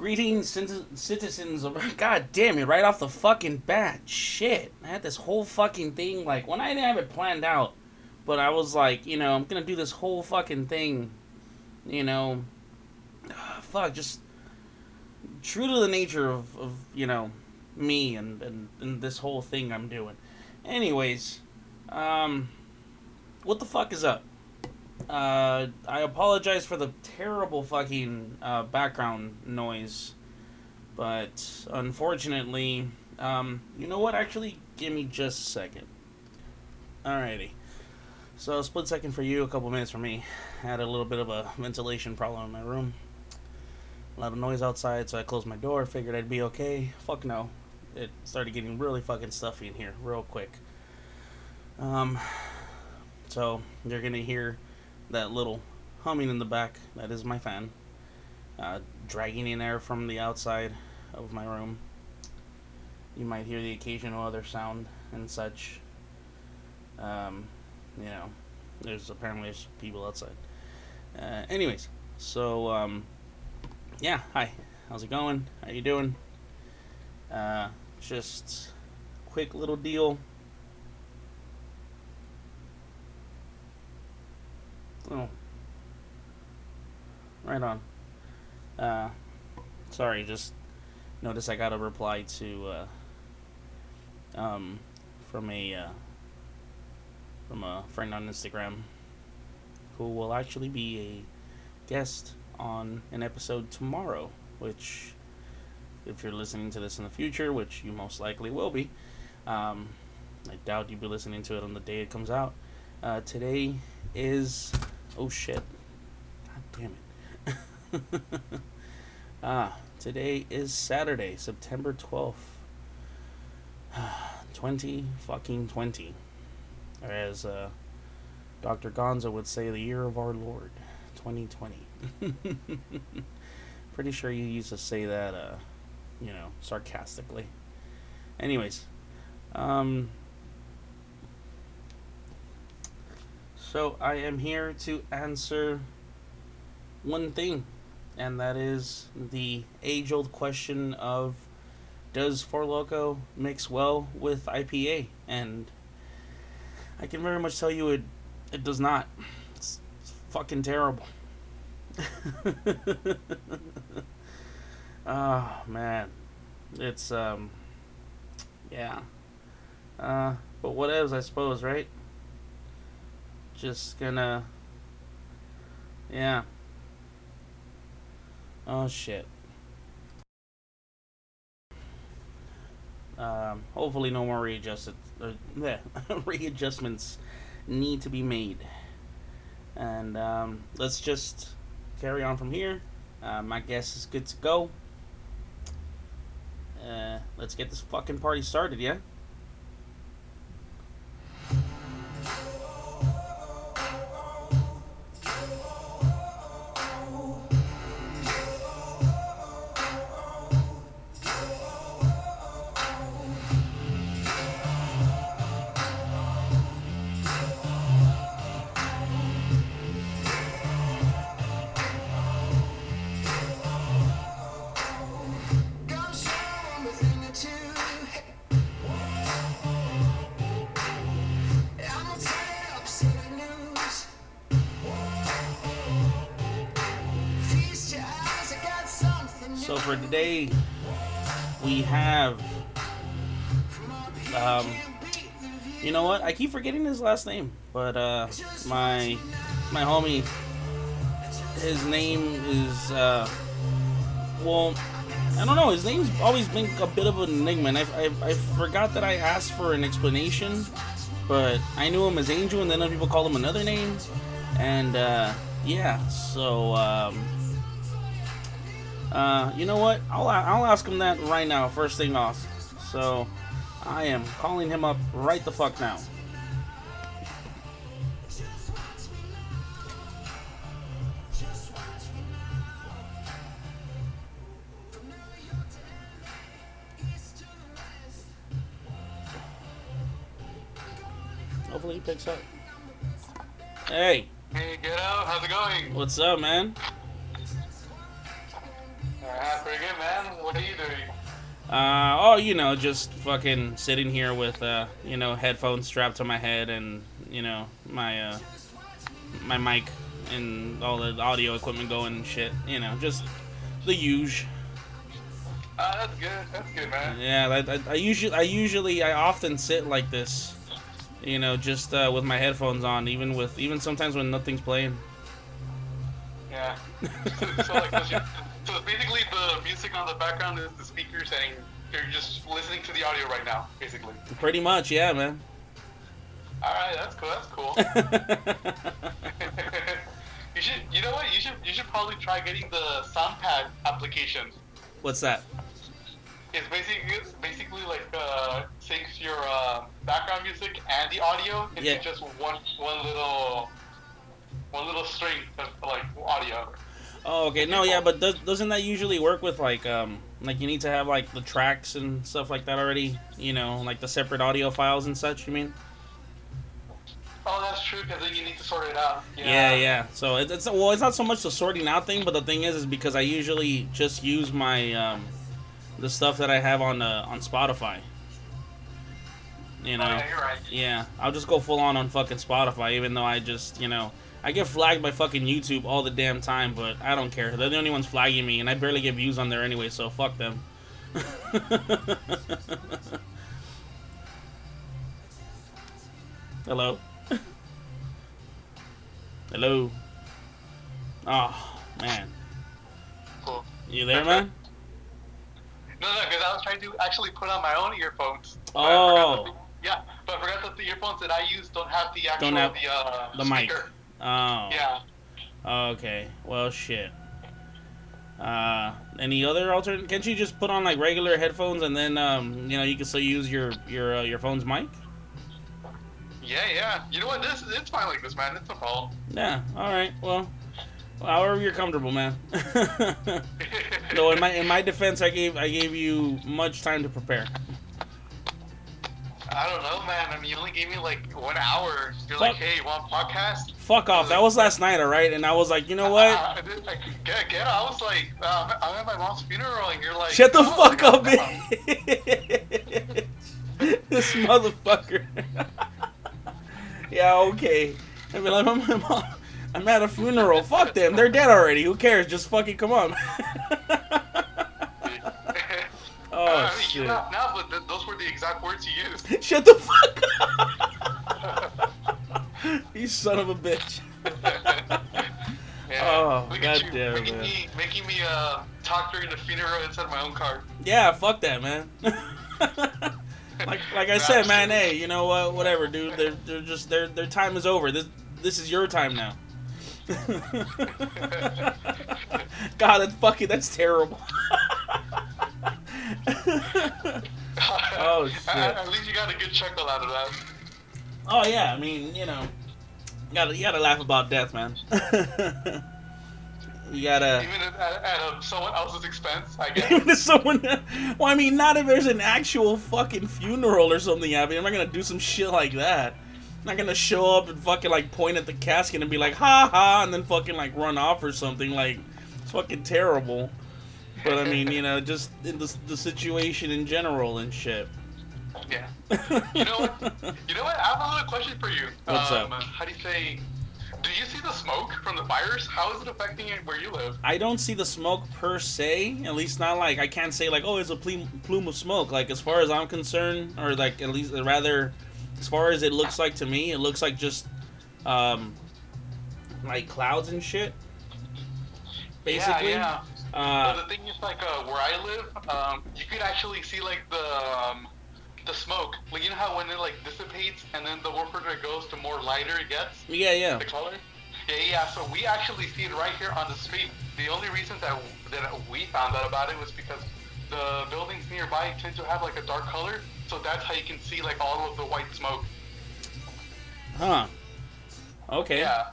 Greetings, citizens of. God damn it, right off the fucking bat. Shit. I had this whole fucking thing, like, when I didn't have it planned out, but I was like, you know, I'm gonna do this whole fucking thing, you know. Fuck, just. True to the nature of, of you know, me and, and, and this whole thing I'm doing. Anyways, um. What the fuck is up? Uh, I apologize for the terrible fucking uh, background noise, but unfortunately, um, you know what? Actually, give me just a second. Alrighty. So, split second for you, a couple minutes for me. I had a little bit of a ventilation problem in my room. A lot of noise outside, so I closed my door, figured I'd be okay. Fuck no. It started getting really fucking stuffy in here, real quick. Um, so, you're gonna hear that little humming in the back. That is my fan. Uh, dragging in air from the outside of my room. You might hear the occasional other sound and such. Um, you know, there's apparently there's people outside. Uh, anyways, so um, yeah, hi, how's it going? How you doing? Uh, just quick little deal. Oh. Right on. Uh, sorry, just notice I got a reply to, uh, um, from a, uh, from a friend on Instagram who will actually be a guest on an episode tomorrow, which, if you're listening to this in the future, which you most likely will be, um, I doubt you'll be listening to it on the day it comes out. Uh, today is Oh shit. God damn it. ah, today is Saturday, September 12th. 20 fucking 20. Or as uh, Dr. Gonzo would say, the year of our Lord, 2020. Pretty sure you used to say that, uh, you know, sarcastically. Anyways, um, So I am here to answer one thing, and that is the age old question of does Four Loko mix well with IPA? And I can very much tell you it it does not. It's, it's fucking terrible. oh man. It's um yeah. Uh but what else I suppose, right? Just gonna yeah. Oh shit. Um, hopefully no more readjusted uh, readjustments need to be made. And um, let's just carry on from here. Uh, my guess is good to go. Uh, let's get this fucking party started yeah for today, we have. Um, you know what? I keep forgetting his last name, but uh, my my homie, his name is uh, well, I don't know. His name's always been a bit of an enigma, I, I, I forgot that I asked for an explanation, but I knew him as Angel, and then other people called him another name, and uh, yeah, so. Um, uh, you know what? I'll, I'll ask him that right now, first thing off. So, I am calling him up right the fuck now. Hopefully he picks up. Hey. Hey, get out. How's it going? What's up, man? Uh, pretty good, Uh, oh, you know, just fucking sitting here with, uh, you know, headphones strapped to my head and, you know, my, uh, my mic and all the audio equipment going and shit. You know, just the huge. Uh, that's good. That's good, man. Yeah, I, I, I usually, I usually, I often sit like this, you know, just uh, with my headphones on, even with, even sometimes when nothing's playing. Yeah. so, so, like, so basically the music on the background is the speaker saying you're just listening to the audio right now, basically. Pretty much, yeah, man. All right, that's cool. That's cool. you should, you know what? You should, you should probably try getting the SoundPad application. What's that? It's basically, it's basically like uh, syncs your uh, background music and the audio into Yeah. just one, one little, one little string of like audio. Oh, okay. No, yeah, but does, doesn't that usually work with like um like you need to have like the tracks and stuff like that already? You know, like the separate audio files and such. You mean? Oh, that's true. Because then you need to sort it out. Yeah, yeah. So it, it's well, it's not so much the sorting out thing, but the thing is, is because I usually just use my um the stuff that I have on uh, on Spotify. You Oh, know. yeah, you're right. Yeah, I'll just go full on on fucking Spotify, even though I just, you know, I get flagged by fucking YouTube all the damn time, but I don't care. They're the only ones flagging me, and I barely get views on there anyway, so fuck them. Hello? Hello? Oh, man. Cool. You there, man? No, no, because I was trying to actually put on my own earphones. Oh. that the- yeah, but I forgot that the earphones that I use don't have the actual Don't have the, uh, the mic. speaker. Oh. Yeah. Okay. Well, shit. Uh, any other alternate? Can't you just put on like regular headphones and then um, you know, you can still use your your uh, your phone's mic? Yeah, yeah. You know what? This it's fine like this, man. It's a problem. Yeah. All right. Well, however you're comfortable, man. no, in my in my defense, I gave I gave you much time to prepare. I don't know, man. I mean, you only gave me like one hour. You're Fuck. like, hey, you want a podcast? Fuck off. That was last night, all right. And I was like, you know what? I, I, like, get, get. I was like, uh, I'm at my mom's funeral, and you're like, Shut the oh, fuck up, bitch. this motherfucker. yeah, okay. I mean, like, my mom, I'm at a funeral. Fuck them. They're dead already. Who cares? Just fucking come on. oh, I mean, shit. You laugh now, but th- those were the exact words you used. Shut the fuck up. you son of a bitch. Yeah. Oh, Look at you, goddamn, making man. me making me uh, talk during the funeral inside my own car. Yeah, fuck that, man. like like I said, man, hey, you know what? Whatever, dude. They're they're just their their time is over. This this is your time now. God, that's fucking that's terrible. Oh, shit. At, at least you got a good chuckle out of that. oh yeah, I mean, you know, you gotta you gotta laugh about death, man. you gotta. Even at, at, at um, someone else's expense, I guess. Even if someone, well, I mean, not if there's an actual fucking funeral or something happening. I'm not gonna do some shit like that. I'm not gonna show up and fucking like point at the casket and be like, ha ha, and then fucking like run off or something. Like, it's fucking terrible. But I mean, you know, just in the, the situation in general and shit. Yeah. You know what? You know what? I have a little question for you. What's um, up? How do you say? Do you see the smoke from the fires? How is it affecting it where you live? I don't see the smoke per se. At least not like I can't say like, oh, it's a plume, plume of smoke. Like as far as I'm concerned, or like at least rather, as far as it looks like to me, it looks like just um, like clouds and shit. Basically, Yeah, yeah. Uh, the thing is, like, uh, where I live, um, you could actually see like the um, the smoke. Like, you know how when it like dissipates and then the warper it goes, the more lighter it gets, yeah, yeah. the color. Yeah, yeah. So we actually see it right here on the street. The only reason that that we found out about it was because the buildings nearby tend to have like a dark color, so that's how you can see like all of the white smoke. Huh. Okay. Yeah.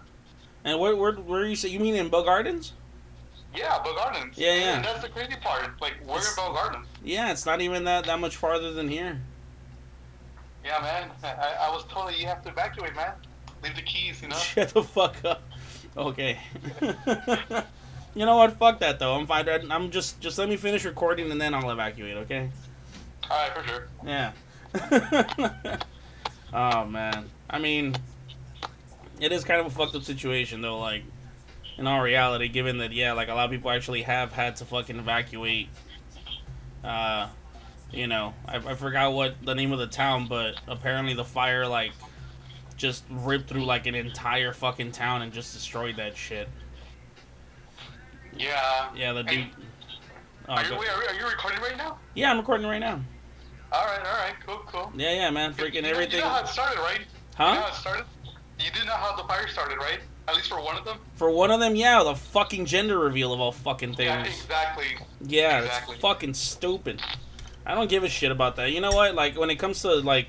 And where where where you say you mean in Bell Gardens? Yeah, Bell Gardens. Yeah, yeah. And that's the crazy part. Like, we're in Bell Gardens. Yeah, it's not even that that much farther than here. Yeah, man. I, I was told that you have to evacuate, man. Leave the keys, you know? Shut the fuck up. Okay. You know what? Fuck that though. I'm fine. I'm just just let me finish recording and then I'll evacuate. Okay? All right, for sure. Yeah. oh man. I mean, it is kind of a fucked up situation though. Like, in all reality, given that yeah, like a lot of people actually have had to fucking evacuate. Uh, you know, I, I forgot what the name of the town, but apparently the fire like just ripped through like an entire fucking town and just destroyed that shit. Yeah. Yeah, the dude. Oh, are, you, wait, are, you, are you recording right now? yeah, I'm recording right now. All right, all right, cool, cool. Yeah, yeah, man. Freaking you know, everything. You know how it started, right? Huh? You know how it started? You do know how the fire started, right? At least for one of them? For one of them, yeah, the fucking gender reveal of all fucking things. Yeah, exactly. Yeah, Exactly. it's fucking stupid. I don't give a shit about that. You know what? Like when it comes to like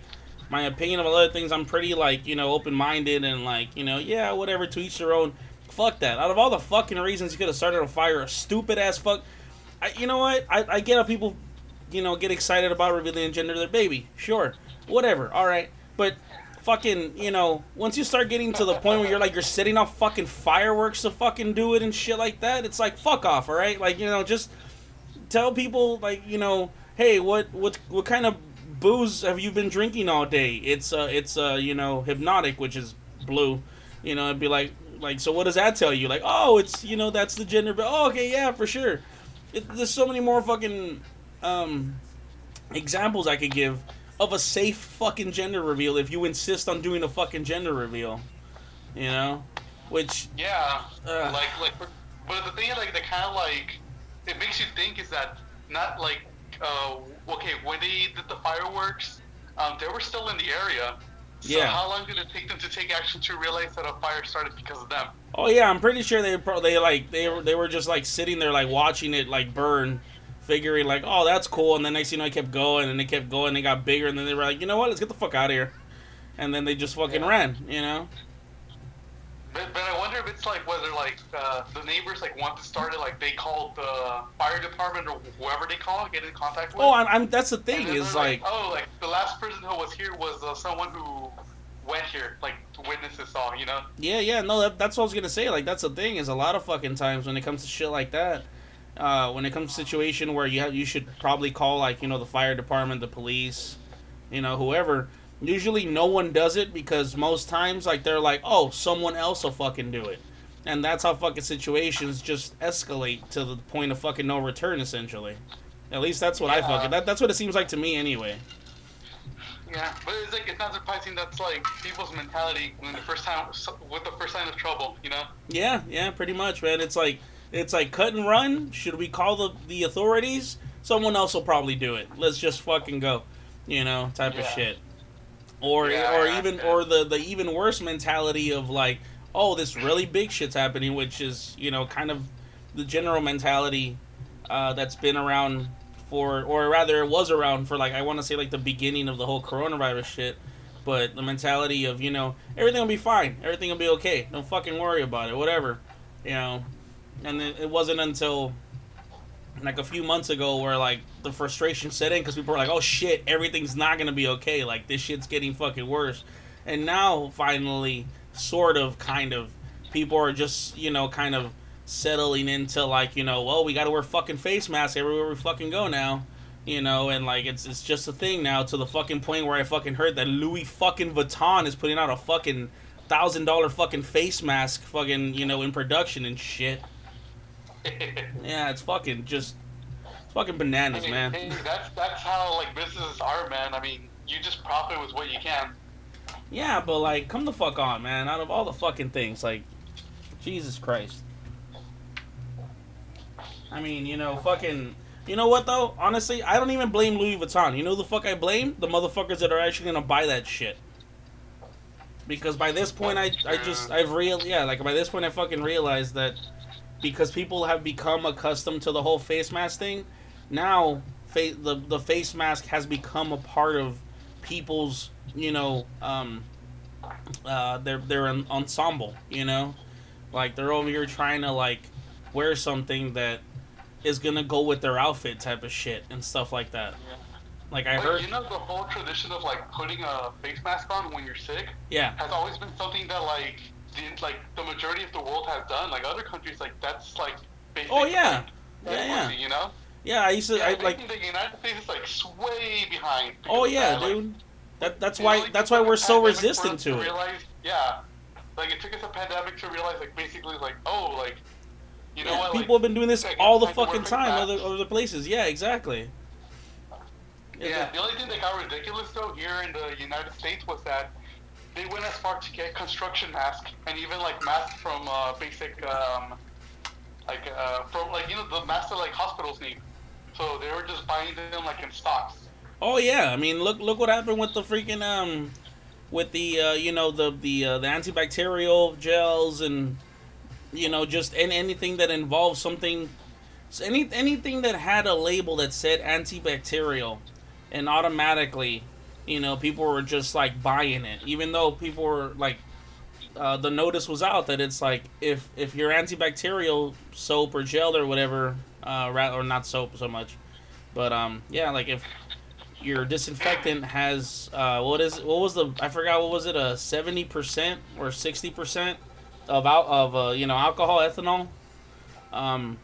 my opinion of other things, I'm pretty like you know open minded and like you know yeah whatever to each their own. Fuck that. Out of all the fucking reasons you could have started a fire, a stupid ass fuck. I, you know what? I, I get how people you know get excited about revealing the gender of their baby. Sure, whatever. All right, but fucking you know once you start getting to the point where you're like you're setting off fucking fireworks to fucking do it and shit like that, it's like fuck off. All right, like you know just tell people like you know hey what what what kind of booze have you been drinking all day? It's uh it's uh you know Hpnotiq which is blue you know it'd be like like so what does that tell you? Like oh it's you know that's the gender but oh okay yeah for sure. It, there's so many more fucking um examples i could give of a safe fucking gender reveal if you insist on doing a fucking gender reveal you know which Yeah. Ugh. Like, like, but the thing, like, that kind of like, it makes you think is that not like, uh, okay, when they did the fireworks, um, they were still in the area. So Yeah. how long did it take them to take action to realize that a fire started because of them? Oh yeah, I'm pretty sure they pro- they like they were they were just like sitting there like watching it like burn, figuring like oh that's cool, and then next you know it kept going and it kept going, it got bigger, and then they were like you know what let's get the fuck out of here, and then they just fucking Yeah. ran, you know. But, but I wonder if it's like whether like uh, the neighbors like want to start it, like they called the fire department or whoever they call, get in contact with. Oh, I'm, I'm that's the thing is they're like oh, like the last person who was here was uh, someone who went here, like witnesses saw, you know. yeah yeah no that, that's what I was gonna say like that's the thing is a lot of fucking times when it comes to shit like that. Uh, when it comes to situation where you have, you should probably call like you know the fire department, the police, you know whoever. Usually no one does it because most times like they're like, oh, someone else will fucking do it, and that's how fucking situations just escalate to the point of fucking no return. Essentially, at least that's what I Yeah. fucking that, that's what it seems like to me anyway. Yeah, but it's like it's not surprising that's like people's mentality when the first time with the first sign of trouble, you know. Yeah, yeah, pretty much, man. It's like it's like cut and run. Should we call the the authorities? Someone else will probably do it. Let's just fucking go, you know, type of shit. Or Yeah, or yeah, even yeah. or the the even worse mentality of like, oh, this really big shit's happening, which is you know kind of the general mentality uh, that's been around for, or rather, it was around for like I want to say like the beginning of the whole coronavirus shit. But the mentality of you know everything will be fine, everything will be okay. Don't fucking worry about it, whatever, you know. And it wasn't until like a few months ago where like the frustration set in because people were like, "Oh shit, everything's not gonna be okay. Like this shit's getting fucking worse." And now finally, sort of, kind of, people are just you know kind of settling into like you know, well, we got to wear fucking face masks everywhere we fucking go now. You know, and like it's it's just a thing now to the fucking point where I fucking heard that Louis fucking Vuitton is putting out a fucking thousand dollar fucking face mask fucking you know in production and shit. Yeah, it's fucking just it's fucking bananas, Hey, man. hey, that's that's how like businesses are, man. I mean, you just profit with what you can. Yeah, but like, come the fuck on, man. Out of all the fucking things, like, Jesus Christ. I mean, you know, fucking. You know what though? Honestly, I don't even blame Louis Vuitton. You know the fuck I blame? The motherfuckers that are actually gonna buy that shit. Because by this point, I I just I've real yeah like by this point I fucking realized that because people have become accustomed to the whole face mask thing, now fa- the the face mask has become a part of people's you know um uh their their ensemble you know? Like they're over here trying to like wear something that is gonna go with their outfit type of shit and stuff like that. Like i heard you know the whole tradition of like putting a face mask on when you're sick? Yeah. Has always been something that like the like the majority of the world has done. Like other countries, like that's like basic. Oh, yeah. like, Yeah, yeah. You know. Yeah, I used to. Yeah, I like. think the United States is like way behind. Oh yeah, that, like, dude. That that's why only that's why we're so resistant to it. Realize, yeah, like it took us a pandemic to realize, like basically, like oh, like you know Yeah, what? people like, have been doing this like, all the like fucking time, other other places. Yeah, exactly. Yeah, the only thing that got ridiculous though here in the United States was that they went as far to get construction masks and even like masks from uh, basic, um, like uh, from like you know the masks that like hospitals need. So they were just buying them like in stocks. Oh yeah, I mean look look what happened with the freaking um with the uh, you know the the uh, the antibacterial gels and you know just in anything that involves something so any anything that had a label that said antibacterial and automatically you know people were just like buying it. Even though people were like uh, the notice was out that it's like if if your antibacterial soap or gel or whatever uh or not soap so much but um yeah like if your disinfectant has uh what is what was the I forgot what was it a 70% or 60% of out of uh, you know alcohol ethanol? Um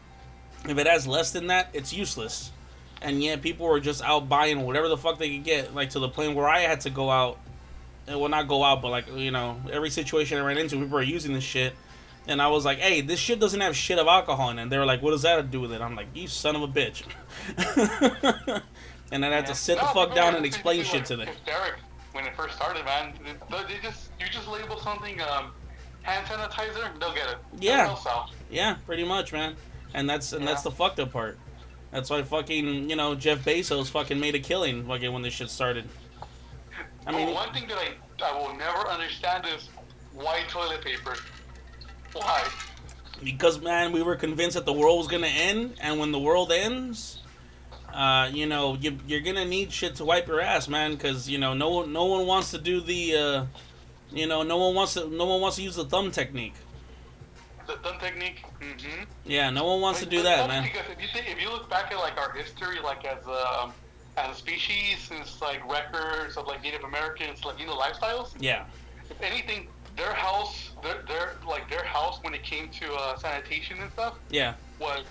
if it has less than that it's useless and yet people were just out buying whatever the fuck they could get like to the point where I had to go out and well not go out but like you know every situation I ran into people are using this shit and I was like, "Hey, this shit doesn't have shit of alcohol in it." And they were like, "What does that have to do with it?" I'm like, "You son of a bitch." and then I had to sit the fuck down and explain shit to them. hysteric when it first started, man. They, just you just label something um, hand sanitizer, they'll get it. Yeah. Yeah, pretty much, man. And that's and that's the fucked up part. That's why fucking you know Jeff Bezos fucking made a killing fucking when this shit started. I mean, one thing that I I will never understand is why toilet paper. Why? because man, we were convinced that the world was gonna end, and when the world ends, uh, you know, you, you're gonna need shit to wipe your ass, man. Because you know, no one, no one wants to do the, uh, you know, no one wants to, no one wants to use the thumb technique. The thumb technique. Mm-hmm. Yeah, no one wants to do that, man. Because if you think, if you look back at like our history, like as a um, as a species, since like records of like Native Americans, like you know lifestyles. Yeah, If anything, their house, their, their like their house when it came to uh, sanitation and stuff yeah, was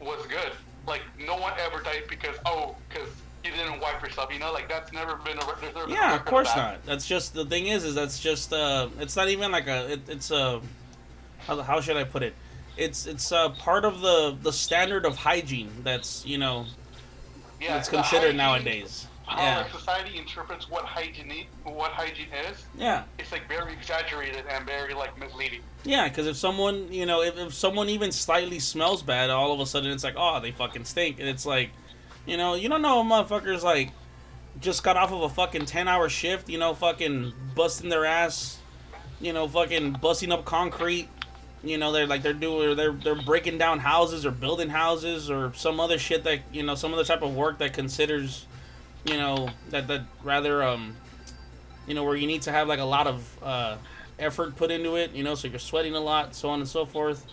was good. Like no one ever died because oh because you didn't wipe yourself. You know, like that's never been a there's never been a yeah. Of course that. not. That's just the thing is, is that's just, uh, it's not even like a, it, it's a, how, how should I put it? It's it's uh, part of the the standard of hygiene that's you know Yeah, it's considered hygiene- nowadays. How Yeah. like society interprets what hygiene what hygiene is, Yeah. it's like very exaggerated and very like misleading. Yeah, because if someone, you know, if, if someone even slightly smells bad, all of a sudden it's like, oh, they fucking stink. And it's like, you know, you don't know motherfuckers like just got off of a fucking 10 hour shift, you know, fucking busting their ass, you know, fucking busting up concrete. You know, they're like they're doing they're they're breaking down houses or building houses or some other shit that you know some other type of work that considers, you know, that that rather um, you know, where you need to have like a lot of uh effort put into it, you know, so you're sweating a lot, so on and so forth,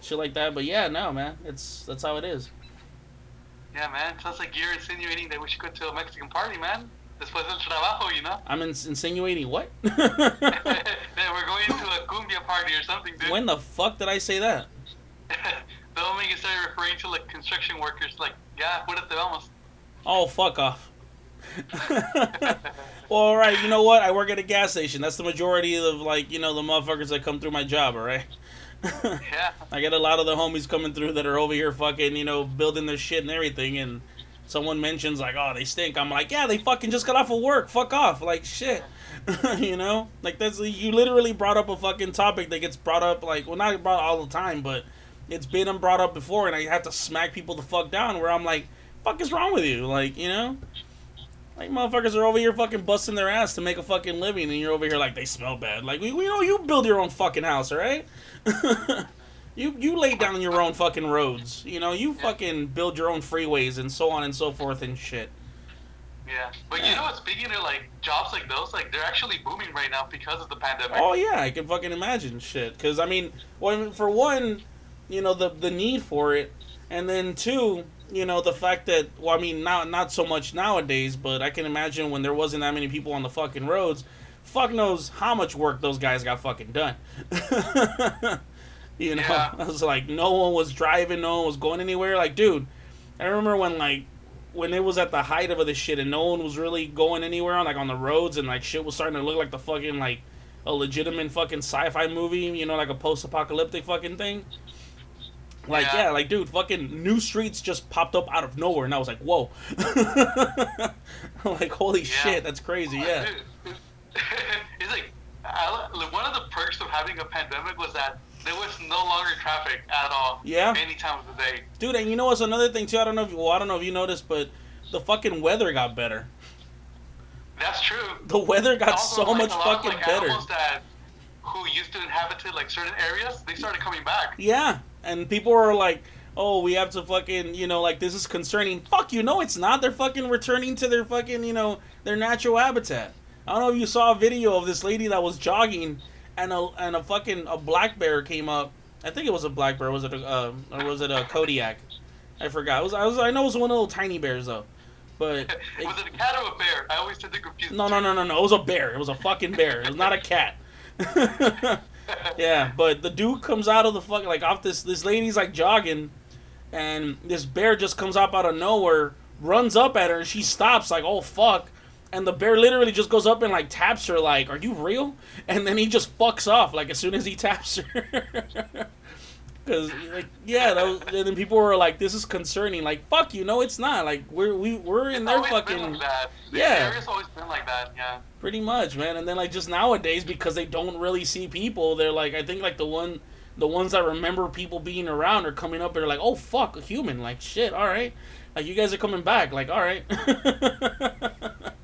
shit like that. But yeah, no, man, it's that's how it is. Yeah, man. Sounds like you're insinuating that we should go to a Mexican party, man. Después del trabajo, you know. I'm ins- insinuating what? that we're going to a cumbia party or something, dude. when the fuck did I say that? the homie started referring to like construction workers, like, yeah, apúrate, vamos. Oh, fuck off. well, all right, you know what? I work at a gas station. That's the majority of like you know the motherfuckers that come through my job. All right. Yeah. I get a lot of the homies coming through that are over here fucking, you know, building their shit and everything, and someone mentions like, "Oh, they stink." I'm like, "Yeah, they fucking just got off of work. Fuck off." Like shit, you know. Like that's you literally brought up a fucking topic that gets brought up like, well, not brought all the time, but it's been brought up before, and I have to smack people the fuck down. Where I'm like, "Fuck is wrong with you?" Like, you know. Like motherfuckers are over here fucking busting their ass to make a fucking living, and you're over here like they smell bad. Like we, we know you build your own fucking house, all right? you you lay down your own fucking roads. You know you fucking build your own freeways and so on and so forth and shit. Yeah. But you know what? Speaking of like jobs like those, like they're actually booming right now because of the pandemic. Oh yeah, I can fucking imagine shit. Because I mean, well, for one, you know the the need for it, and then two, you know the fact that well, I mean, not not so much nowadays, but I can imagine when there wasn't that many people on the fucking roads. Fuck knows how much work those guys got fucking done. You know, Yeah. I was like, no one was driving, no one was going anywhere. Like, dude, I remember when like when it was at the height of this shit and no one was really going anywhere on like on the roads and like shit was starting to look like the fucking like a legitimate fucking sci-fi movie, you know, like a post-apocalyptic fucking thing. Like yeah. Yeah. like dude, fucking new streets just popped up out of nowhere, and I was like, whoa, like holy Yeah. shit, that's crazy, yeah. Dude, it's like I, like, one of the perks of having a pandemic was that there was no longer traffic at all. Yeah. Any time of the day. Dude, and you know what's another thing too? I don't know if well, I don't know if you noticed, but the fucking weather got better. That's true. The weather got Also, so like, much lot of, fucking like, better. That who used to inhabit like certain areas, they started coming back. Yeah, and people were like, "Oh, we have to fucking, you know, like this is concerning." Fuck you, no, it's not. They're fucking returning to their fucking, you know, their natural habitat. I don't know if you saw a video of this lady that was jogging, and a and a fucking a black bear came up. I think it was a black bear. Was it a uh, or was it a Kodiak? I forgot. It was I was I know it was one of those tiny bears though, but. it- was it a cat or a bear? I always tend to confuse. no, the no, no, no, no. It was a bear. It was a fucking bear. It was not a cat. yeah, but the dude comes out of the fucking like off this this lady's like jogging, and this bear just comes up out of nowhere, runs up at her, and she stops like, oh fuck. And the bear literally just goes up and like taps her like, "Are you real?" And then he just fucks off like as soon as he taps her. Cause like yeah, that was, and then people were like, "This is concerning." Like fuck you, no, it's not. Like we're we we're in It's their fucking like. The Yeah. area's always been like that. Yeah. Pretty much, man. And then like just nowadays because they don't really see people, they're like I think like the one the ones that remember people being around are coming up and they're like, "Oh fuck, a human." Like, "Shit, all right." Like you guys are coming back. Like, "All right."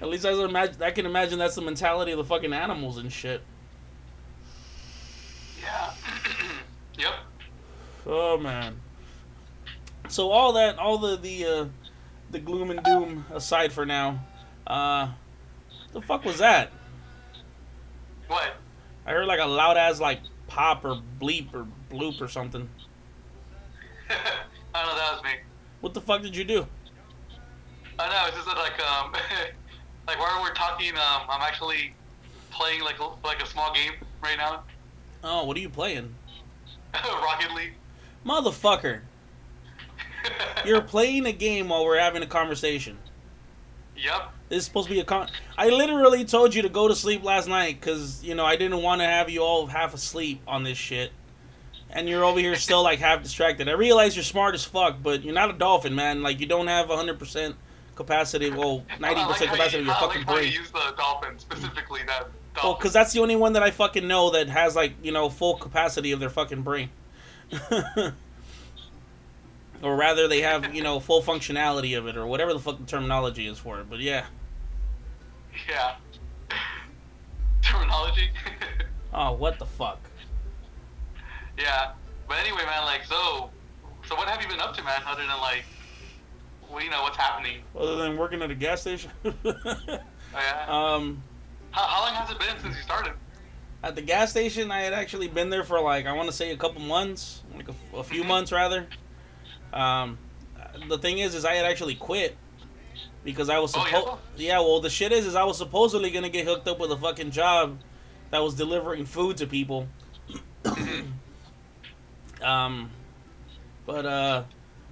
At least I can imagine I can imagine that's the mentality of the fucking animals and shit. Yeah. yep. Oh man. So all that all the the uh the gloom and doom aside for now, uh the fuck was that? What? I heard like a loud ass like pop or bleep or bloop or something. I don't know. That was me. What the fuck did you do? I know. It's just like um, like while we're talking, um, I'm actually playing like a- like a small game right now. Oh, what are you playing? Rocket League. Motherfucker. You're playing a game while we're having a conversation. Yep. This is supposed to be a con. I literally told you to go to sleep last night because you know I didn't want to have you all half asleep on this shit, and you're over here still like half distracted. I realize you're smart as fuck, but you're not a dolphin, man. Like you don't have hundred percent capacity. Well, ninety percent capacity of your fucking brain. use the dolphin specifically. That Well, because that's the only one that I fucking know that has like you know full capacity of their fucking brain. or rather, they have you know full functionality of it, or whatever the fuck the terminology is for it. But yeah. yeah. Terminology. Oh, what the fuck? yeah. But anyway, man. Like so. So what have you been up to, man? Other than like, well, you know what's happening. Other than working at a gas station. Oh, yeah. um, how, how long has it been since you started? at the gas station, I had actually been there for like I want to say a couple months, like a, a few months rather. Um, the thing is, is I had actually quit because I was supposed. Oh, supposed. yeah, well, the shit is, is I was supposedly gonna get hooked up with a fucking job that was delivering food to people. um, but uh,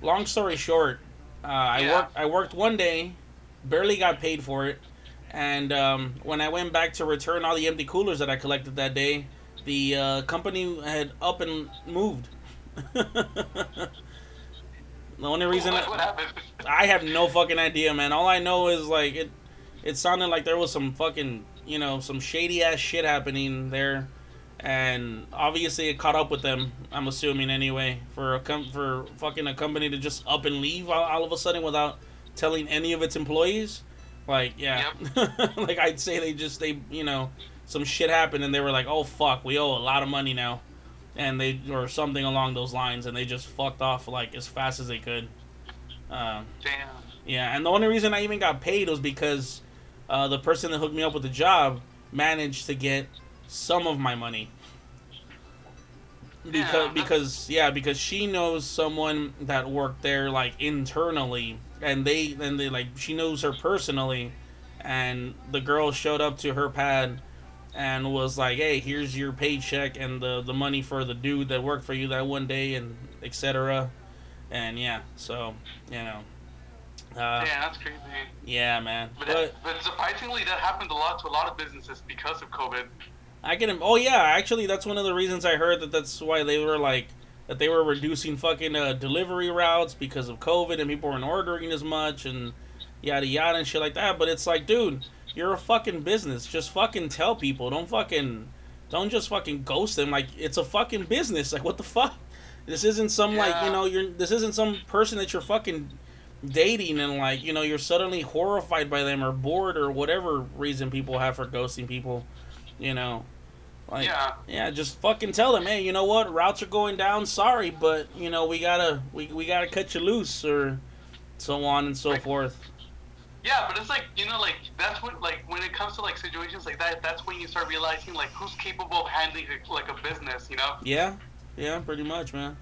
long story short, uh, I Yeah. worked. I worked one day, barely got paid for it, and um, when I went back to return all the empty coolers that I collected that day, the uh, company had up and moved. the only reason what, I- what happened? I have no fucking idea, man. All I know is like it. It sounded like there was some fucking, you know, some shady ass shit happening there, and obviously it caught up with them. I'm assuming anyway for a com- for fucking a company to just up and leave all, all of a sudden without telling any of its employees. Like, yeah, like I'd say they just they you know some shit happened and they were like, oh fuck, we owe a lot of money now, and they or something along those lines, and they just fucked off like as fast as they could. Um, Damn. yeah, and the only reason I even got paid was because uh, the person that hooked me up with the job managed to get some of my money. Because that's- because yeah, because she knows someone that worked there like internally, and they and they like she knows her personally, and the girl showed up to her pad, and was like, "Hey, here's your paycheck and the the money for the dude that worked for you that one day and etc." And yeah, so you know. Uh, yeah, that's crazy. Yeah, man. But, but, but surprisingly, that happened a lot to a lot of businesses because of COVID. I get him. Oh yeah, actually, that's one of the reasons I heard that. That's why they were like that they were reducing fucking uh, delivery routes because of COVID and people weren't ordering as much and yada yada and shit like that. But it's like, dude, you're a fucking business. Just fucking tell people. Don't fucking, don't just fucking ghost them. Like it's a fucking business. Like what the fuck? This isn't some yeah. like you know you're. This isn't some person that you're fucking dating and like you know you're suddenly horrified by them or bored or whatever reason people have for ghosting people. You know. Like, yeah. Yeah, just fucking tell them, hey, you know what? Routes are going down. Sorry, but you know we gotta we, we gotta cut you loose or so on and so like, forth. Yeah, but it's like you know, like that's when like when it comes to like situations like that, that's when you start realizing like who's capable of handling like a business, you know? Yeah, yeah, pretty much, man.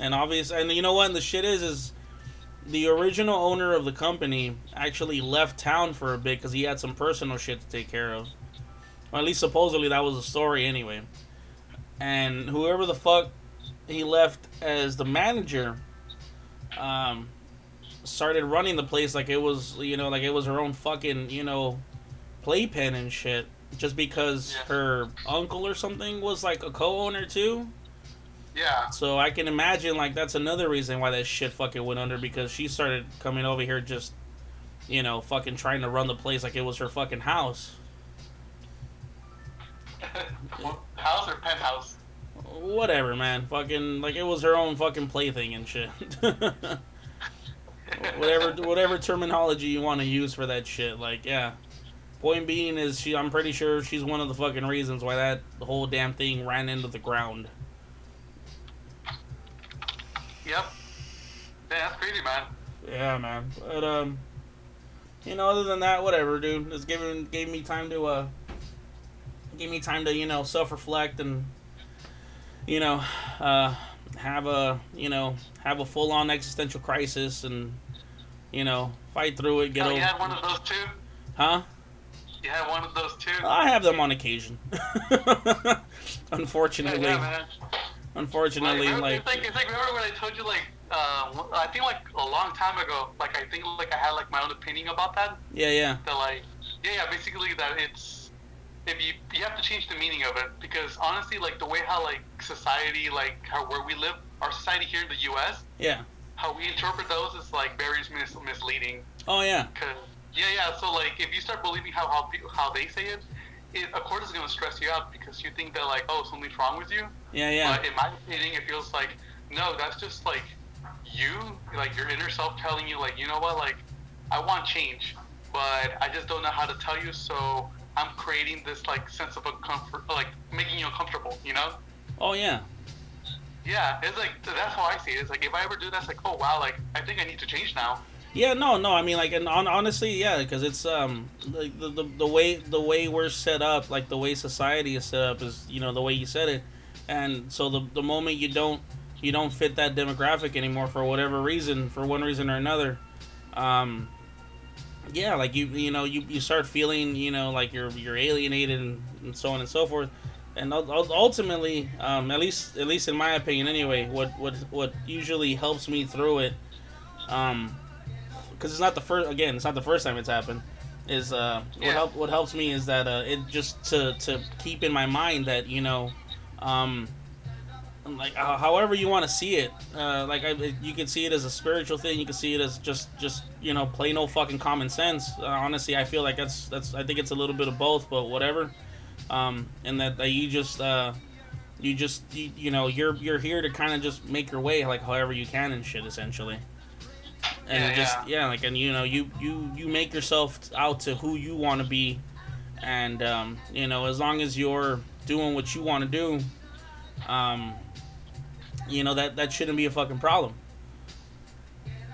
And obvious, and you know what? And the shit is, is the original owner of the company actually left town for a bit because he had some personal shit to take care of. Or at least supposedly that was the story anyway. And whoever the fuck he left as the manager, um, started running the place like it was, you know, like it was her own fucking, you know, playpen and shit. Just because yeah. her uncle or something was like a co-owner too. Yeah. So I can imagine like that's another reason why that shit fucking went under because she started coming over here just, you know, fucking trying to run the place like it was her fucking house. House or penthouse? Whatever, man. Fucking like it was her own fucking plaything and shit. whatever whatever terminology you want to use for that shit. Like, yeah. Point being is she I'm pretty sure she's one of the fucking reasons why that whole damn thing ran into the ground. Yep. Yeah, that's crazy, man. Yeah, man. But um you know, other than that, whatever, dude. It's given gave me time to uh gave me time to, you know, self reflect and you know, uh have a you know have a full on existential crisis and you know fight through it. Get oh, over. You had one of those too. Huh? You had one of those too. I have them on occasion. Unfortunately. Yeah. Unfortunately, like, like, it's like it's like remember when I told you like uh, I think like a long time ago, like I think like I had like my own opinion about that. Yeah, yeah. That like yeah, yeah, basically that it's if you you have to change the meaning of it because honestly, like the way how like society, like how where we live, our society here in the U.S. Yeah. How we interpret those is like very mis- misleading. Oh yeah. Cause yeah, yeah. So like if you start believing how how how they say it, it of course is gonna stress you out because you think that like oh something's wrong with you. Yeah, yeah. But in my opinion, it feels like no, that's just like you, like your inner self telling you like you know what, like I want change, but I just don't know how to tell you. So I'm creating this like sense of uncomfort, like making you uncomfortable, you know? Oh yeah. Yeah, it's like that's how I see it. It's like if I ever do that, it's like oh wow, like I think I need to change now. Yeah, no, no. I mean, like, and on, honestly, yeah, because it's um the, the the way the way we're set up, like the way society is set up, is you know the way you said it, and so the the moment you don't you don't fit that demographic anymore for whatever reason, for one reason or another, um, yeah, like you you know you, you start feeling you know like you're you're alienated and, and so on and so forth, and ultimately, um, at least at least in my opinion anyway, what what what usually helps me through it, um, because it's not the first again it's not the first time it's happened, is uh yeah. what help what helps me is that uh it just to to keep in my mind that you know, um like uh, however you want to see it uh, like I, you can see it as a spiritual thing you can see it as just just you know plain old fucking common sense. Uh, honestly i feel like that's that's i think it's a little bit of both but whatever. Um, and that, that you just uh, you just you, you know you're you're here to kind of just make your way like however you can and shit essentially. And yeah, just yeah. yeah like and you know you you you make yourself out to who you want to be. And um, you know as long as you're doing what you want to do um, you know that that shouldn't be a fucking problem.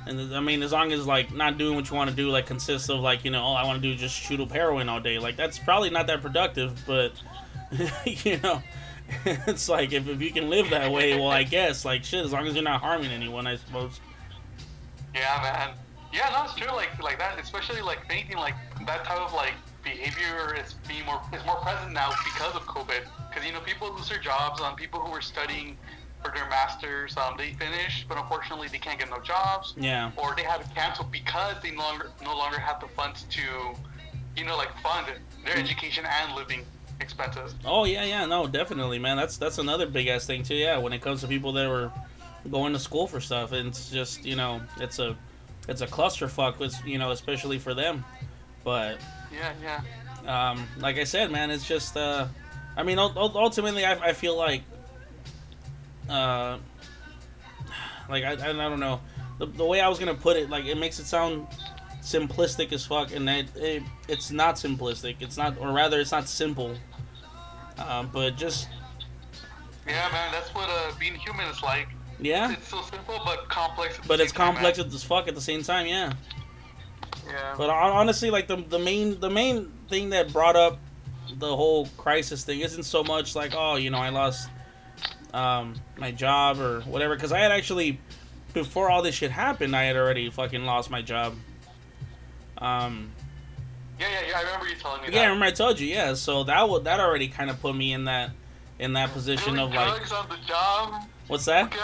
And I mean, as long as like not doing what you want to do, like consists of like you know, all I want to do is just shoot up heroin all day. Like that's probably not that productive, but you know, it's like if, if you can live that way, well, I guess like shit. As long as you're not harming anyone, I suppose. Yeah, man. Yeah, no, it's true. Like like that, especially like thinking like that type of like behavior is being more is more present now because of COVID. Because you know people lose their jobs. on people who were studying for their masters, um, they finish, but unfortunately they can't get no jobs. Yeah. Or they have to cancel because they no longer no longer have the funds to, you know, like fund their education and living expenses. Oh yeah, yeah, no, definitely, man. That's that's another big ass thing too. Yeah, when it comes to people that were going to school for stuff, and it's just you know, it's a it's a clusterfuck. With you know, especially for them. But Yeah, yeah. um, like I said, man, it's just uh, I mean, ul- ul- ultimately, I, I feel like uh, like I, I, I don't know the, the way I was gonna put it. Like it makes it sound simplistic as fuck, and it, it it's not simplistic. It's not, or rather, it's not simple. Um, but just Yeah, man, that's what uh, being human is like. yeah, It's so simple but complex. But it's time, complex man. as fuck at the same time. Yeah. Yeah. But honestly, like the the main the main thing that brought up the whole crisis thing isn't so much like oh you know I lost um, my job or whatever because I had actually before all this shit happened I had already fucking lost my job. Um, yeah, yeah, yeah. I remember you telling me yeah, I remember I told you yeah. So that would that already kind of put me in that in that position Doing of like drugs on the job, what's that?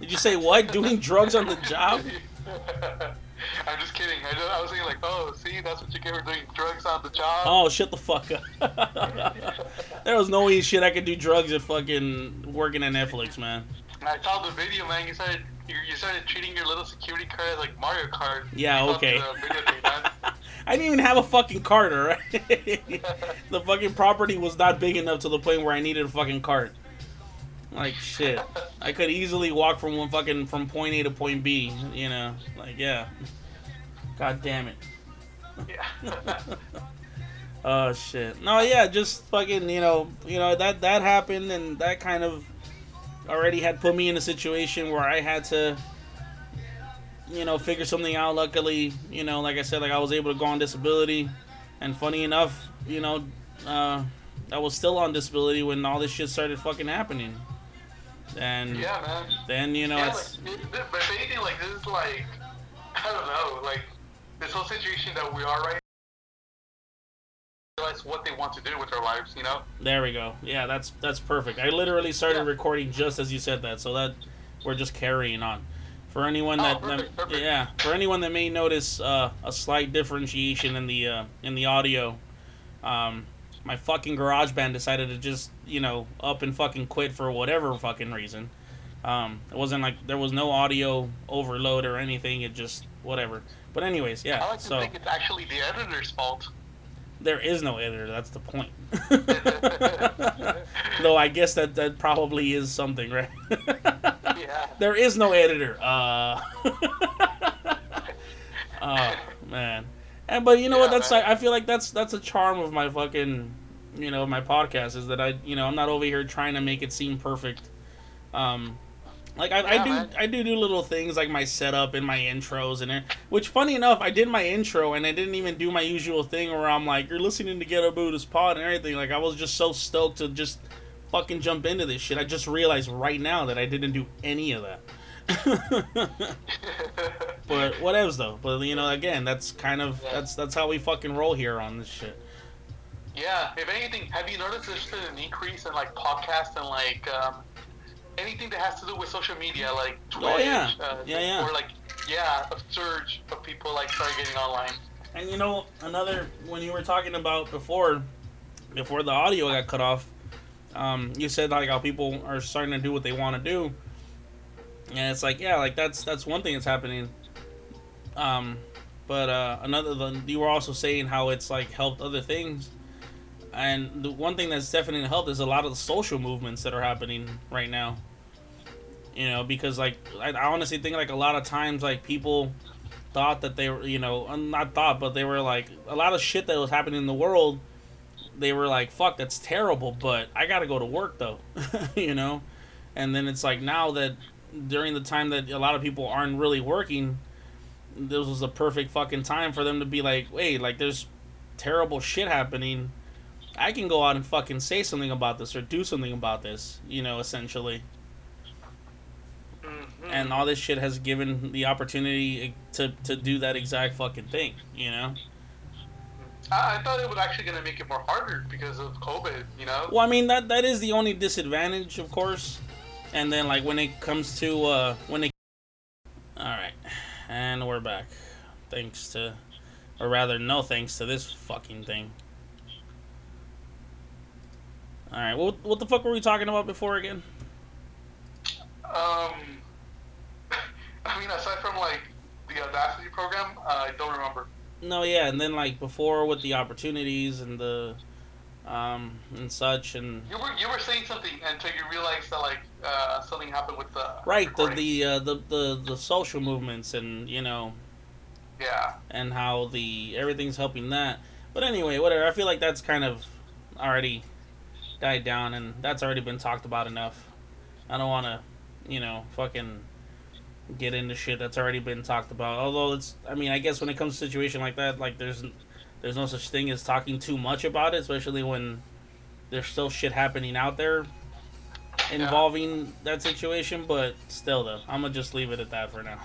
Did you say what? Doing drugs on the job? I'm just kidding. I, just, I was thinking like, oh, see, that's what you get for doing drugs on the job. Oh, shut the fuck up. there was no way shit I could do drugs at fucking working at Netflix, man. I saw the video, man. You started, you, you started treating your little security card like Mario Kart. Yeah, okay. the video thing, man. I didn't even have a fucking cart, alright? the fucking property was not big enough to the point where I needed a fucking cart. Like shit. I could easily walk from one fucking from point A to point B, you know. Like yeah. God damn it. yeah. Oh shit. No, yeah, just fucking, you know, you know that that happened, and that kind of already had put me in a situation where I had to, you know, figure something out. Luckily, you know, like I said, like I was able to go on disability, and funny enough, you know, uh, I was still on disability when all this shit started fucking happening, and yeah, man. then you know yeah, it's like, but if anything, like this is like, I don't know, like this whole situation that we are right. Realize what they want to do with their lives, you know. There we go. Yeah, that's that's perfect. I literally started Yeah. recording just as you said that, so that we're just carrying on. For anyone Oh, that, perfect, that- perfect. yeah, for anyone that may notice uh, a slight differentiation in the uh, in the audio, um, my fucking GarageBand decided to just you know up and fucking quit for whatever fucking reason. Um, it wasn't like there was no audio overload or anything. It just whatever. But anyways, yeah. I like to so think it's actually the editor's fault. there is no editor. That's the point. Though I guess that that probably is something, right? Yeah. there is no editor. Uh, oh man, and but you know what? That's man. like I feel like that's that's a charm of my fucking, you know, my podcast is that I you know I'm not over here trying to make it seem perfect. Um, like I, I do man. I do do little things like my setup and my intros and it, which funny enough I did my intro and I didn't even do my usual thing where I'm like you're listening to Ghetto Buddha's Pod and everything like I was just so stoked to just fucking jump into this shit I just realized right now that I didn't do any of that but whatevs though but you know again that's kind of Yeah. that's that's how we fucking roll here on this shit yeah. If anything, have you noticed there's been an increase in like podcasts and like um, anything that has to do with social media, like Twitch? Oh, yeah. Uh, Yeah, yeah. Or like yeah, a surge of people like started getting online. And you know, another when you were talking about before, before the audio got cut off, um, you said like how people are starting to do what they want to do, and it's like yeah, like that's that's one thing that's happening. Um, but uh, another the, you were also saying how it's like helped other things, and the one thing that's definitely helped is a lot of the social movements that are happening right now. You know, because like I, I honestly think like a lot of times like people thought that they were, you know, not thought, but they were like a lot of shit that was happening in the world. They were like, "Fuck, that's terrible," but I gotta go to work though, you know. And then it's like now that during the time that a lot of people aren't really working, this was the perfect fucking time for them to be like, "Wait, like there's terrible shit happening. I can go out and fucking say something about this or do something about this," you know, essentially Mhm. and all this shit has given the opportunity to to do that exact fucking thing, you know. I, I thought it was actually gonna make it more harder because of COVID. You know. Well, I mean that that is the only disadvantage, of course. And then like when it comes to uh when it All right. And we're back. Thanks to or rather no thanks to this fucking thing. All right. What what the fuck were we talking about before again? Um. I mean, aside from like the Audacity program, uh, I don't remember. No, yeah, and then like before with the opportunities and the um and such and You were you were saying something until you realized that like uh, something happened with the right the the uh, the the the social movements and you know yeah and how the everything's helping that. But anyway, whatever. I feel like that's kind of already died down and that's already been talked about enough. I don't want to, you know, fucking get into shit that's already been talked about. Although it's I mean, I guess when it comes to a situation like that, like there's there's no such thing as talking too much about it, especially when there's still shit happening out there involving that situation, but still though, I'm gonna just leave it at that for now.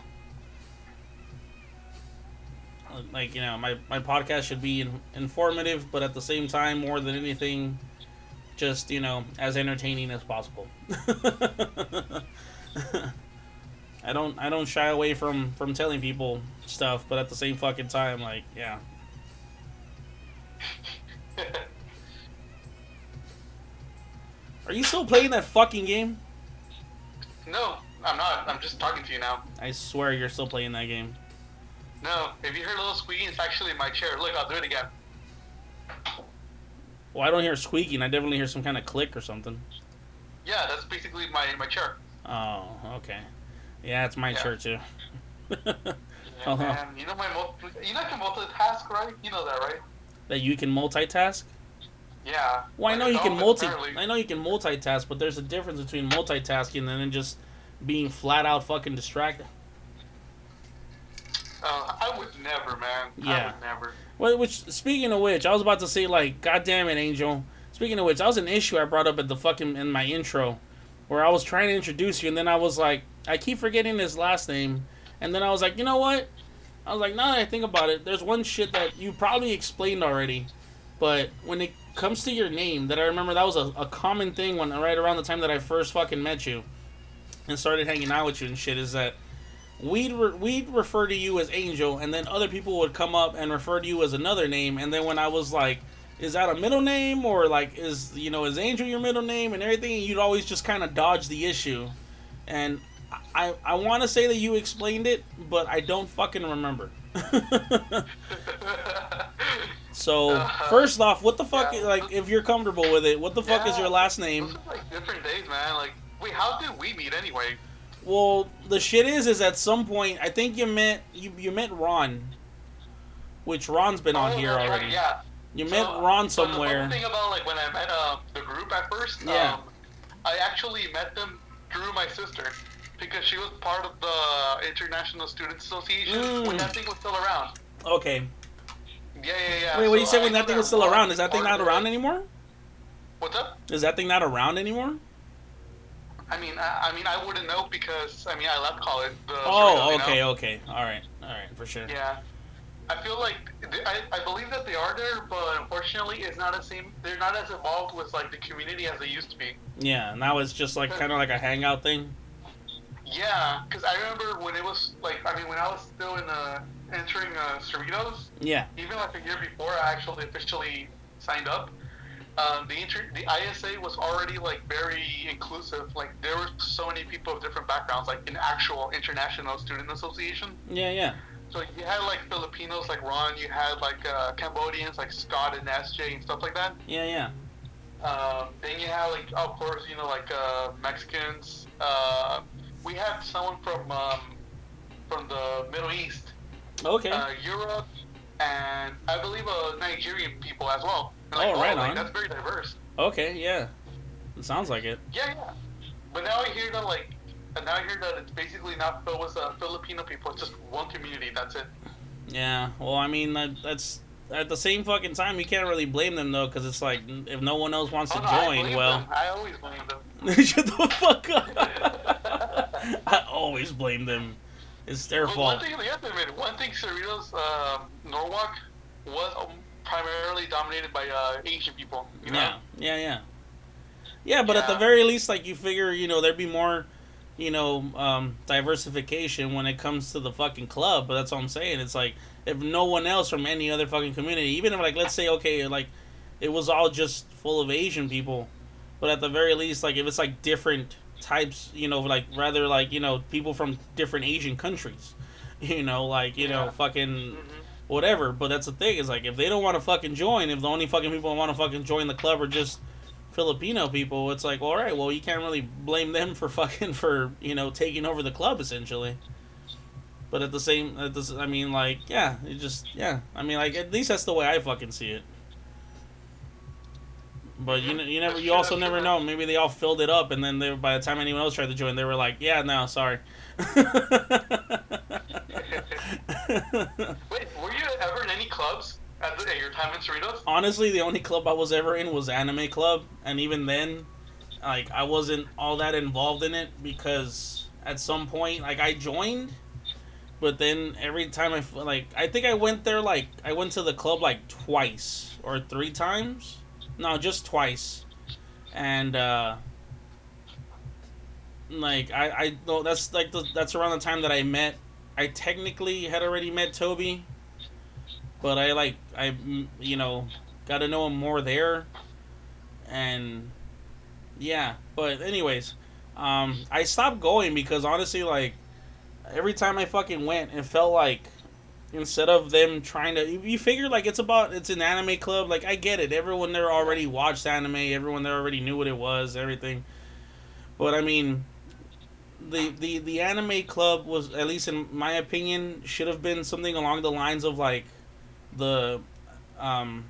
Like you know, my my podcast should be in, informative, but at the same time, more than anything, just you know, as entertaining as possible. I don't I don't shy away from from telling people stuff, but at the same fucking time, like yeah. Are you still playing that fucking game? no, I'm not. I'm just talking to you now. I swear you're still playing that game. No, if you hear a little squeaking, it's actually my chair. Look, I'll do it again. Well, I don't hear squeaking. I definitely hear some kind of click or something. Yeah, that's basically my my chair. Oh, okay. Yeah, it's my Yeah. chair too. Yeah, Uh-huh. man. You know my mul- you know I can multitask, right? You know that, right? that you can multitask. Yeah. Well, I know you can multi. apparently- I know you can multitask, but there's a difference between multitasking and then just being flat out fucking distracted. Uh, I would never, man. I Yeah. would never. Well, which speaking of which, I was about to say like, God damn it, Angel. Speaking of which, that was an issue I brought up at the fucking in my intro, where I was trying to introduce you, and then I was like, I keep forgetting his last name, and then I was like, you know what? I was like, now that I think about it, there's one shit that you probably explained already, but when it comes to your name, that I remember that was a, a common thing when right around the time that I first fucking met you, and started hanging out with you and shit, is that we'd re- we'd refer to you as Angel, and then other people would come up and refer to you as another name, and then when I was like, "Is that a middle name or like is you know is Angel your middle name?" and everything, you'd always just kind of dodge the issue, and I I want to say that you explained it, but I don't fucking remember. so Uh-huh. first off, what the fuck? Yeah. Like, if you're comfortable with it, what the fuck is your last name? like different days, man. Like, wait, how did we meet anyway? Well, the shit is, is at some point, I think you met you, you met Ron, which Ron's been on Oh, here that's right, already. yeah. You met So- Ron so The somewhere. thing about like when I met uh, the group at first, Yeah. um, I actually met them through my sister because she was part of the International Students Association Mm. when that thing was still around. Okay. Yeah, yeah, yeah. Wait, what do you So say I when that thing was still around? Is that thing not around anymore? What's up? Is that thing not around anymore? I mean, I, I mean, I wouldn't know because I mean, I left college. The Oh, Cerritos, you know? okay, okay. All right, all right, for sure. Yeah. I feel like I, I believe that they are there, but unfortunately, it's not as same. They're not as involved with like the community as they used to be. Yeah, now it's just like kind of like a hangout thing. Yeah, because I remember when it was like I mean when I was still in uh, entering uh, Cerritos, Yeah. even like a year before I actually officially signed up. Um, the inter- the ISA was already like very inclusive. Like there were so many people of different backgrounds, like an actual international student association. Yeah, yeah. So you had like Filipinos like Ron, you had like uh, Cambodians like Scott and SJ and stuff like that. Yeah, yeah. Um, then you had like of course you know like uh, Mexicans. Uh, we had someone from um, from the Middle East, Okay. uh, Europe, and I believe uh, Nigerian people as well. And, Oh, right like, on. That's very diverse. okay, yeah. It sounds like it. Yeah, yeah. But now I hear that like, and now I hear that it's basically not filled with uh, Filipino people. It's just one community. That's it. Yeah. Well, I mean, that, that's at the same fucking time you can't really blame them though, because it's like if no one else wants Oh, to no, join, blame well, them. I always blame them. shut the fuck up. I always blame them. It's their But fault. One thing, you have to admit, one thing Cerritos um, Norwalk was um, primarily dominated by uh, Asian people. You know? Yeah, yeah, yeah. Yeah, but at the very least, like you figure, you know, there'd be more, you know, um, diversification when it comes to the fucking club. But that's all I'm saying. It's like if no one else from any other fucking community, even if like let's say okay, like it was all just full of Asian people, but at the very least, like if it's like different types, you know, like rather like you know people from different Asian countries, you know, like you know Yeah. fucking Mhm. whatever. But that's the thing is like if they don't want to fucking join, if the only fucking people who want to fucking join the club are just Filipino people, it's like, well, all right, well, you can't really blame them for fucking for you know taking over the club essentially. But at the same, at the, I mean, like, yeah, it just, yeah, I mean, like, at least that's the way I fucking see it. But you, you never, you also never know. Maybe they all filled it up, and then they, by the time anyone else tried to join, they were like, "Yeah, no, sorry." Wait, were you ever in any clubs at, the, at your time in Cerritos? honestly, the only club I was ever in was Anime Club, and even then, like I wasn't all that involved in it because at some point, like I joined, but then every time I like, I think I went there like I went to the club like twice or three times, no, just twice, and uh like I I no, that's like the, that's around the time that I met. I technically had already met Toby, but I like I you know got to know him more there, and yeah. But anyways, um, I stopped going because honestly, like every time I fucking went, it felt like instead of them trying to, you figure like it's about it's an anime club. Like I get it, everyone there already watched anime, everyone there already knew what it was, everything. But I mean, the the the anime club was at least in my opinion should have been something along the lines of like the um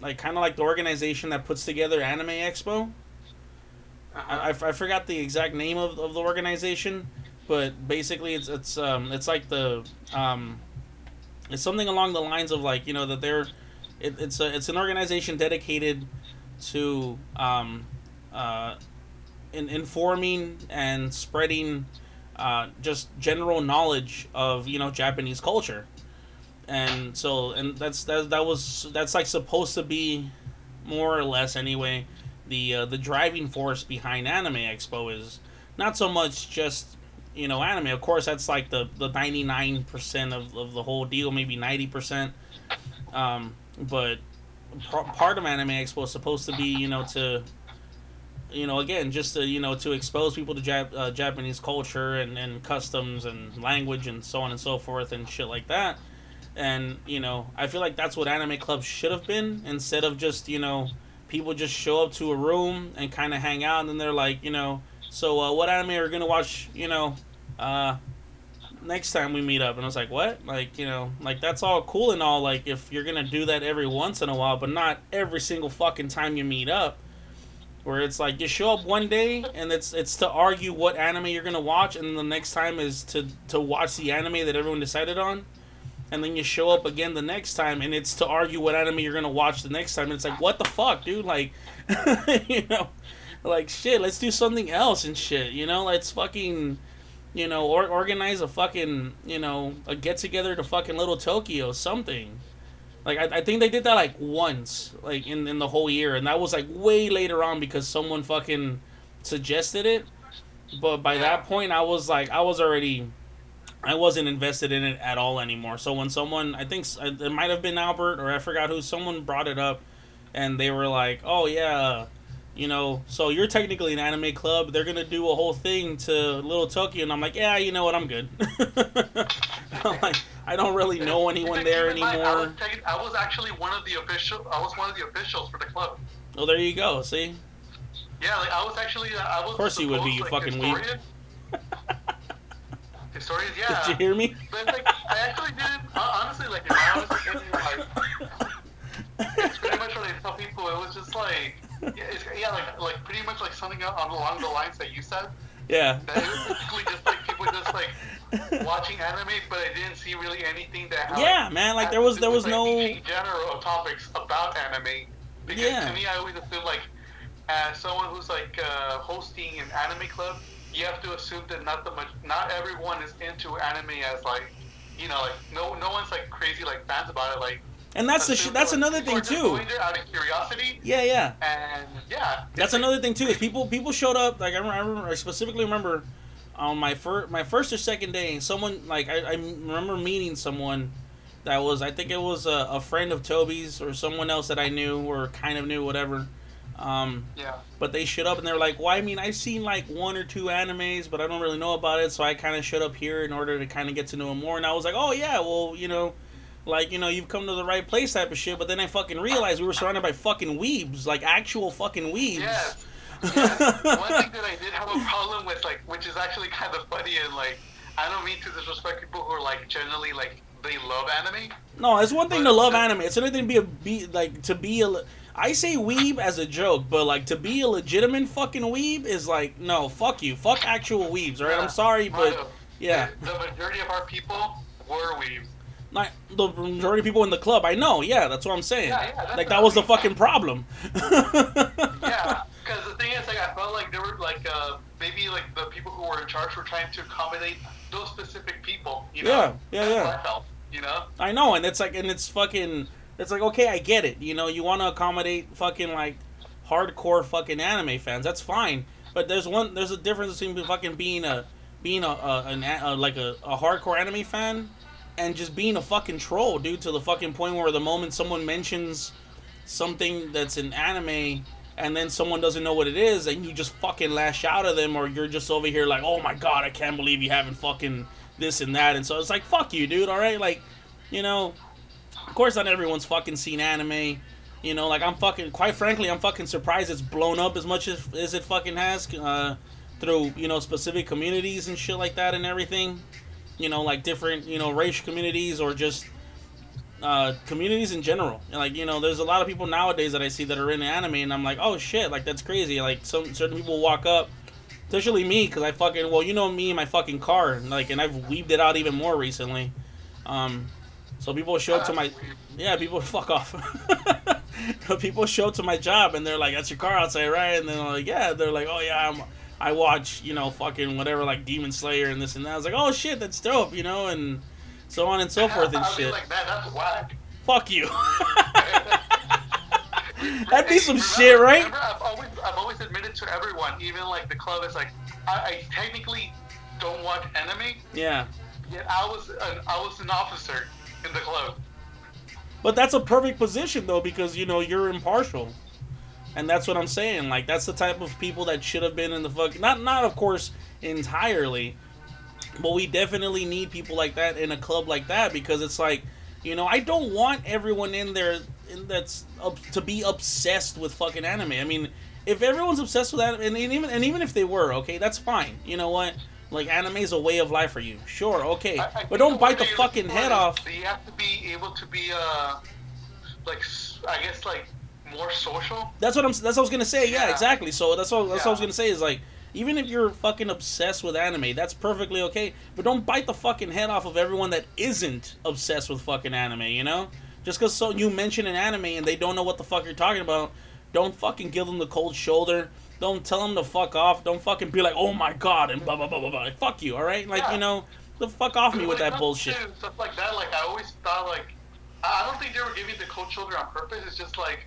like kind of like the organization that puts together anime expo. I, I, I forgot the exact name of, of the organization but basically it's it's um it's like the um it's something along the lines of like you know that they're it, it's a it's an organization dedicated to um uh in informing and spreading uh, just general knowledge of you know Japanese culture, and so and that's that that was that's like supposed to be more or less anyway the uh, the driving force behind Anime Expo is not so much just you know anime. Of course, that's like the the ninety nine percent of of the whole deal, maybe ninety percent. Um, but par- part of Anime Expo is supposed to be you know to you know again just to you know to expose people to Jap- uh, Japanese culture and, and customs and language and so on and so forth and shit like that. And you know, I feel like that's what anime clubs should have been instead of just you know people just show up to a room and kind of hang out and then they're like you know so uh, what anime are we gonna watch you know uh, next time we meet up. And I was like what? Like you know like that's all cool and all. Like if you're gonna do that every once in a while but not every single fucking time you meet up where it's like you show up one day and it's it's to argue what anime you're gonna watch and the next time is to to watch the anime that everyone decided on. And then you show up again the next time and it's to argue what anime you're gonna watch the next time. And it's like what the fuck dude? Like you know like shit let's do something else and shit you know? Let's fucking you know or organize a fucking you know a get together to fucking little tokyo something. Like I, I think they did that like once like in, in the whole year. And that was like way later on because someone fucking suggested it. But by that point i was like i was already i wasn't invested in it at all anymore. So when someone i think uh, it might have been albert or i forgot who someone brought it up and they were like oh yeah you know so you're technically an anime club they're gonna do a whole thing to little tokyo and i'm like yeah you know what i'm good I'm like, i don't really know anyone there mind, I was, anymore I was actually one of the official. I was one of the officials for the club. oh there you go see Yeah, like I was actually. uh, I was. Of course you would be, you supposed, fucking weeb. historian. Historians, yeah. did you hear me But it's like I actually didn't. Uh, honestly, like in my honest opinion, like it's pretty much what I tell people. It was just like, yeah, yeah, like like pretty much like something along the lines that you said. yeah That it was basically just like people just like watching anime, but I didn't see really anything that. had, Yeah, man, like, there was- there was like, no- general topics about anime. Because Yeah. to me, I always feel like, as someone who's like uh, hosting an anime club, you have to assume that not the much, not everyone is into anime as like, you know, like no no one's like crazy like fans about it. Like And that's the sh- that's another thing too. Out of curiosity, Yeah, yeah. and yeah, That's another thing too. Is people people showed up like I remember, I, specifically remember on my first my first or second day, someone like I, I remember meeting someone that was I think it was a, a friend of Toby's or someone else that I knew or kind of knew whatever. Um, Yeah. but they showed up and they're like, "Well, I mean, I've seen like one or two animes, but I don't really know about it, so I kind of showed up here in order to kind of get to know him more." And I was like, "Oh yeah, well, you know." Like, you know, you've come to the right place type of shit, but then I fucking realized we were surrounded by fucking weebs, like actual fucking weebs. Yes. yes. One thing that I did have a problem with, like, which is actually kind of funny, and like, I don't mean to disrespect people who are like generally like they love anime. No, it's one thing to love anime. It's another thing to be a be like to be a. I say weeb as a joke, but like to be a legitimate fucking weeb is like no, fuck you, fuck actual weebs. All right, I'm sorry, but yeah, The, majority of our people were weebs. Not the majority of people in the club. I know, yeah, that's what I'm saying. Yeah, yeah, like that was the fucking problem. Yeah, because the thing is, like, I felt like there were like uh, maybe like the people who were in charge were trying to accommodate those specific people. You know? Yeah, yeah, That's yeah. I felt. You know? I know, and it's like, and it's fucking, it's like, okay, I get it. You know, you want to accommodate fucking like hardcore fucking anime fans. That's fine, but there's one, there's a difference between fucking being a, being a, a, an, a like a, a hardcore anime fan, and just being a fucking troll, dude. To the fucking point where the moment someone mentions something that's an anime. And then someone doesn't know what it is, and you just fucking lash out at them, or you're just over here like, "Oh my god, I can't believe you haven't fucking this and that." And so it's like, "Fuck you, dude." All right, like, you know, of course not everyone's fucking seen anime. You know, like I'm fucking quite frankly, I'm fucking surprised it's blown up as much as, as it fucking has uh, through, you know, specific communities and shit like that and everything. You know, like different, you know, racial communities or just uh, communities in general. And, like, you know, there's a lot of people nowadays that I see that are in anime and I'm like, "Oh shit, like that's crazy." Like some certain people walk up Especially me, because I fucking well, you know me and my fucking car, like, and I've weaved it out even more recently. Um, so people show up to my, yeah, people fuck off. People show up to my job and they're like, "That's your car outside, right?" And then I'm like, "Yeah." They're like, "Oh yeah, I'm, I watch, you know, fucking whatever, like Demon Slayer and this and that." I was like, "Oh shit, that's dope," you know, and so on and so forth and I shit. like that. That's whack. Fuck you. That'd be some shit, right? Remember, I've always, I've always admitted to everyone, even like the club, is like, I, I technically don't watch anime, yeah. yet I was an, I was an officer in the club. But that's a perfect position though because you know you're impartial. And that's what I'm saying. Like that's the type of people that should have been in the fuck not not of course entirely, but we definitely need people like that in a club like that because it's like, you know, I don't want everyone in there in that's up, to be obsessed with fucking anime. I mean, if everyone's obsessed with anime, and even and even if they were, okay, that's fine. You know what? Like anime is a way of life for you. Sure, okay, I- I but don't bite the fucking head off. You have to be able to be, uh, like, I guess, like, more social. That's what I'm. That's what I was gonna say. Yeah, Yeah. exactly. So that's what that's what I was gonna say is like, even if you're fucking obsessed with anime, that's perfectly okay. But don't bite the fucking head off of everyone that isn't obsessed with fucking anime. You know, just because so you mention an anime and they don't know what the fuck you're talking about, don't fucking give them the cold shoulder. Don't tell them to fuck off. Don't fucking be like, oh my god, and blah blah blah blah blah. Like, fuck you. All right, like Yeah. you know, the fuck off me with it that bullshit. Stuff like that, like, I always thought, like, I don't think they were giving the cold shoulder on purpose. It's just, like,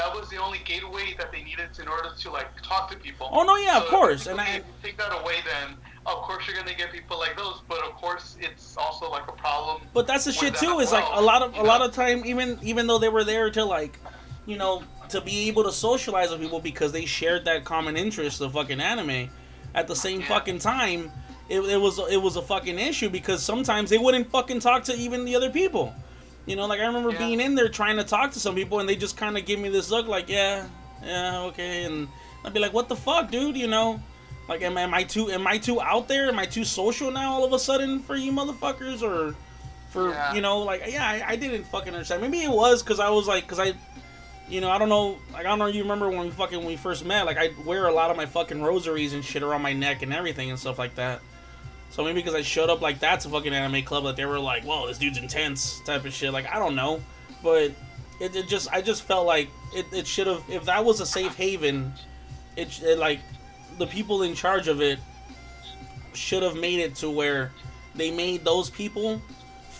that was the only gateway that they needed in order to, like, talk to people. Oh no, yeah, of So, course, if and you I. take that away, then of course you're gonna get people like those. But of course, it's also like a problem. But that's the shit too. Is like a lot of a lot of time, even even though they were there to like, you know, to be able to socialize with people because they shared that common interest of fucking anime. At the same Yeah. fucking time, it, it was it was a fucking issue because sometimes they wouldn't fucking talk to even the other people. You know, like I remember Yeah. being in there trying to talk to some people and they just kind of give me this look like, yeah, yeah, okay, and I'd be like, what the fuck, dude? You know, like am, am I too am I too out there? Am I too social now all of a sudden for you motherfuckers or? for Yeah. you know like yeah I, I didn't fucking understand maybe it was because i was like because i you know i don't know like i don't know you remember when we fucking when we first met like i wear a lot of my fucking rosaries and shit around my neck and everything and stuff like that so maybe because i showed up like that to fucking anime club that they were like whoa this dude's intense type of shit like i don't know but it, it just i just felt like it, it should have if that was a safe haven it, it like the people in charge of it should have made it to where they made those people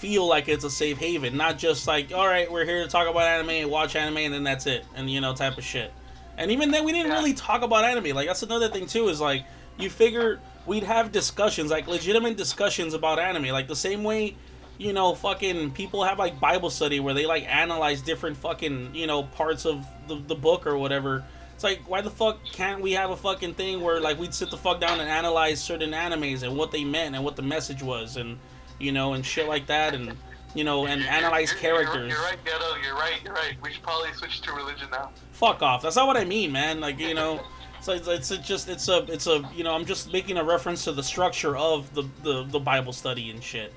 feel like it's a safe haven, not just like, all right, we're here to talk about anime, watch anime, and then that's it, and you know, type of shit. And even then, we didn't really talk about anime. Like that's another thing too. Is like you figure we'd have discussions, like legitimate discussions about anime, like the same way, you know, fucking people have like Bible study where they like analyze different fucking you know parts of the, the book or whatever. It's like why the fuck can't we have a fucking thing where like we'd sit the fuck down and analyze certain animes and what they meant and what the message was and you know and shit like that and you know and You're- analyze you're- you're- characters. You're, right, Ghetto. You're right. You're right. We should probably switch to religion now. fuck off. That's not what I mean, man. Like you know, so it's, it's it's just it's a it's a you know I'm just making a reference to the structure of the the, the Bible study and shit.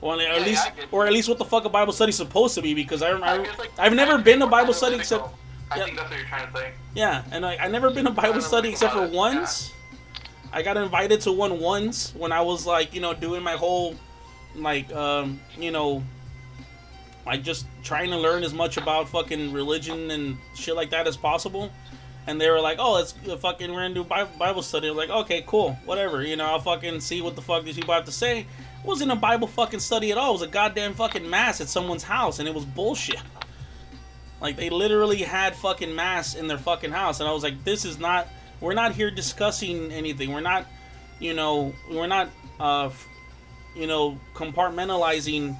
Well, at Yeah, least yeah, or at least what the fuck a Bible study's supposed to be because I, I, I like I've never been to Bible study except I yeah. think that's what you're trying to say. yeah, and I I never been to Bible study except for once. I got invited to one once when I was like you know doing my whole like um you know like just trying to learn as much about fucking religion and shit like that as possible. And they were like, "Oh, let's fucking we're gonna do Bible study." Like, "Okay, cool, whatever." You know, I'll fucking see what the fuck these people have to say. It wasn't a Bible fucking study at all. It was a goddamn fucking mass at someone's house, and it was bullshit. Like they literally had fucking mass in their fucking house, and I was like, "This is not. We're not here discussing anything. We're not, you know, we're not, uh, you know, compartmentalizing."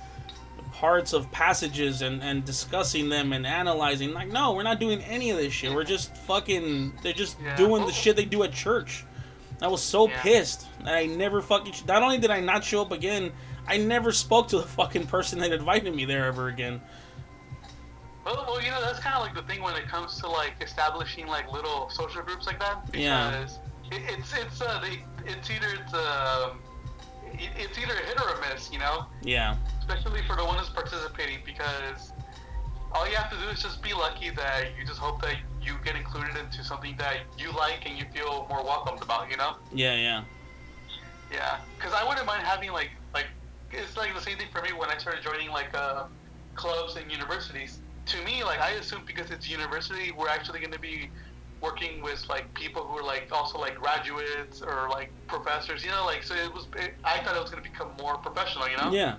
Parts of passages and, and discussing them and analyzing. Like, no, we're not doing any of this shit. We're just fucking. They're just Yeah. doing the shit they do at church. I was so Yeah. pissed that I never fucking. Not only did I not show up again, I never spoke to the fucking person that invited me there ever again. Well, well, you know, that's kind of like the thing when it comes to like establishing like little social groups like that. Because Yeah. it, it's it's uh, they, it's either it's um, it's either a hit or a miss, you know. Yeah, Especially for the one who's participating, because all you have to do is just be lucky that you just hope that you get included into something that you like and you feel more welcomed about, you know. yeah, yeah. Yeah, because I wouldn't mind having like like it's like the same thing for me when I started joining like uh, clubs and universities. To me, like I assume because it's university, we're actually going to be working with like people who are like also like graduates or like professors. You know, like so it was. It, I thought it was going to become more professional. You know. Yeah.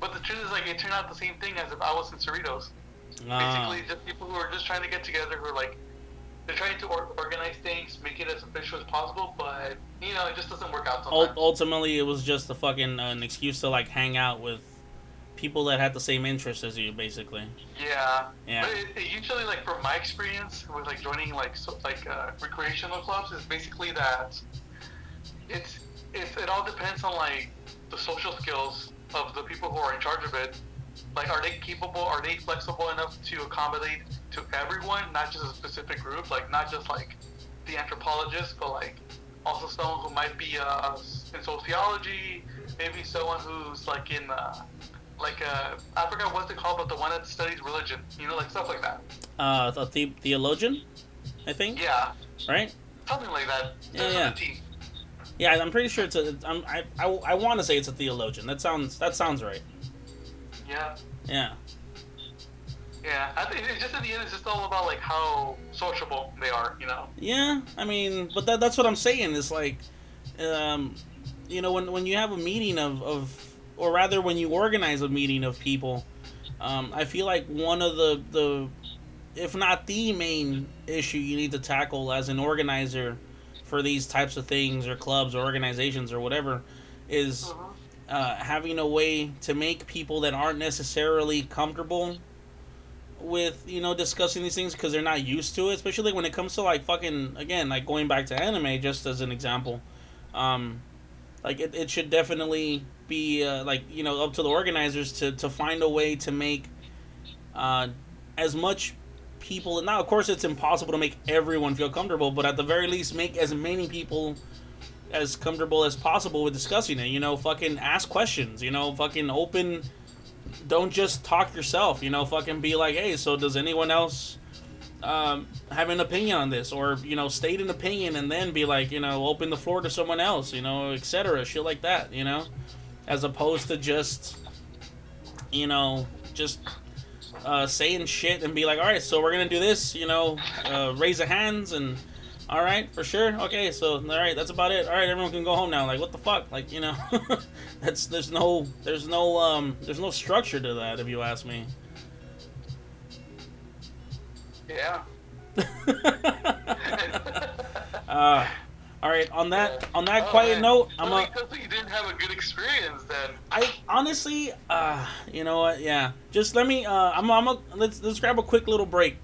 But the truth is, like, it turned out the same thing as if I was in Cerritos. Ah. Basically, just people who are just trying to get together, who are like, they're trying to or- organize things, make it as official as possible, but you know, it just doesn't work out sometimes. ultimately, it was just a fucking uh, an excuse to like hang out with people that had the same interests as you, basically. Yeah. Yeah. But it, it usually, like from my experience with like joining like so, like uh, recreational clubs, is basically that it's it's it all depends on like the social skills of the people who are in charge of it. Like, are they capable? Are they flexible enough to accommodate to everyone, not just a specific group? Like, not just like the anthropologist, but like also someone who might be uh, in sociology, maybe someone who's like in uh, like uh, I forgot what's it called, but the one that studies religion, you know, like stuff like that. Uh, a the- theologian, I think. Yeah, Right. something like that. Yeah, yeah. with a T. Yeah, I'm pretty sure it's a. I'm, I I, I want to say it's a theologian. That sounds that sounds right. Yeah, Yeah. yeah. I think it's just in the end, it's just all about like how sociable they are, you know. Yeah, I mean, but that, that's what I'm saying. Is like, um, you know, when when you have a meeting of, of or rather when you organize a meeting of people, um, I feel like one of the the, if not the main issue you need to tackle as an organizer for these types of things or clubs or organizations or whatever, is uh, having a way to make people that aren't necessarily comfortable with you know discussing these things because they're not used to it especially when it comes to like fucking again like going back to anime just as an example um like it, it should definitely be uh, like you know up to the organizers to to find a way to make uh as much people now of course it's impossible to make everyone feel comfortable but at the very least make as many people as comfortable as possible with discussing it. You know, fucking ask questions. You know, fucking open. Don't just talk yourself. You know, fucking be like, hey, so does anyone else um, have an opinion on this, or you know, state an opinion and then be like, you know, open the floor to someone else. You know, etc. Shit like that. You know, as opposed to just, you know, just. Uh, saying shit and be like, all right, so we're gonna do this, you know, uh, raise the hands and all right, for sure. Okay, so all right, that's about it. All right, everyone can go home now. Like, what the fuck? Like, you know, That's there's no there's no um there's no structure to that if you ask me. Yeah. uh, all right. On that on that Oh, quiet man. note, I'm Well, a, because you didn't have a good experience then. I honestly, uh, you know what? Yeah, just let me. Uh, I'm. I'm. A, let's let's grab a quick little break.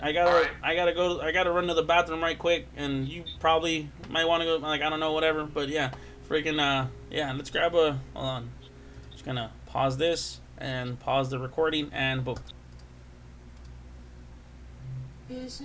I gotta. Alright. I gotta go. I gotta run to the bathroom right quick, and you probably might want to go. Like I don't know, whatever. But yeah, freaking. Uh, yeah. Let's grab a. Hold on. Just gonna pause this and pause the recording and boom. This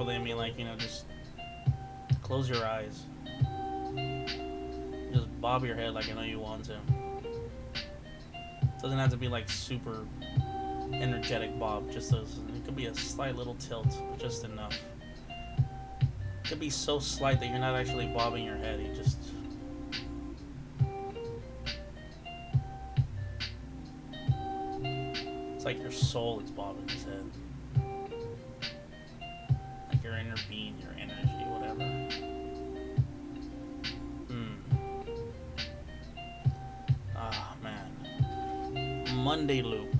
properly, I mean like you know, just close your eyes, just bob your head like I know you want to. Doesn't have to be like super energetic bob. Just as it could be a slight little tilt, just enough. It could be so slight that you're not actually bobbing your head. You just It's like your soul is bobbing your inner being, your energy, whatever. Hmm. Ah, man. Monday Loop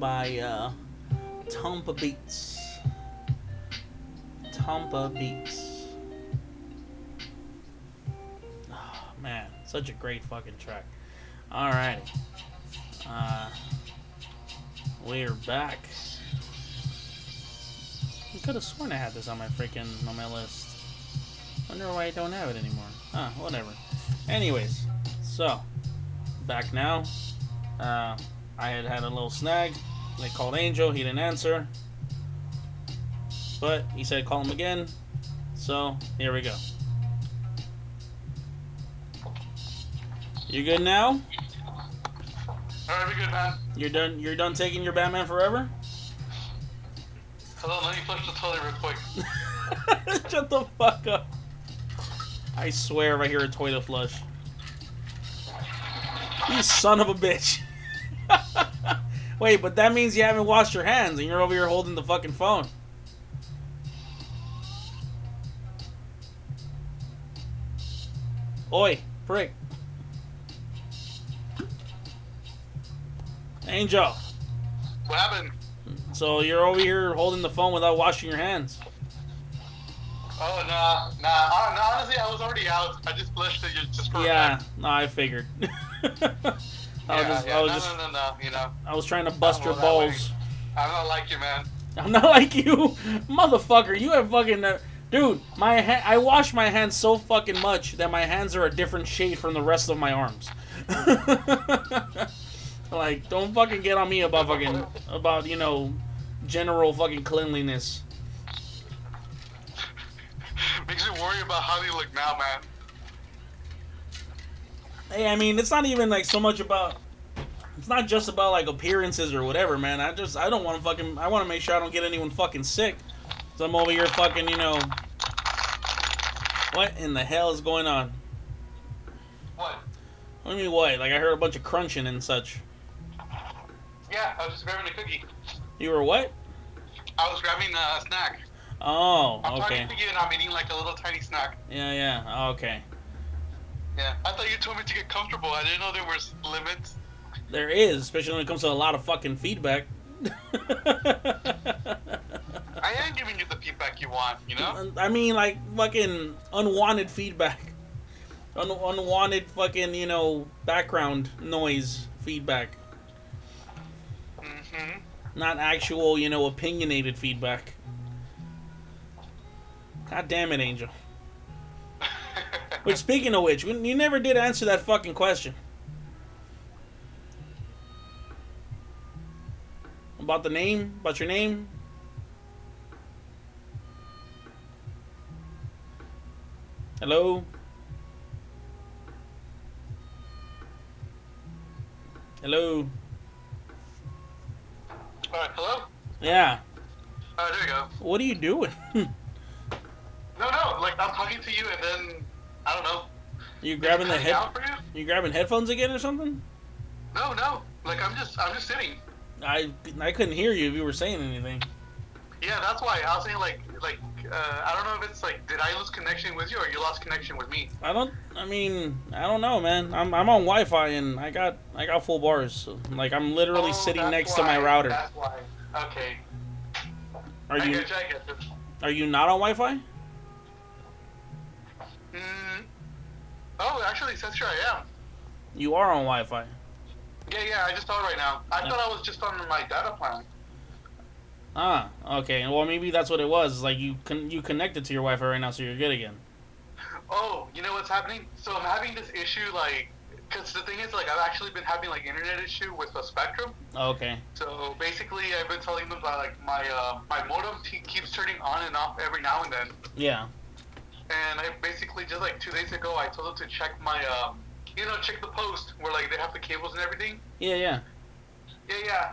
by uh, Tomppabeats. Tampa Beats. Ah, man. Such a great fucking track. Alrighty. Uh, we're back. I could have sworn I had this on my freaking on my list. Wonder why I don't have it anymore. Huh, whatever. Anyways, so back now. Uh, I had had a little snag. They called Angel. He didn't answer. But he said call him again. So here we go. You good now? Alright, we good, man. You're done. You're done taking your Batman Forever. Hold on, let me flush the toilet real quick. Shut the fuck up. I swear if I hear a toilet flush. You son of a bitch. Wait, but that means you haven't washed your hands and you're over here holding the fucking phone. Oi, prick. Angel. What happened? So you're over here holding the phone without washing your hands. Oh, nah, nah. nah, Honestly, I was already out. I just flushed it just for Yeah, no, I figured. I was Yeah, just, yeah, I was no, just, no, no, no, you know. I was trying to bust I'm your all that way. balls. I'm not like you, man. I'm not like you, motherfucker. You have fucking, uh, dude. My ha- I wash my hands so fucking much that my hands are a different shade from the rest of my arms. like, don't fucking get on me about fucking about you know general fucking cleanliness. Makes me worry about how they look now, man. Hey, I mean, it's not even like so much about. It's not just about like appearances or whatever, man. I just I don't want to fucking. I want to make sure I don't get anyone fucking sick. So I'm over here fucking, you know. What in the hell is going on? What? What do you mean what? Like I heard a bunch of crunching and such. Yeah, I was just grabbing a cookie. You were what? I was grabbing a snack. Oh, I'm okay. talking to you and I'm eating like a little tiny snack. Yeah, yeah. Oh, okay. Yeah. I thought you told me to get comfortable. I didn't know there was limits. There is, especially when it comes to a lot of fucking feedback. I am giving you the feedback you want, you know? I mean, like fucking unwanted feedback, Un- unwanted fucking you know background noise feedback, Mm-hmm. Not actual, you know, opinionated feedback. God damn it, Angel. which, speaking of which, you never did answer that fucking question. About the name? About your name? Hello? Hello? Alright, hello? Yeah. Alright, there you go. What are you doing? No, no, like I'm talking to you and then, I don't know. you grabbing the head? for you? You grabbing headphones again or something? No, no. Like I'm just, I'm just sitting. I I couldn't hear you if you were saying anything. Yeah, that's why I was saying like, like uh, I don't know if it's like, did I lose connection with you or you lost connection with me? I don't. I mean, I don't know, man. I'm I'm on Wi-Fi and I got I got full bars. So, like I'm literally Oh, sitting next to my router. That's why. Okay. Are I you get you. I get you. are you not on Wi-Fi? Mm. Oh, actually, says here I am. You are on Wi-Fi. Yeah, yeah. I just saw it right now. I thought I was just on my data plan. Ah, okay. Well, maybe that's what it was. Like you con- you connected to your Wi-Fi right now, so you're good again. Oh, you know what's happening? So I'm having this issue, like, because the thing is, like, I've actually been having like internet issue with the Spectrum. Okay. So basically, I've been telling them that like my uh, my modem t- keeps turning on and off every now and then. Yeah. And I basically just like two days ago, I told them to check my um, you know, check the post where like they have the cables and everything. Yeah. Yeah. Yeah, yeah.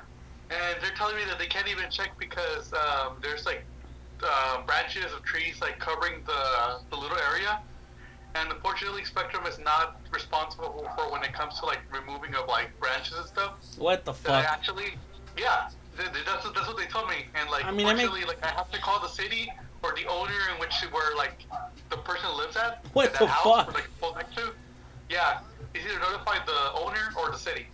And they're telling me that they can't even check because um, there's like uh, branches of trees like covering the the little area. And unfortunately, Spectrum is not responsible for when it comes to like removing of like branches and stuff. What the I fuck? actually, yeah, th- th- that's what, that's what they told me. And like, I mean, I make- unfortunately, like I have to call the city or the owner in which where like the person lives at. What at the house, fuck? Or, like pulled next to. Yeah, is either notify the owner or the city.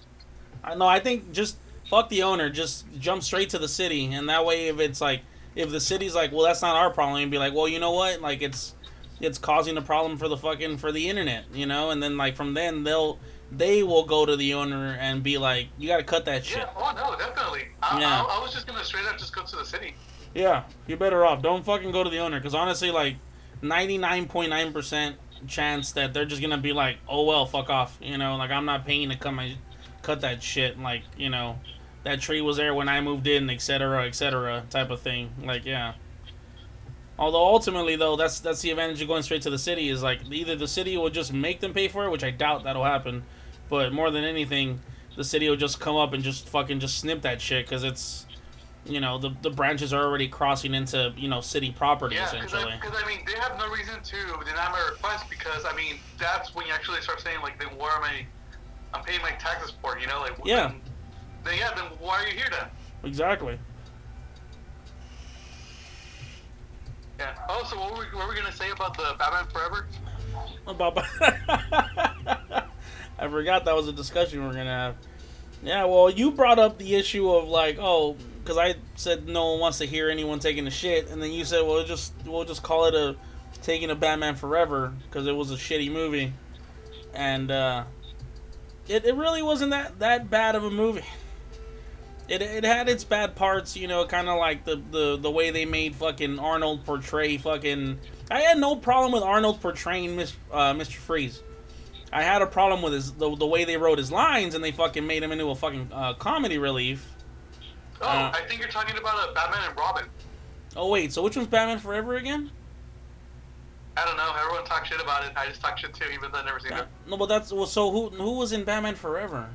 I no, I think just fuck the owner. Just jump straight to the city, and that way, if it's like, if the city's like, well, that's not our problem, and be like, well, you know what, like it's, it's causing a problem for the fucking for the internet, you know, and then like from then they'll they will go to the owner and be like, you got to cut that shit. Yeah. Oh no, definitely. I, Yeah. I, I was just gonna straight up just go to the city. Yeah, you're better off. Don't fucking go to the owner, because honestly, like, ninety nine point nine percent chance that they're just gonna be like, oh well, fuck off, you know, like I'm not paying to cut my, cut that shit, like you know, that tree was there when I moved in, etc., etc., type of thing. Like, yeah. Although ultimately, though, that's that's the advantage of going straight to the city is like either the city will just make them pay for it, which I doubt that'll happen, but more than anything, the city will just come up and just fucking just snip that shit because it's you know the the branches are already crossing into you know city property Yeah, because essentially. I, 'cause, I mean they have no reason to deny my request because I mean that's when you actually start saying like then where am I? I'm paying my taxes for it, you know like Yeah. Then yeah, then why are you here then? Exactly. Yeah. Oh, so what were, we, what were we gonna say about the Batman Forever? About I forgot that was a discussion we are gonna have. Yeah, well, you brought up the issue of like, oh, because I said no one wants to hear anyone taking a shit, and then you said, well, just we'll just call it a taking a Batman Forever because it was a shitty movie, and uh, it it really wasn't that that bad of a movie. It, it had its bad parts, you know, kind of like the, the, the way they made fucking Arnold portray fucking. I had no problem with Arnold portraying Mis- uh, Mr. Freeze. I had a problem with his the, the way they wrote his lines and they fucking made him into a fucking uh, comedy relief. Oh, Uh, I think you're talking about a Batman and Robin. Oh wait, so which one's Batman Forever again? I don't know. Everyone talks shit about it. I just talk shit too, even though I've never seen it. No, but that's well. So who who was in Batman Forever?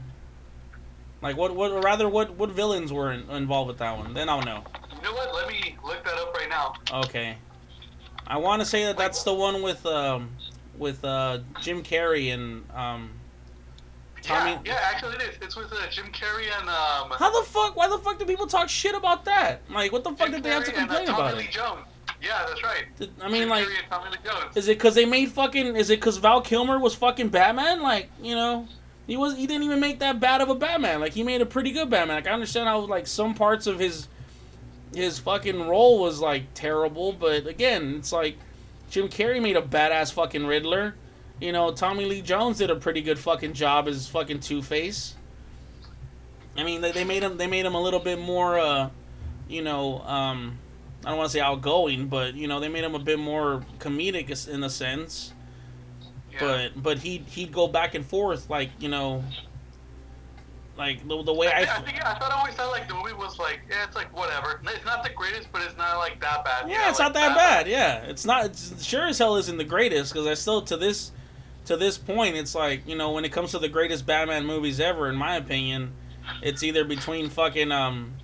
Like what what or rather what what villains were in, involved with that one? Then I'll know. You know what? Let me look that up right now. Okay. I want to say that that's the one with um with uh Jim Carrey and um Tommy. Yeah, yeah, actually it is. It's with uh, Jim Carrey and um. How the fuck? Why the fuck do people talk shit about that? Like, what the fuck Jim did they have to Carrey and, uh, complain Tommy about Lee it? Jones. Yeah, that's right. Did- I mean, Jim like, Carrey and Tommy Lee Jones. is it because they made fucking? Is it because Val Kilmer was fucking Batman? Like, you know, he was. He didn't even make that bad of a Batman. Like, he made a pretty good Batman. Like, I understand how like some parts of his his fucking role was like terrible, but again, it's like Jim Carrey made a badass fucking Riddler. You know, Tommy Lee Jones did a pretty good fucking job as fucking Two Face. I mean, they, they made him they made him a little bit more, uh, you know, um, I don't want to say outgoing, but you know, they made him a bit more comedic in a sense. Yeah. But but he he'd go back and forth like you know, Like the, the way I, I, I think I thought I always thought like the movie was like yeah, it's like whatever. It's not the greatest, but it's not like that bad. you yeah, know, it's like not that bad. Yeah, it's not. It's sure as hell isn't the greatest because I still to this to this point, it's like you know when it comes to the greatest Batman movies ever, in my opinion, it's either between fucking um.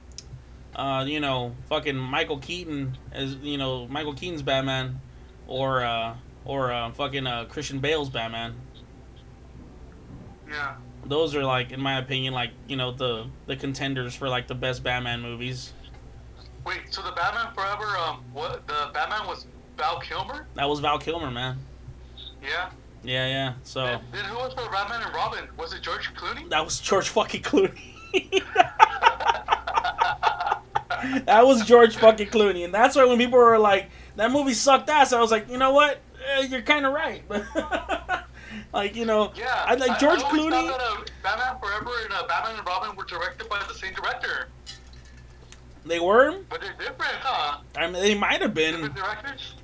Uh, you know, fucking Michael Keaton as you know Michael Keaton's Batman, or uh, or uh, fucking uh, Christian Bale's Batman. Yeah. those are like in my opinion like you know the the contenders for like the best batman movies Wait, so the Batman Forever, um, what the Batman was Val Kilmer? that was val kilmer man Yeah. yeah yeah so Then, then who was for Batman and Robin? Was it George Clooney? that was george fucking clooney that was george fucking clooney and that's why when people were like that movie sucked ass i was like you know what Eh, you're kind of right like you know Yeah. I like George I Clooney- that, uh, Batman Forever and uh, Batman and Robin were directed by the same director, they were but they're different, huh? i mean they might have been Different directors.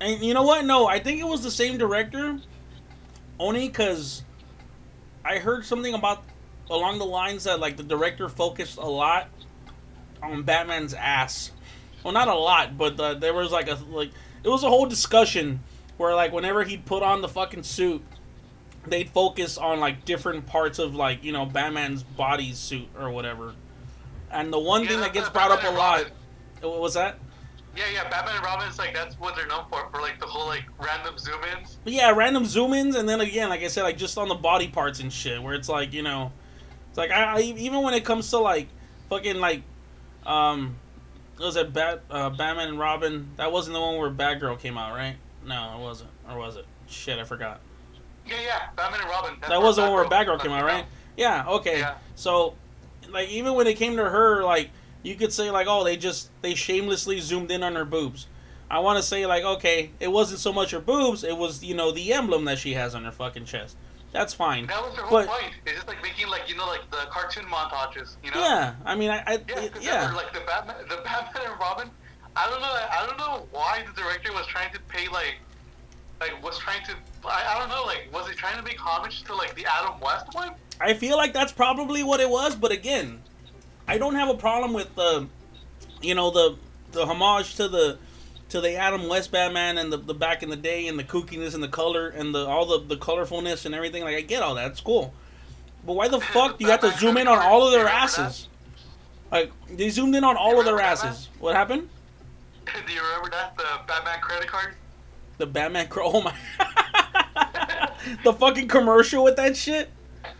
And you know what? No, I think it was the same director. Only because I heard something about along the lines that like the director focused a lot on Batman's ass. Well, not a lot, but uh, there was like a like it was a whole discussion where like whenever he'd put on the fucking suit, they'd focus on like different parts of like you know Batman's body suit or whatever. And the one Yeah, thing that gets brought up a lot, Robin. what was that? Yeah, yeah, Batman and Robin is like that's what they're known for, for like the whole like random zoom ins. Yeah, random zoom ins, and then again, like I said, like just on the body parts and shit, where it's like, you know, it's like I, I even when it comes to like fucking like, um, was it Bat uh, Batman and Robin? That wasn't the one where Batgirl came out, right? No, it wasn't, or was it? Shit, I forgot. Yeah, yeah, Batman and Robin. That's That was the one where Batgirl- came out, right? Yeah, okay. Yeah. So, like, even when it came to her, like, you could say, like, oh, they just, they shamelessly zoomed in on her boobs. I want to say, like, okay, it wasn't so much her boobs, it was, you know, the emblem that she has on her fucking chest. That's fine. That was their whole But- point. It's just like making like you know like the cartoon montages, you know? Yeah, I mean, I, I Yeah, 'cause yeah. like the Batman, the Batman and Robin. I don't know. I don't know why the director was trying to pay like, like was trying to. I, I don't know. Like, was he trying to make homage to like the Adam West one? I feel like that's probably what it was, but again, I don't have a problem with the, you know, the the homage to the to the Adam West Batman and the, the back in the day and the kookiness and the color and the all the the colorfulness and everything. Like I get all that, it's cool. But why the fuck do you have to zoom in on all of their asses? Like they zoomed in on all of their asses. What happened? Do you remember that the Batman credit card? The Batman. cr- Oh my. the fucking commercial with that shit.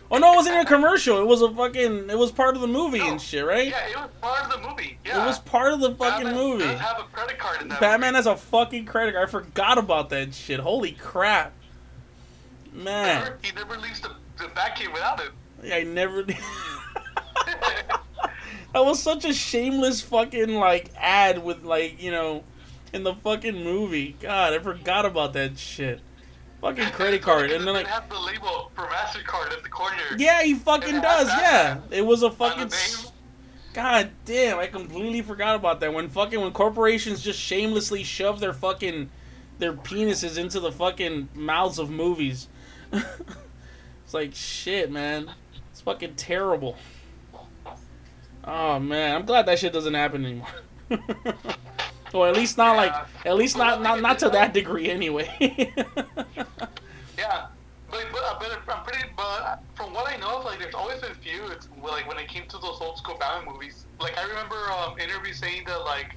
Oh no, it wasn't even a commercial. It was a fucking. It was part of the movie No. and shit, right? Yeah, it was part of the movie. Yeah, It was part of the fucking Batman movie. Have a credit card in that Batman movie. has a fucking credit card. I forgot about that shit. Holy crap. Man. Remember? He never leaves the the Batcave without it. Yeah, I never. that was such a shameless fucking like ad with like you know, in the fucking movie. God, I forgot about that shit. Fucking credit card, and then like, has the label for Mastercard at the corner. yeah, he fucking does. Yeah, it was a fucking. God damn, I completely forgot about that. When fucking when corporations just shamelessly shove their fucking their penises into the fucking mouths of movies. it's like shit, man. It's fucking terrible. Oh man, I'm glad that shit doesn't happen anymore. or at least not like at least not not not to that degree anyway. Yeah, but but, uh, but I'm pretty. But from what I know, like there's always been feuds. Like when it came to those old school Batman movies. Like I remember um, interviews saying that like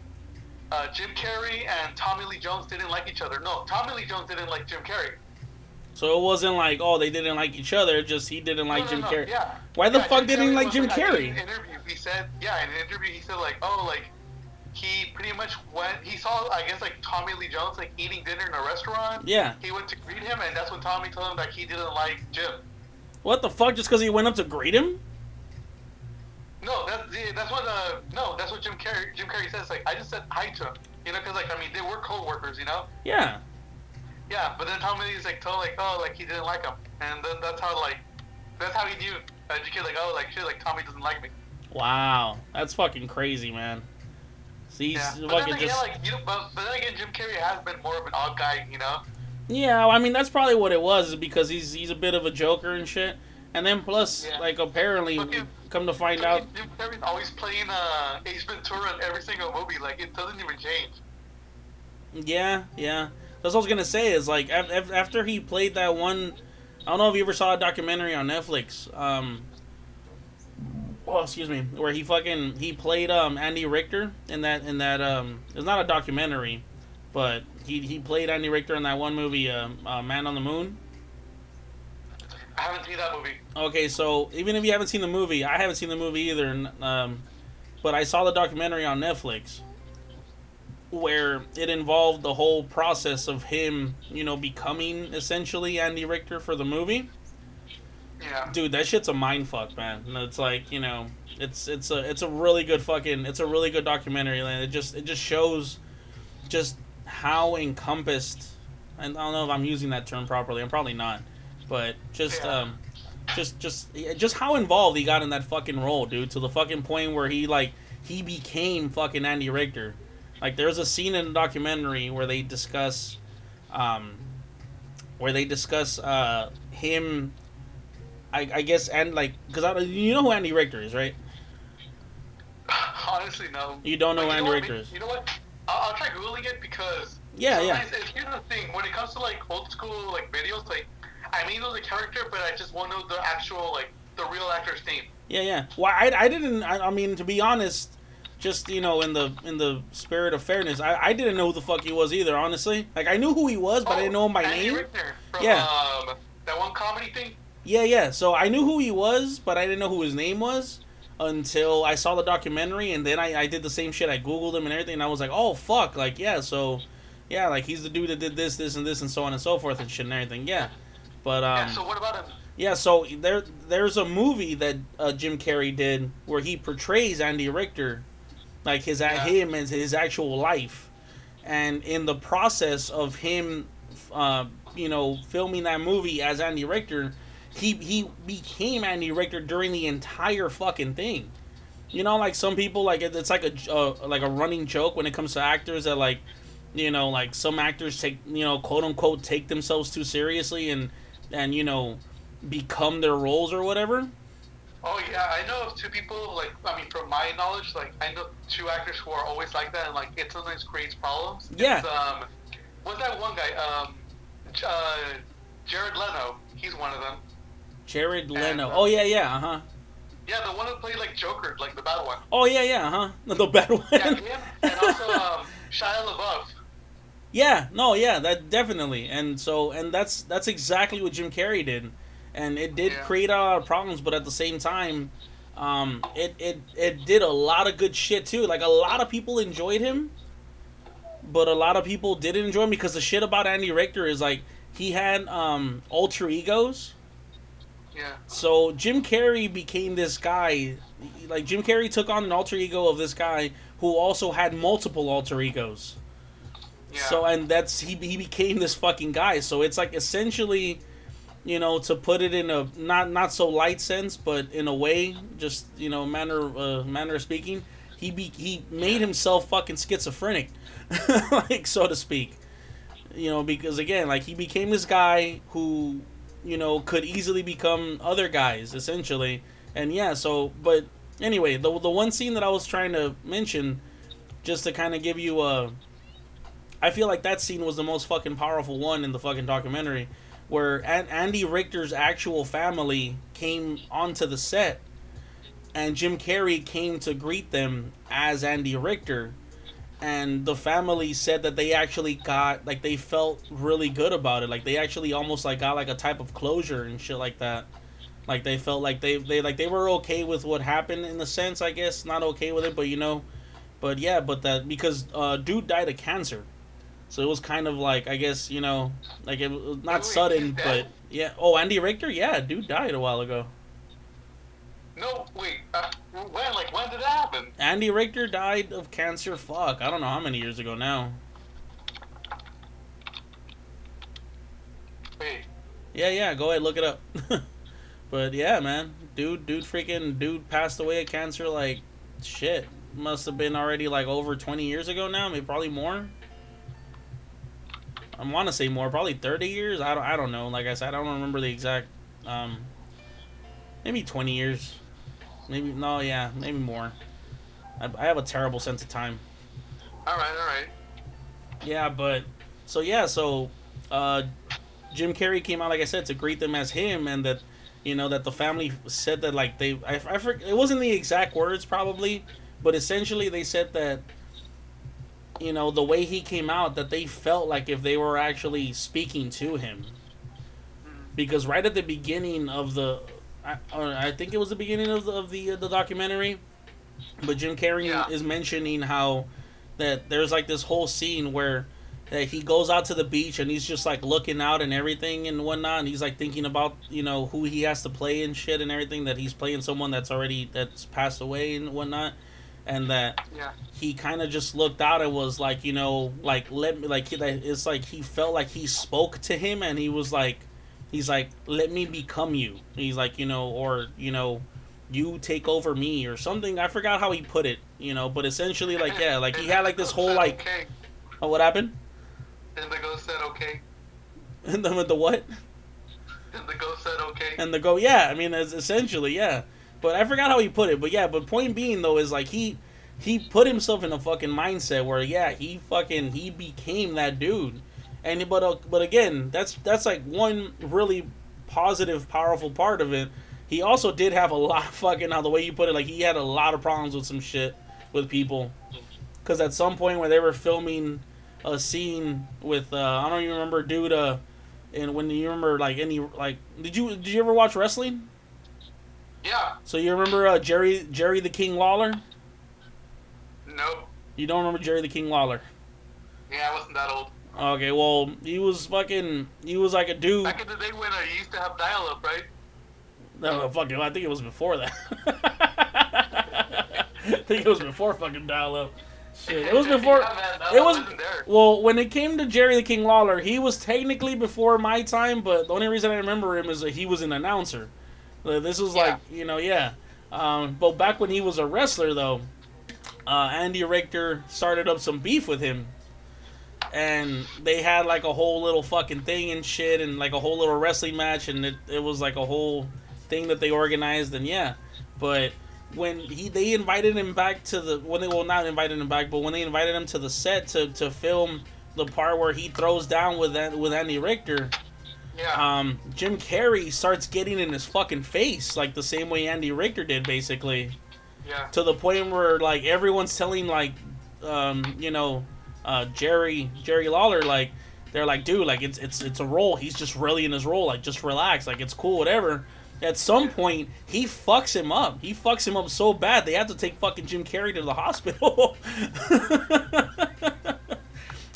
uh, Jim Carrey and Tommy Lee Jones didn't like each other. No, Tommy Lee Jones didn't like Jim Carrey. So it wasn't like oh they didn't like each other, just he didn't like no, Jim no, no, Carrey. Yeah. Why the Yeah, fuck didn't he like Jim Carrey? In an interview, he said, yeah, in an interview, he said like, oh, like he pretty much went. He saw, I guess, like Tommy Lee Jones like eating dinner in a restaurant. Yeah. He went to greet him, and that's when Tommy told him that he didn't like Jim. What the fuck? Just because he went up to greet him? No, that's that's what uh no, that's what Jim Carrey Jim Carrey says. Like I just said hi to him, you know, because like I mean they were co-workers, you know. Yeah. Yeah, but then Tommy Lee's like told like oh like he didn't like him, and then that's how like that's how he knew uh, Jim Carrey like oh like shit like Tommy doesn't like me. Wow, that's fucking crazy, man. See, Yeah, he's but then fucking again just like you know, but, but then again Jim Carrey has been more of an odd guy, you know. yeah. I mean, that's probably what it was, is because he's he's a bit of a joker and shit. And then plus, Yeah. like apparently, Fucking come to find out, Jim Carrey's always playing uh, Ace Ventura in every single movie. Like it doesn't even change. yeah, yeah. That's what I was gonna say. Is like af- af- after he played that one, I don't know if you ever saw a documentary on Netflix. Um, oh, excuse me, where he fucking he played um Andy Richter in that in that um it's not a documentary, but he he played Andy Richter in that one movie, um, uh, Man on the Moon. I haven't seen that movie. Okay, so even if you haven't seen the movie, I haven't seen the movie either. Um, but I saw the documentary on Netflix where it involved the whole process of him, you know, becoming essentially Andy Richter for the movie. Yeah. Dude, that shit's a mind fuck, man. And It's like you know, it's it's a it's a really good fucking it's a really good documentary. And it just it just shows just how encompassed. And I don't know if I'm using that term properly. I'm probably not, but just Yeah. um, just just just how involved he got in that fucking role, dude. To the fucking point where he like he became fucking Andy Richter. Like there's a scene in the documentary where they discuss, um, where they discuss uh him. I, I guess and like because you know who Andy Richter is, right? Honestly, no. You don't know Like, who you Andy? Richter is. You know what? I'll, I'll try googling it because Yeah, yeah. it's- here's the thing: when it comes to like old school like videos, like I may know the character, but I just won't know the actual like the real actor's name. Yeah, yeah. Well, I, I didn't. I, I mean, to be honest, just you know, in the in the spirit of fairness, I, I didn't know who the fuck he was either. Honestly, like I knew who he was, but I didn't know him by Oh, Andy name. Richter from Yeah. um, that one comedy thing. Yeah, yeah. So I knew who he was, but I didn't know who his name was until I saw the documentary, and then I, I did the same shit. I googled him and everything, and I was like, oh fuck, like yeah, so yeah, like he's the dude that did this, this, and this, and so on and so forth and shit and everything. Yeah, but um, yeah. So what about him? Yeah, so there there's a movie that uh, Jim Carrey did where he portrays Andy Richter, like his Yeah. him and his actual life, and in the process of him, uh, you know, filming that movie as Andy Richter, he he became Andy Richter during the entire fucking thing. You know, like some people like it's like a uh, like a running joke when it comes to actors that like, you know, like some actors take you know quote unquote take themselves too seriously and and you know become their roles or whatever. Oh yeah, I know of two people. Like I mean, from my knowledge, like I know two actors who are always like that, and like it sometimes creates problems. Yeah. It's, um, what's that one guy? Um, uh, Jared Leto. He's one of them. Jared Leto. uh, Oh yeah, yeah, uh huh. Yeah, the one who played like Joker, like the bad one. Oh yeah, yeah, uh huh. The bad one. Yeah, him, and also um, Shia LaBeouf. Yeah, no, yeah, that definitely. And so and that's that's exactly what Jim Carrey did. And it did Yeah. create a lot of problems, but at the same time, um it it it did a lot of good shit too. Like a lot of people enjoyed him, but a lot of people didn't enjoy him because the shit about Andy Richter is like he had um alter egos. Yeah. So Jim Carrey became this guy, like Jim Carrey took on an alter ego of this guy who also had multiple alter egos. Yeah. So and that's he he became this fucking guy. So it's like essentially, you know, to put it in a not not so light sense, but in a way, just you know, manner uh, manner of speaking, he be he made himself fucking schizophrenic, like so to speak. You know, because again, like he became this guy who, you know, could easily become other guys essentially. And yeah, so but anyway, the the one scene that I was trying to mention, just to kind of give you a I feel like that scene was the most fucking powerful one in the fucking documentary, where An- Andy Richter's actual family came onto the set, and Jim Carrey came to greet them as Andy Richter, and the family said that they actually got like they felt really good about it, like they actually almost like got like a type of closure and shit like that. Like they felt like they they like they were okay with what happened in the sense, I guess, not okay with it, but you know, but yeah, but that because uh, dude died of cancer. So it was kind of like I guess you know like it was not sudden, but yeah. Oh, Andy Richter, yeah, dude died a while ago. No, wait. Uh, when? Like when did that happen? Andy Richter died of cancer. Fuck, I don't know how many years ago now. Wait. Yeah, yeah, go ahead, look it up. but yeah, man, dude, dude, freaking dude passed away of cancer. Like shit, must have been already like over twenty years ago now. Maybe probably more. I want to say more, probably thirty years. I don't, I don't know. Like I said, I don't remember the exact. Um, maybe twenty years. Maybe no, yeah, maybe more. I, I have a terrible sense of time. All right, all right. Yeah, but so yeah, so uh, Jim Carrey came out like I said to greet them as him, and that you know that the family said that like they I, I forget, it wasn't the exact words probably, but essentially they said that you know the way he came out that they felt like if they were actually speaking to him because right at the beginning of the I, or I think it was the beginning of the, of the uh, the documentary but Jim Carrey Yeah. is mentioning how that there's like this whole scene where that he goes out to the beach and he's just like looking out and everything and whatnot and he's like thinking about you know who he has to play and shit and everything that he's playing someone that's already that's passed away and whatnot and that Yeah. he kind of just looked out and was like, you know, like let me like he- it's like he felt like he spoke to him and he was like, he's like, let me become you. He's like, you know, or you know, you take over me or something. I forgot how he put it, you know, but essentially like yeah, like he had like this whole like, Okay. oh, what happened? And the ghost said okay. And then with the what? And the ghost said okay. And the go, yeah, I mean, it's essentially, yeah. But I forgot how he put it. But yeah, but point being though is like he he put himself in a fucking mindset where yeah, he fucking he became that dude. And but uh, but again, that's that's like one really positive, powerful part of it. He also did have a lot of fucking how the way you put it, like he had a lot of problems with some shit with people. Because at some point where they were filming a scene with uh, I don't even remember dude uh and when you remember like any like did you did you ever watch wrestling? Yeah. So you remember uh, Jerry Jerry the King Lawler? Nope. You don't remember Jerry the King Lawler? Yeah, I wasn't that old. Okay, well he was fucking he was like a dude. Back in the day when I used to have dial-up, right? No, fucking I think it was before that. I think it was before fucking dial up. Shit, it was before. Yeah, man, It was well when it came to Jerry the King Lawler. He was technically before my time, but the only reason I remember him is that he was an announcer. This was like you know yeah. Um, but back when he was a wrestler though, uh, Andy Richter started up some beef with him, and they had like a whole little fucking thing and shit, and like a whole little wrestling match, and it, it was like a whole thing that they organized, and yeah. But when he they invited him back to the when they well not invited him back, but when they invited him to the set to, to film the part where he throws down with that with Andy Richter, Yeah. um, Jim Carrey starts getting in his fucking face like the same way Andy Richter did, basically. Yeah. to the point where like everyone's telling like um you know uh jerry jerry lawler like they're like dude like it's it's it's a role. He's just really in his role. Like just relax. Like it's cool whatever. At some point he fucks him up. He fucks him up so bad they have to take fucking jim carrey to the hospital.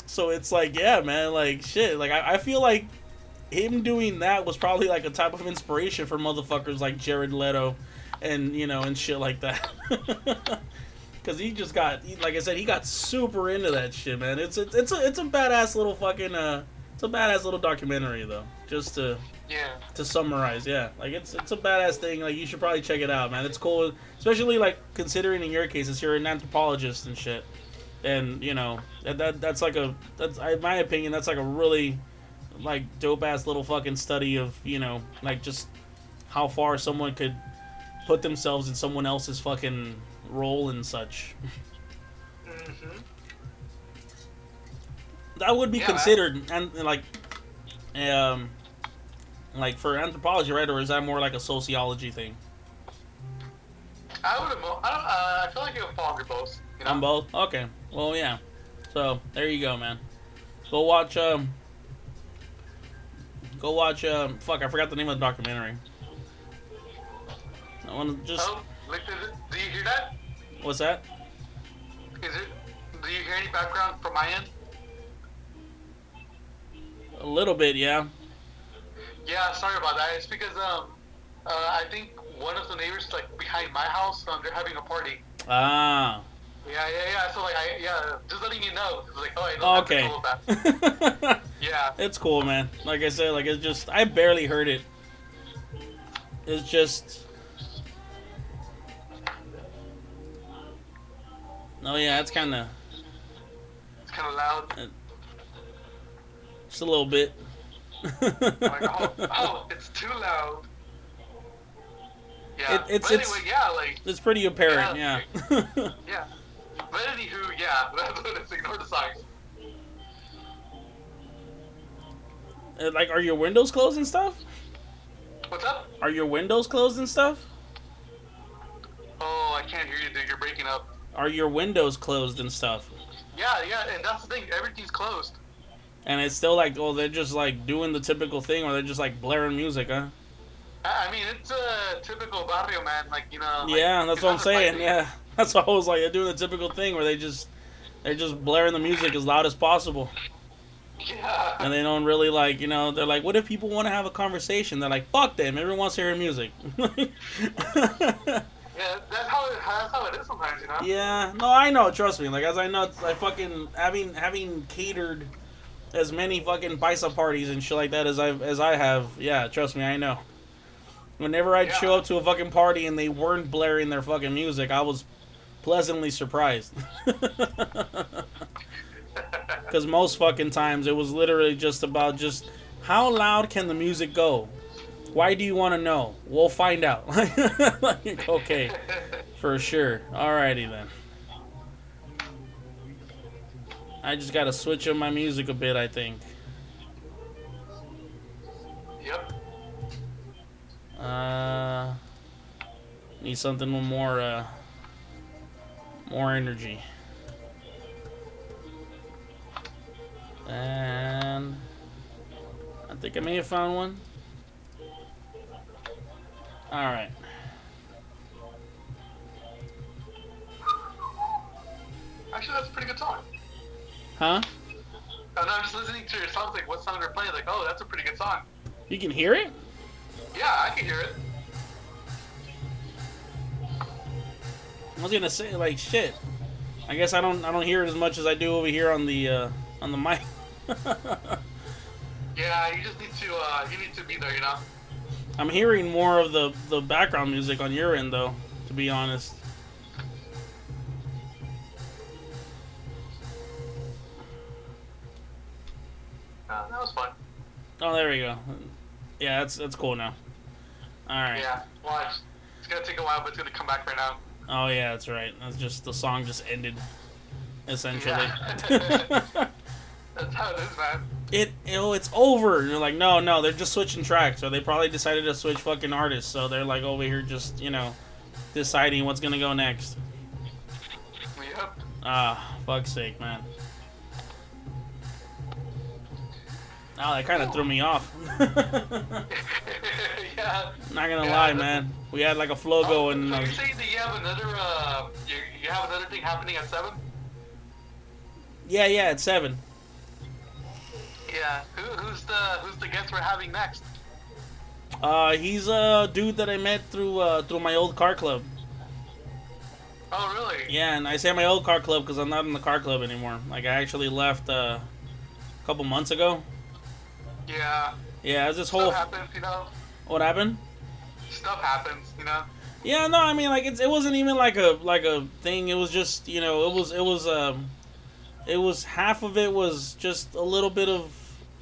So it's like yeah man like shit. Like I, I feel like him doing that was probably like a type of inspiration for motherfuckers like jared leto and you know and shit like that. Because he just got he, like i said he got super into that shit man. It's it's it's a, it's a badass little fucking uh it's a badass little documentary though just to Yeah. to summarize yeah. Like it's it's a badass thing. Like you should probably check it out man. It's cool especially like considering in your case it's you're an anthropologist and shit. And you know that, that that's like a that's in my opinion that's like a really like dope ass little fucking study of you know like just how far someone could put themselves in someone else's fucking role and such hmm that would be Yeah, considered and like um like for anthropology right or is that more like a sociology thing I would have. I don't. Uh, I feel like it would fall under both. You know? on both okay well yeah so there you go man go watch um go watch um fuck i forgot the name of the documentary i want to just Oh, like, is it, do you hear that? what's that Is it? Do you hear any background from my end? a little bit yeah Yeah, sorry about that. It's because um, uh, I think one of the neighbors like behind my house, um, they're having a party. ah Yeah, yeah, yeah. So like, I yeah, just letting you know. It's like, oh, I don't okay have to that. Yeah. It's cool, man. Like I said, like it's just I barely heard it. It's just Oh yeah, it's kind of It's kind of loud. Uh, just a little bit. Like, oh, oh, it's too loud. Yeah. It- it's- but it's- anyway, yeah, like It's pretty apparent, Yeah. yeah. yeah. But anywho, yeah, it's ignore the signs. Uh, like, are your windows closed and stuff? What's up? Are your windows closed and stuff? Oh, I can't hear you, dude. You're breaking up. Are your windows closed and stuff? Yeah, yeah, and that's the thing. Everything's closed. And it's still like, oh, they're just like doing the typical thing, or they're just like blaring music, huh? I I mean, it's a typical barrio, man. Like you know. like, yeah, that's what I'm saying. Yeah, that's what I was like. They're doing the typical thing where they just they're just blaring the music as loud as possible, Yeah. and they don't really like, you know, they're like, what if people want to have a conversation? They're like, fuck them. Everyone wants to hear music. Yeah, that's how it, that's how it is sometimes, you know. Yeah, no, I know. Trust me. Like as I know, it's like fucking having having catered as many fucking paisa parties and shit like that as I as I have. Yeah, trust me, I know. Whenever I'd Yeah. show up to a fucking party and they weren't blaring their fucking music, I was pleasantly surprised. Because most fucking times it was literally just about just how loud can the music go? Why do you want to know? We'll find out. like, okay. For sure. Alrighty then. I just gotta switch up my music a bit, I think. Yep. Uh, need something more, uh, more energy. And I think I may have found one. Alright. Actually, that's a pretty good song. Huh? And I'm just listening to your songs, like what song they're playing. Like, oh, that's a pretty good song. You can hear it? Yeah, I can hear it. I was gonna say like shit. I guess I don't I don't hear it as much as I do over here on the uh, on the mic. Yeah, you just need to uh, you need to be there, you know. I'm hearing more of the the background music on your end though, to be honest. Uh, that was fun. Oh, there we go. Yeah, that's that's cool now. All right. Yeah, watch. It's gonna take a while, but it's gonna come back right now. Oh yeah, that's right. That's just the song just ended, essentially. Yeah. That's how it is, man. it oh it's over. And you're like no no they're just switching tracks or they probably decided to switch fucking artists so they're like over here just you know deciding what's gonna go next. Yep. Ah, fuck's sake, man. Oh, that kind of threw me off. Not gonna Yeah, lie, man. We had like a flow going. So uh, you saying that you have another uh, you, you have another thing happening at seven? yeah, yeah, it's seven. Yeah. Who, who's the who's the guest we're having next? Uh, he's a dude that I met through uh, through my old car club. Oh, really? Yeah, and I say my old car club because I'm not in the car club anymore. Like I actually left uh, a couple months ago. Yeah. Yeah, it's this whole. Stuff happens, you know. What happened? Stuff happens, you know. Yeah, no, I mean like it's it wasn't even like a like a thing. It was just you know it was it was um it was half of it was just a little bit of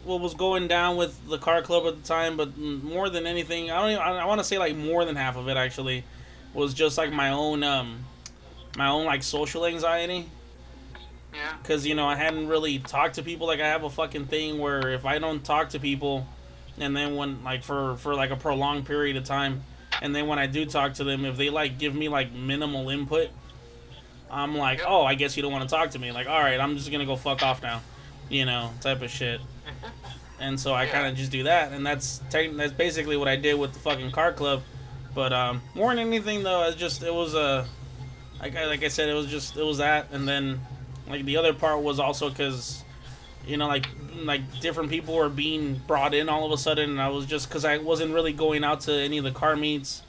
what was going down with the car club at the time, but more than anything, I don't even, I, I want to say like more than half of it actually was just like my own um my own like social anxiety Yeah. because you know I hadn't really talked to people. Like I have a fucking thing where if I don't talk to people, and then when like for for like a prolonged period of time, and then when I do talk to them, if they like give me like minimal input, I'm like, Yep. oh, I guess you don't want to talk to me. Like, all right, I'm just gonna go fuck off now, you know, type of shit. And so I Yeah. kind of just do that, and that's tech that's basically what I did with the fucking car club. But um, more than anything, though, it just it was a uh, like I, like I said, it was just it was that, and then like the other part was also because you know like like different people were being brought in all of a sudden, and I was just because I wasn't really going out to any of the car meets,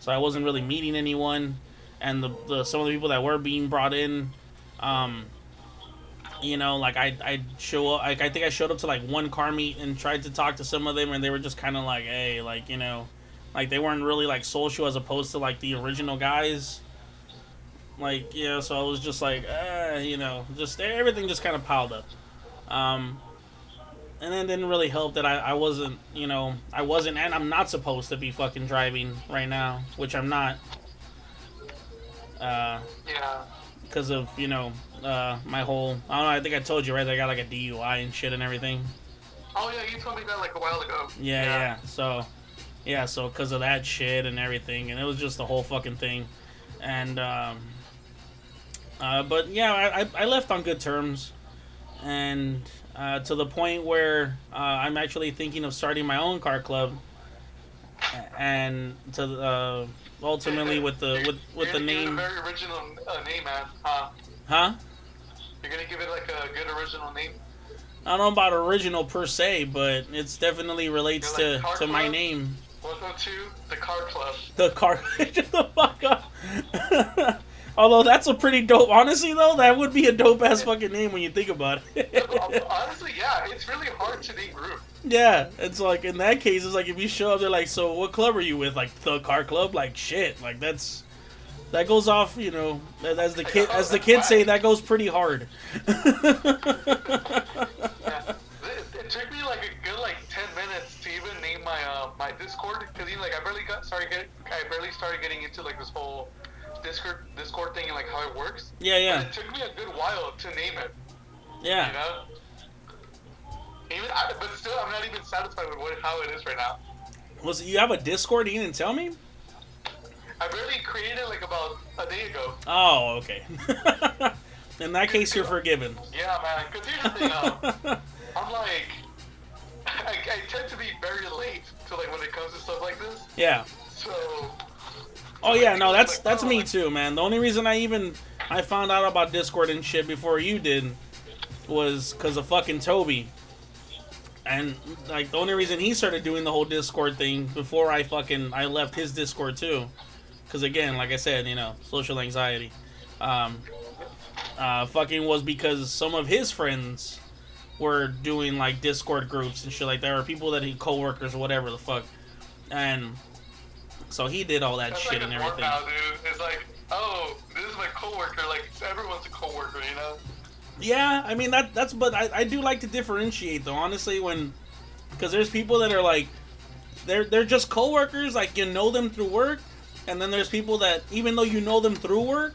so I wasn't really meeting anyone, and the, the some of the people that were being brought in, um, you know, like I I show up, like I think I showed up to like one car meet and tried to talk to some of them, and they were just kind of like, hey, like you know, like they weren't really like social as opposed to like the original guys. Like yeah, so I was just like, uh, you know, just everything just kind of piled up. Um, and then didn't really help that I, I wasn't, you know, I wasn't, and I'm not supposed to be fucking driving right now, which I'm not. Uh, Yeah. because of you know uh, my whole I don't know I think I told you right I got like a DUI and shit and everything Oh yeah, you told me that like a while ago. yeah yeah, so yeah so because of that shit and everything and it was just the whole fucking thing and um, uh, but yeah I, I, left on good terms and uh, to the point where uh, I'm actually thinking of starting my own car club and to uh, ultimately with the with with You're the gonna give it name a very original uh, name, man. Huh? huh You're gonna give it like a good original name. I don't know about original per se, but it's definitely relates You're to, to my Club? name. Welcome to the Car Club. The car. Shut the fuck up. Although that's a pretty dope. Honestly, though, that would be a dope ass fucking name when you think about it. Honestly, yeah, it's really hard to name group. yeah, it's like in that case, it's like if you show up, they're like, "So, what club are you with?" Like the car club. Like shit. Like that's that goes off. You know, as the kid as the kids say, that goes pretty hard. Yeah. It, took me like a good like ten minutes to even name my uh, my Discord because you know, like I barely got started get I barely started getting into like this whole Discord Discord thing and like how it works. yeah, But yeah, it took me a good while to name it. Yeah. You know. Even, I, but still, I'm not even satisfied with what, how it is right now. Was you have a Discord? You didn't tell me. I barely created it like about a day ago. Oh, okay. In that case, you're forgiven. Yeah, man. Because here's the thing, um, I'm like, I, I tend to be very late to like when it comes to stuff like this. yeah. So. Oh yeah, no, that's that's me too, man. The only reason I even I found out about Discord and shit before you did was because of fucking Toby. And like the only reason he started doing the whole Discord thing before I fucking I left his Discord too, because again, like I said, you know, social anxiety. Um, uh, fucking was because some of his friends were doing like Discord groups and shit like that, or people that he coworkers or whatever the fuck, and so he did all that That's shit like and everything. now, dude. It's like, oh, this is my coworker. Like everyone's a coworker, you know? Yeah, I mean that that's but I, I do like to differentiate though, honestly, when because there's people that are like they're they're just coworkers, like you know them through work, and then there's people that even though you know them through work,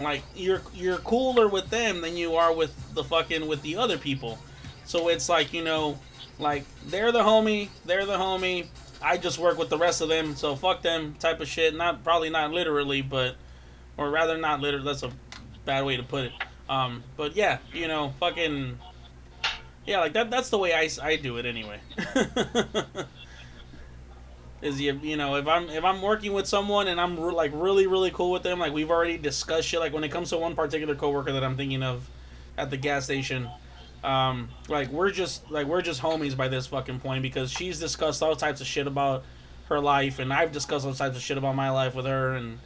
like you're you're cooler with them than you are with the fucking with the other people. So it's like, you know, like they're the homie, they're the homie. I just work with the rest of them, so fuck them type of shit. Not probably not literally, but or rather not literally. That's a bad way to put it. Um, but yeah, you know, fucking yeah, like that. That's the way I, I do it anyway. Is you you know if I'm if I'm working with someone and I'm re- like really really cool with them, like we've already discussed shit. Like when it comes to one particular coworker that I'm thinking of at the gas station, um, like we're just like we're just homies by this fucking point because she's discussed all types of shit about her life and I've discussed all types of shit about my life with her and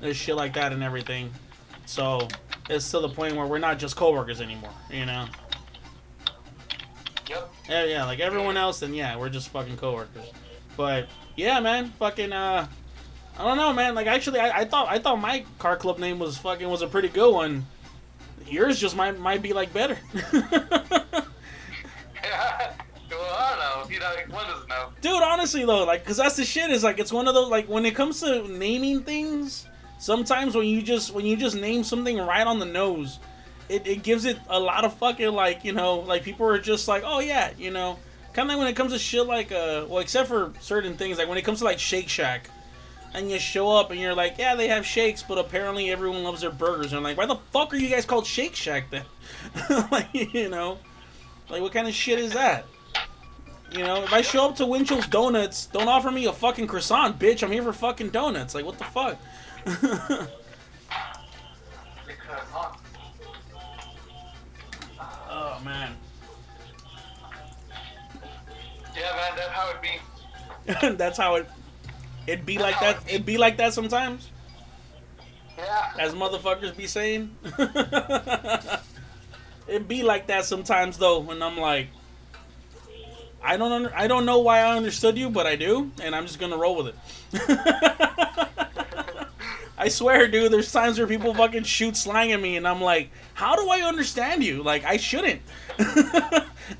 there's shit like that and everything. So it's to the point where we're not just coworkers anymore, you know. Yep. Yeah, yeah, like everyone else, then yeah, we're just fucking coworkers. But yeah, man, fucking uh, I don't know, man. Like actually, I, I thought I thought my car club name was fucking was a pretty good one. Yours just might might be like better. Well, I don't know. You know, know. Dude, honestly though, like, cause that's the shit. Is like it's one of those like when it comes to naming things. Sometimes when you just when you just name something right on the nose, it, it gives it a lot of fucking like you know like people are just like oh yeah you know kind of like when it comes to shit like uh well except for certain things like when it comes to like Shake Shack, and you show up and you're like yeah they have shakes but apparently everyone loves their burgers and I'm like why the fuck are you guys called Shake Shack then? like you know, like what kind of shit is that? You know, if I show up to Winchell's Donuts, don't offer me a fucking croissant, bitch. I'm here for fucking donuts. Like, what the fuck? Oh man, Yeah, man, that's how it be. that's how it. It'd be like that. It'd be like that sometimes, Yeah. as motherfuckers be saying. It'd be like that sometimes though, when I'm like, I don't under, I don't know why I understood you, but I do, and I'm just gonna roll with it. I swear, dude, there's times where people fucking shoot slang at me, and I'm like, how do I understand you? Like, I shouldn't.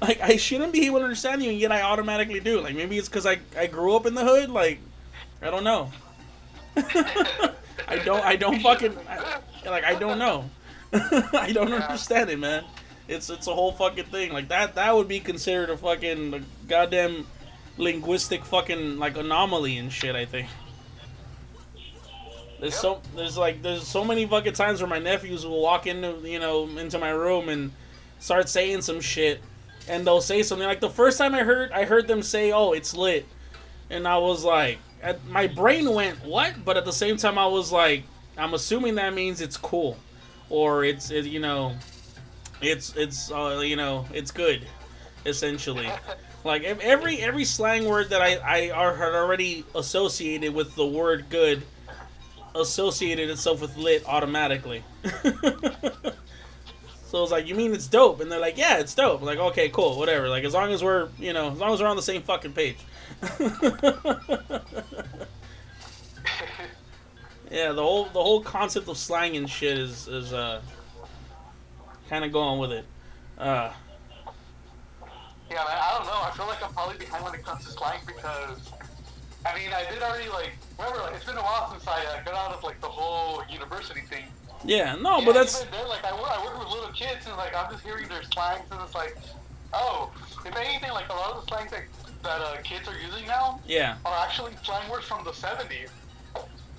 like I shouldn't be able to understand you, and yet I automatically do. Like maybe it's because I I grew up in the hood. Like I don't know. I don't I don't fucking I, like I don't know. I don't Yeah. understand it, man. It's it's a whole fucking thing. Like that that would be considered a fucking like, goddamn linguistic fucking like anomaly and shit. I think. There's Yep. so there's like there's so many fucking times where my nephews will walk into you know into my room and start saying some shit, and they'll say something like the first time I heard I heard them say oh it's lit, and I was like my brain went what, but at the same time I was like I'm assuming that means it's cool, or it's it, you know, it's it's uh, you know it's good, essentially. Like every every slang word that I I are, had already associated with the word good, associated itself with lit automatically. so it's like you mean it's dope, and they're like yeah it's dope. I'm like okay cool whatever. Like as long as we're you know as long as we're on the same fucking page. yeah, the whole the whole concept of slang and shit is is uh kind of going with it. Uh, Yeah, man, I don't know. I feel like I'm probably behind when it comes to slang because, I mean, I did already like remember like it's been a while since I uh, got out of like the whole university thing. yeah, no, yeah, but that's then, like I work, I work with little kids and like I'm just hearing their slangs and it's like, oh, if anything, like a lot of the slangs that that uh, kids are using now yeah, are actually slang words from the 70s.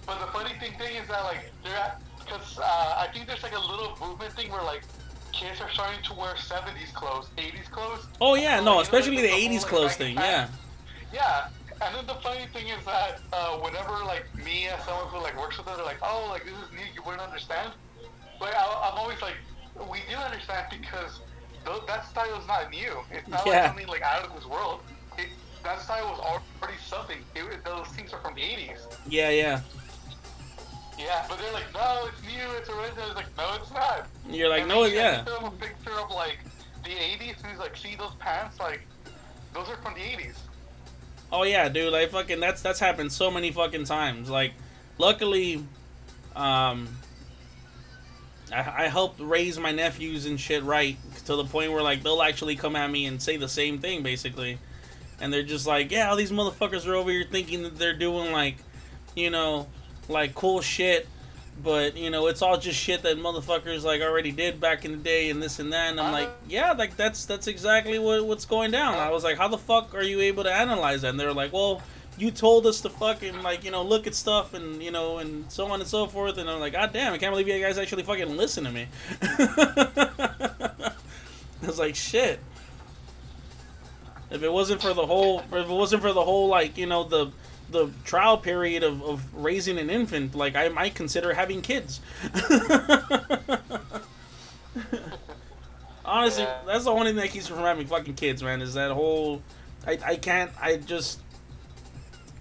But the funny thing thing is that like they're because uh, I think there's like a little movement thing where like kids are starting to wear 70s clothes, 80s clothes. oh yeah, Like, no, know, especially like, the whole, '80s like, clothes baggy thing. Yeah. Yeah, and then the funny thing is that uh, whenever like me as someone who like works with them, they're like, oh, like this is new, you wouldn't understand. But I, I'm always like, we do understand because th- that style is not new. It's not Yeah. like something like out of this world. That style was already something. It, those things are from the 80s. yeah, yeah. Yeah, but they're like, no, it's new, it's original. It's like, no, it's not. You're like, And no, yeah, Show them a picture of like the 80s, and he's like, see those pants? Like, those are from the 80s. oh yeah, dude. Like fucking, that's that's happened so many fucking times. Like, luckily, um, I, I helped raise my nephews and shit right to the point where like they'll actually come at me and say the same thing basically, and they're just like, yeah, all these motherfuckers are over here thinking that they're doing like, you know, like cool shit. But you know, it's all just shit that motherfuckers like already did back in the day, and this and that. And I'm uh-huh. like, yeah, like that's that's exactly what what's going down. I was like, how the fuck are you able to analyze that? And they're like, well, you told us to fucking like you know look at stuff and you know and so on and so forth. And I'm like, god damn, I can't believe you guys actually fucking listen to me. I was like, shit. If it wasn't for the whole, if it wasn't for the whole like you know the the trial period of, of raising an infant, like I might consider having kids. Honestly, Yeah. that's the only thing that keeps me from having fucking kids, man. Is that whole, I, I can't, I just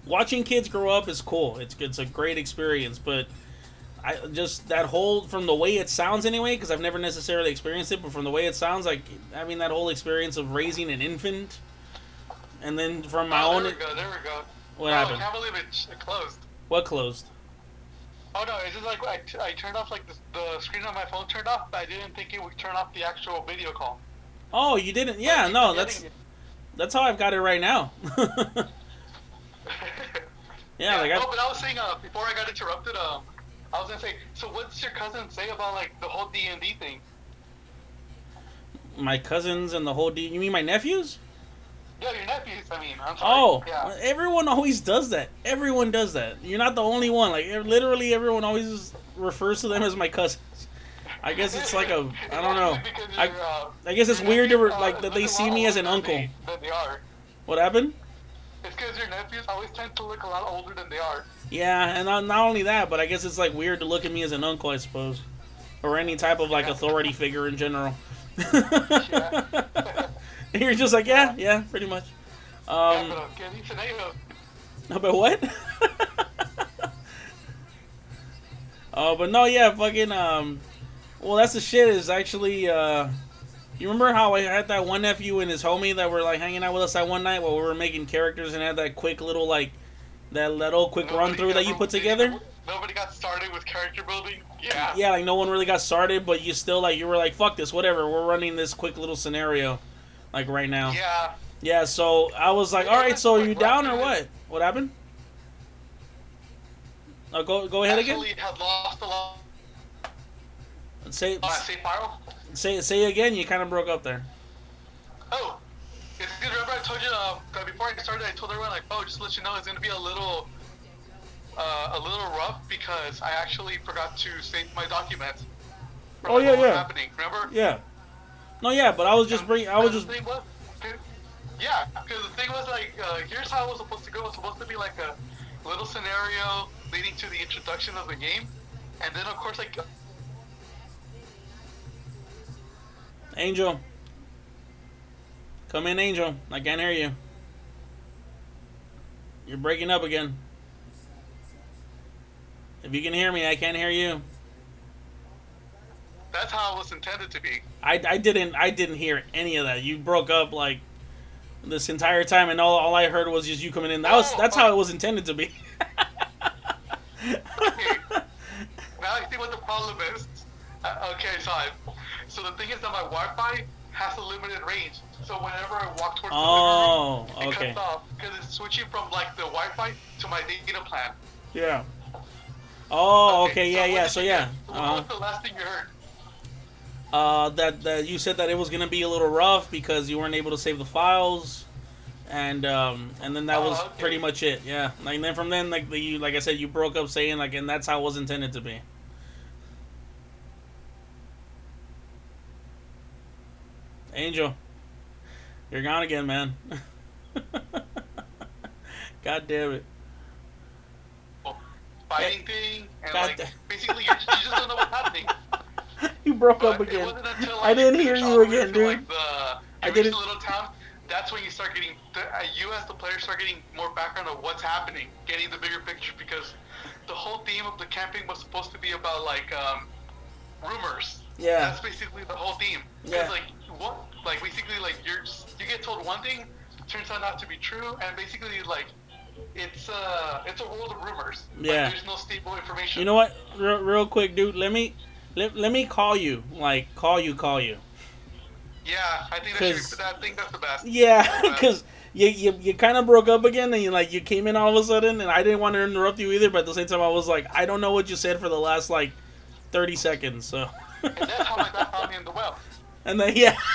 watching kids grow up is cool. It's it's a great experience, but I just that whole from the way it sounds anyway, because I've never necessarily experienced it, but from the way it sounds, like having that whole experience of raising an infant, and then from my oh, own, there we go, there we go. what oh, happened? I can't believe it, it closed. What closed? Oh no, it's just like I, t- I turned off like the, the screen on my phone turned off, but I didn't think it would turn off the actual video call. Oh, you didn't? Yeah, no, that's getting that's how I've got it right now. it. yeah, like no, I, but I was saying uh, before I got interrupted, um, I was gonna say, so what's your cousin say about like the whole D and D thing? my cousins and the whole. D- you mean my nephews? Yeah, your nephews. I mean, I'm sorry. Oh, yeah. everyone always does that. Everyone does that. You're not the only one. Like literally, everyone always refers to them as my cousins. I guess it's like a. I don't know. I, uh, I guess it's weird to re- like that they see me as an uncle. they- Than they are. What happened? It's because your nephews always tend to look a lot older than they are. Yeah, and not, not only that, but I guess it's like weird to look at me as an uncle, I suppose, or any type of like authority figure in general. Yeah. You're just like, yeah, yeah, pretty much. Um, but uh, que dicen ellos? But what? Oh, but no, yeah, fucking um. Well, that's the shit. Is actually uh. You remember how I had that one nephew and his homie that were like hanging out with us that one night while we were making characters and had that quick little like that little quick Nobody run through that you put together? Nobody got started with character building. Yeah. Yeah, like no one really got started, but you still like you were like fuck this, whatever. We're running this quick little scenario. Like right now. Yeah. Yeah, so I was like, all right, so are you down or what? What happened? Oh, go go ahead again. Had lost a lot. Say Uh, say say say again. You kind of broke up there. Oh, it's good. Remember I told you uh, that before I started, I told everyone like, oh, just to let you know, it's gonna be a little, uh, a little rough because I actually forgot to save my documents. Oh, yeah, yeah. Happening. Remember? Yeah. No, yeah, but I was just bring. I was just. Thing was, yeah, because the thing was like, uh, here's how it was supposed to go. It was supposed to be like a little scenario leading to the introduction of the game, and then of course like Angel. Come in, Angel. I can't hear you. You're breaking up again. If you can hear me, I can't hear you. That's how it was intended to be. I, I didn't I didn't hear any of that. You broke up like this entire time, and all, all I heard was just you coming in. That was Oh, that's how it was intended to be. Okay. now I see what the problem is. Uh, okay, so I, so the thing is that my Wi-Fi has a limited range. So whenever I walk towards Oh, the living room, it okay. cuts off because it's switching from like the Wi-Fi to my data plan. Yeah. Oh, okay, yeah, what yeah. did So yeah. What uh, was the last thing you heard? Uh, that that you said that it was gonna be a little rough because you weren't able to save the files, and um, and then that Oh, was okay. pretty much it. Yeah, like then from then, like the, you, like I said, you broke up saying like, and that's how it was intended to be. Angel, you're gone again, man. God damn it. Fighting thing and God like basically you just, you just don't know what's happening. You broke But up again. until, I didn't hear you all the way again, dude. Like, the, I I didn't- little town. That's when you start getting the, uh, you as the player start getting more background of what's happening, getting the bigger picture because the whole theme of the camping was supposed to be about like um, rumors. Yeah. That's basically the whole theme. Yeah. Like what, like basically like you're just, you get told one thing, turns out not to be true, and basically like it's uh it's a world of rumors. Like, Yeah. there's no stable information. You know what? Real, real quick, dude. Let me let, let me call you. Like call you, call you. Yeah, I think that 'Cause- should, I think that's the best. Yeah, because you you, you kind of broke up again, and you like you came in all of a sudden, and I didn't want to interrupt you either. But at the same time, I was like, I don't know what you said for the last like thirty seconds. So, And that's how my dad found me in the well. and then yeah.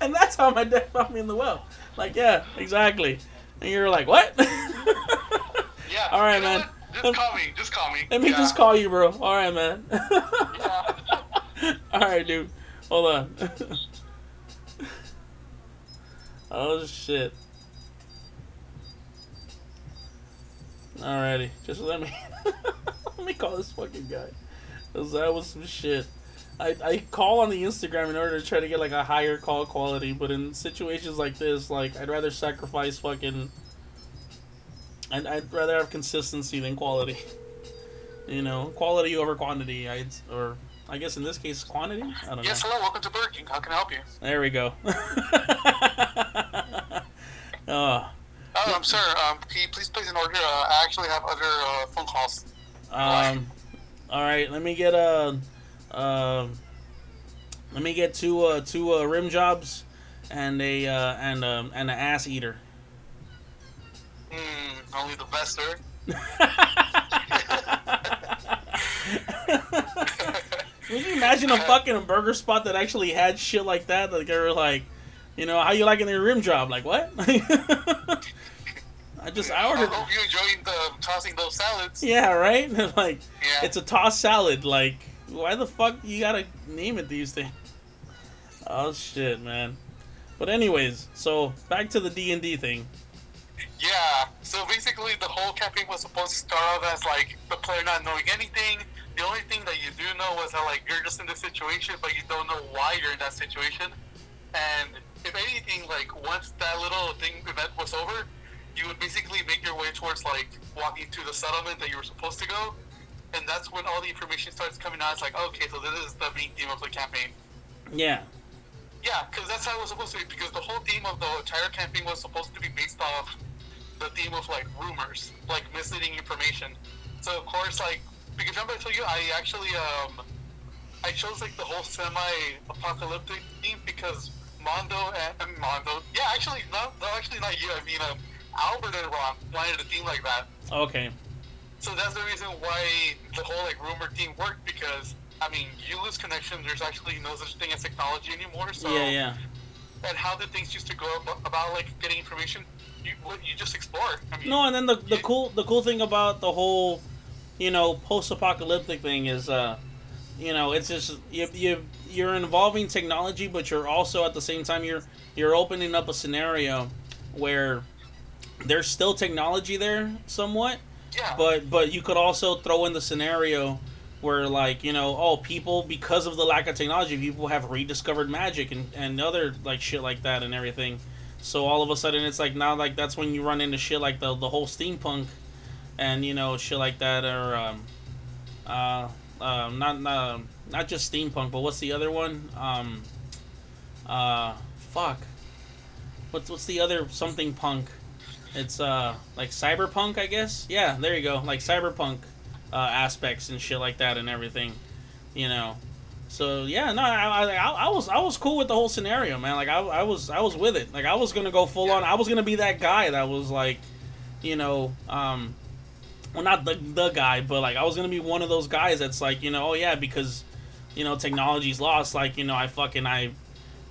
and that's how my dad found me in the well. Like, yeah, exactly. And you're like, what? Yeah. All right, man. what? Just call me. Just call me. Let me Yeah. just call you, bro. All right, man. Yeah. All right, dude. Hold on. oh shit. Alrighty, just let me let me call this fucking guy. Cause that was some shit. I, I call on the Instagram in order to try to get like a higher call quality, but in situations like this, like I'd rather sacrifice fucking. I'd, I'd rather have consistency than quality. You know, quality over quantity. I'd or I guess in this case quantity. I don't Yes, know. hello. Welcome to Burger King. How can I help you? There we go. oh, Oh, I'm sorry. Um, can you please place an order? Uh, I actually have other uh, phone calls. um, all right. Let me get a. Uh, let me get two uh, two uh, rim jobs, and a uh, and um and an ass eater. Hmm. Only the best, sir. Can you imagine a fucking burger spot that actually had shit like that? Like they were like, you know, how you liking your rim job? Like what? I just I ordered. I hope you enjoyed the tossing those salads. Yeah, right. like Yeah. it's a tossed salad. Like why the fuck you gotta name it these things? Oh shit, man. But anyways, so back to the D and D thing. Yeah. So basically, the whole campaign was supposed to start off as like the player not knowing anything. The only thing that you do know was that like you're just in this situation, but you don't know why you're in that situation. And if anything, like once that little thing event was over, you would basically make your way towards like walking to the settlement that you were supposed to go. And that's when all the information starts coming out. It's like, okay, so this is the main theme of the campaign. Yeah, Yeah, because that's how it was supposed to be. Because the whole theme of the entire campaign was supposed to be based off the theme of like rumors, like misleading information. So of course, like because remember I told you I actually um I chose like the whole semi-apocalyptic theme because Mondo and, and Mondo, yeah, actually no, no, actually not you. I mean, um, Albert and Ron wanted a theme like that. Okay. So that's the reason why the whole like rumor theme worked because I mean, you lose connection. There's actually no such thing as technology anymore. So Yeah, yeah. and how did things used to go about, about like getting information? You you just explore. I mean, No, and then the the you- cool the cool thing about the whole, you know, post apocalyptic thing is, uh, you know, it's just you you you're involving technology, but you're also at the same time you're you're opening up a scenario where there's still technology there somewhat, yeah, but but you could also throw in the scenario where like you know oh people because of the lack of technology people have rediscovered magic and, and other like shit like that and everything. So all of a sudden it's like now like that's when you run into shit like the, the whole steampunk and you know shit like that or um uh uh not not not just steampunk but what's the other one? Um uh fuck. What's what's the other something punk? It's uh like cyberpunk i guess? Yeah there you go like cyberpunk uh, aspects and shit like that and everything, you know. So yeah, no, I, I, I was I was cool with the whole scenario, man. Like I, I was I was with it. Like I was gonna go full on. I was gonna be that guy that was like, you know, um, well not the the guy, but like I was gonna be one of those guys that's like, you know, oh yeah, because, you know, technology's lost. Like you know, I fucking I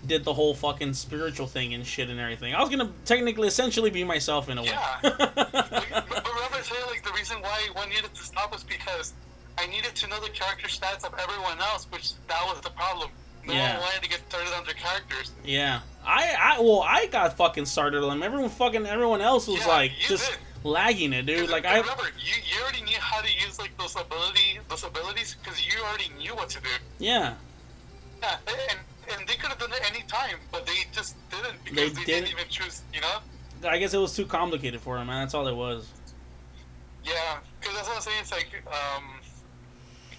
did the whole fucking spiritual thing and shit and everything. I was gonna technically essentially be myself in a way. Yeah. I tell like the reason why one needed to stop was because I needed to know the character stats of everyone else, which that was the problem. No Yeah. one wanted to get started on their characters. Yeah, I, I, well, I got fucking started on them. Everyone, fucking, everyone else was Yeah, like just did. lagging it, dude. Like I, remember, you, you already knew how to use like those ability those abilities because you already knew what to do. yeah, Yeah, and and they could have done it any time, but they just didn't because They they, didn't. didn't even choose. You know? I guess it was too complicated for him, man. That's all it was. Yeah, because that's what I'm saying. It's like, um,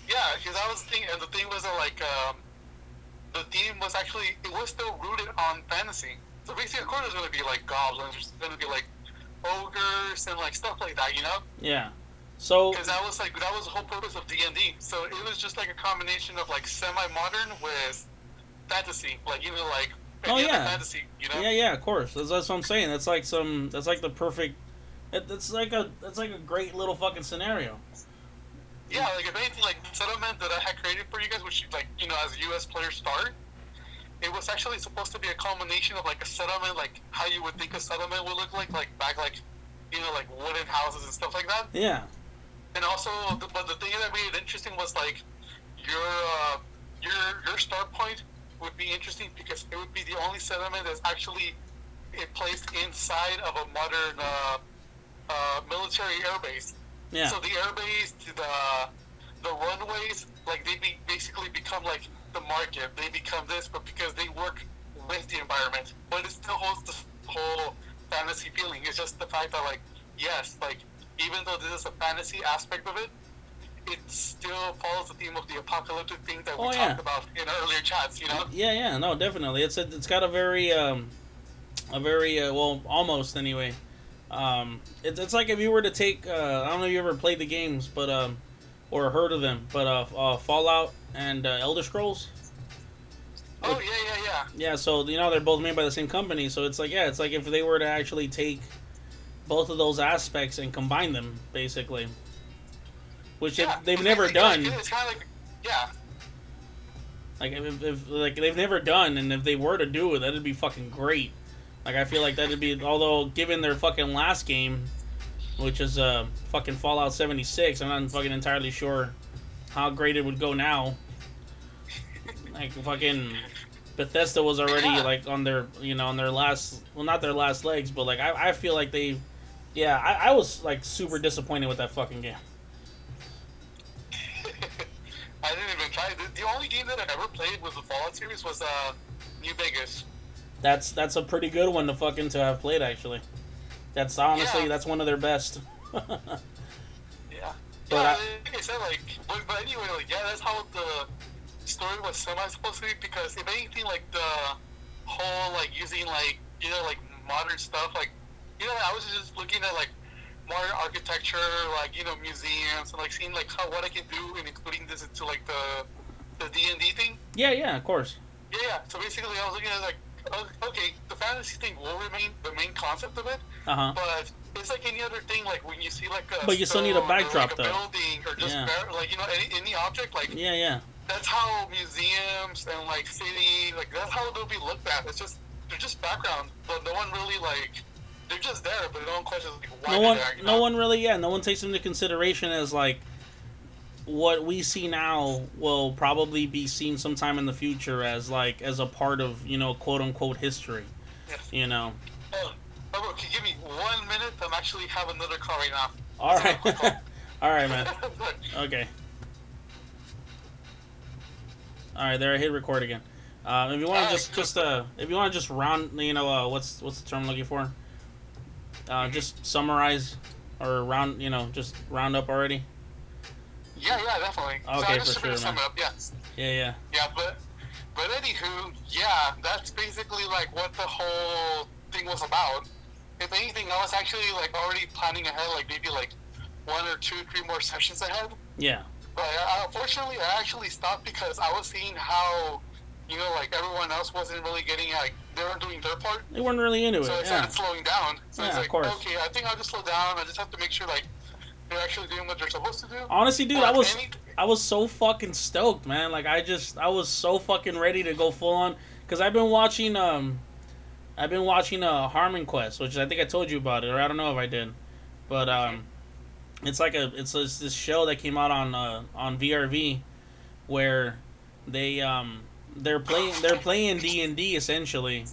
yeah, because that was the thing, and the thing was that like, um, the theme was actually it was still rooted on fantasy. So basically, of course, there's gonna be like goblins, there's gonna be like ogres and like stuff like that, you know? Yeah. So Because that was like that was the whole purpose of D and D. So it was just like a combination of like semi-modern with fantasy, like even like Oh, yeah. fantasy, you know? yeah, yeah, of course. That's, that's what I'm saying. That's like some. That's like the perfect. That's like a. That's like a great little fucking scenario. Yeah, like if anything, like settlement that I had created for you guys, which like you know, as U.S. players start, it was actually supposed to be a culmination of like a settlement, like how you would think a settlement would look like, like back like, you know, like wooden houses and stuff like that. Yeah. And also, the, but the thing that made it interesting was like your uh, your your start point would be interesting because it would be the only settlement that's actually it placed inside of a modern uh, uh, military airbase. Yeah. So the airbase, the the runways, like they be, basically become like the market. They become this, but because they work with the environment, but it still holds the whole fantasy feeling. It's just the fact that like yes, like even though this is a fantasy aspect of it, it still follows the theme of the apocalyptic thing that we Oh, yeah. talked about in earlier chats. You know? Yeah, yeah, no, definitely. It's a, it's got a very um, a very uh, well, almost anyway. Um, it's it's like if you were to take uh, I don't know if you ever played the games, but um, or heard of them, but uh, uh Fallout and uh, Elder Scrolls. Oh yeah, yeah, yeah. Yeah, so you know they're both made by the same company, so it's like yeah, it's like if they were to actually take both of those aspects and combine them, basically, which yeah. they've It's never like- done. It's kind of like yeah. Like if, if like they've never done, and if they were to do it, that'd be fucking great. Like I feel like that'd be, although given their fucking last game, which is uh fucking Fallout seventy six, I'm not fucking entirely sure how great it would go now. Like fucking Bethesda was already like on their you know on their last well not their last legs, but like I, I feel like they, yeah I, I was like super disappointed with that fucking game. I didn't even try. The, the only game that I ever played with the Fallout series was uh, New Vegas. That's that's a pretty good one to fucking to have played actually. That's honestly Yeah. that's one of their best. Yeah. But yeah, I- like I said, like, but, but anyway, like, yeah, that's how the story was semi supposed to be. Because if anything, like the whole like using like you know like modern stuff, like you know, I was just looking at like modern architecture, like you know museums, and like seeing like how what I can do and including this into like the the D and D thing. Yeah, yeah, of course. Yeah, yeah. So basically, I was looking at like, okay, the fantasy thing will remain the main concept of it, Uh huh. but it's like any other thing. Like when you see like a But you still need a backdrop, like a though. building or just Yeah. bare- like you know any any object like Yeah, yeah. that's how museums and like city like that's how they'll be looked at. It's just they're just background, but no one really like they're just there, but no one questions like why No they're one, there. no know? one really, yeah, no one takes them into consideration as like what we see now will probably be seen sometime in the future as like as a part of you know quote unquote history. Yes. You know. Oh, oh, bro, can you give me one minute? I'm actually have another call right now. All right. All right, man. Okay. All right, there. I hit record again. Uh, if you want to just just uh, if you want to just round, you know, uh, what's what's the term I'm looking for? Uh, just summarize or round, you know, just round up already. Yeah, yeah, definitely. so Okay, I just for sure, sum man. up, yeah. Yeah, yeah. Yeah, but but anywho, yeah, that's basically like what the whole thing was about. If anything, I was actually like already planning ahead, like maybe like one or two, three more sessions ahead. Yeah. But uh, unfortunately, I actually stopped because I was seeing how, you know, like everyone else wasn't really getting like they weren't doing their part, They weren't really into it. so I started Yeah. slowing down. So Yeah, it's of like, okay, I think I'll just slow down. I just have to make sure like they're actually doing what they're supposed to do. Honestly, dude, I was any- I was so fucking stoked, man. Like I just I was so fucking ready to go full on because I've been watching um I've been watching uh HarmonQuest, which I think I told you about it, or I don't know if I did, but um it's like a it's, it's this show that came out on uh on VRV where they um they're playing they're playing D and D essentially.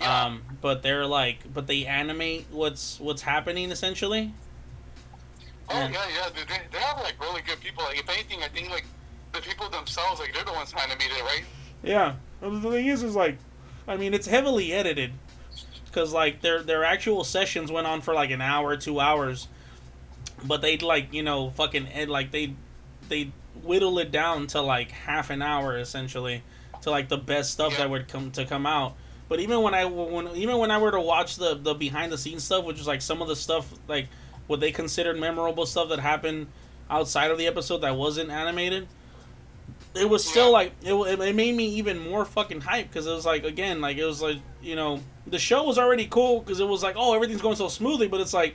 Um, but they're like, but they animate what's what's happening essentially. Oh And- yeah, yeah. They, they, they have like really good people. Like if anything, I think like the people themselves, like they're the ones animated, right? Yeah. Well, the thing is, is like, I mean, it's heavily edited because like their their actual sessions went on for like an hour, two hours, but they'd like you know fucking ed like they they whittle it down to like half an hour essentially to like the best stuff Yeah. that would come to come out. But even when I when even when I were to watch the the behind the scenes stuff, which is like some of the stuff like what they considered memorable stuff that happened outside of the episode that wasn't animated, it was still like it, it made me even more fucking hype because it was like again like it was like you know the show was already cool because it was like oh everything's going so smoothly but it's like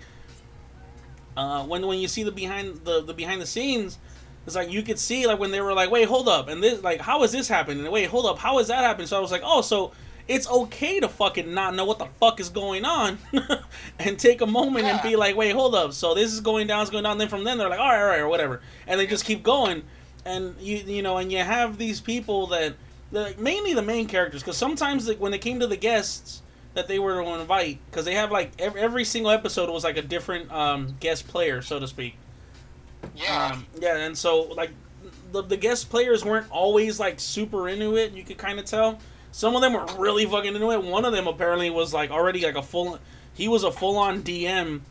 uh, when when you see the behind the the behind the scenes it's like you could see like when they were like wait hold up and this like how is this happening? And wait hold up how is that happening? So I was like oh so it's okay to fucking not know what the fuck is going on and take a moment and be like wait hold up. So this is going down it's going down then from then they're like all right all right or whatever. And they just keep going. And you you know and you have these people that the, mainly the main characters because sometimes like, when it came to the guests that they were to invite because they have like every, every single episode was like a different um, guest player so to speak. Yeah. um, yeah and so like the, the guest players weren't always like super into it you could kind of tell some of them were really fucking into it one of them apparently was like already like a full he was a full-on dm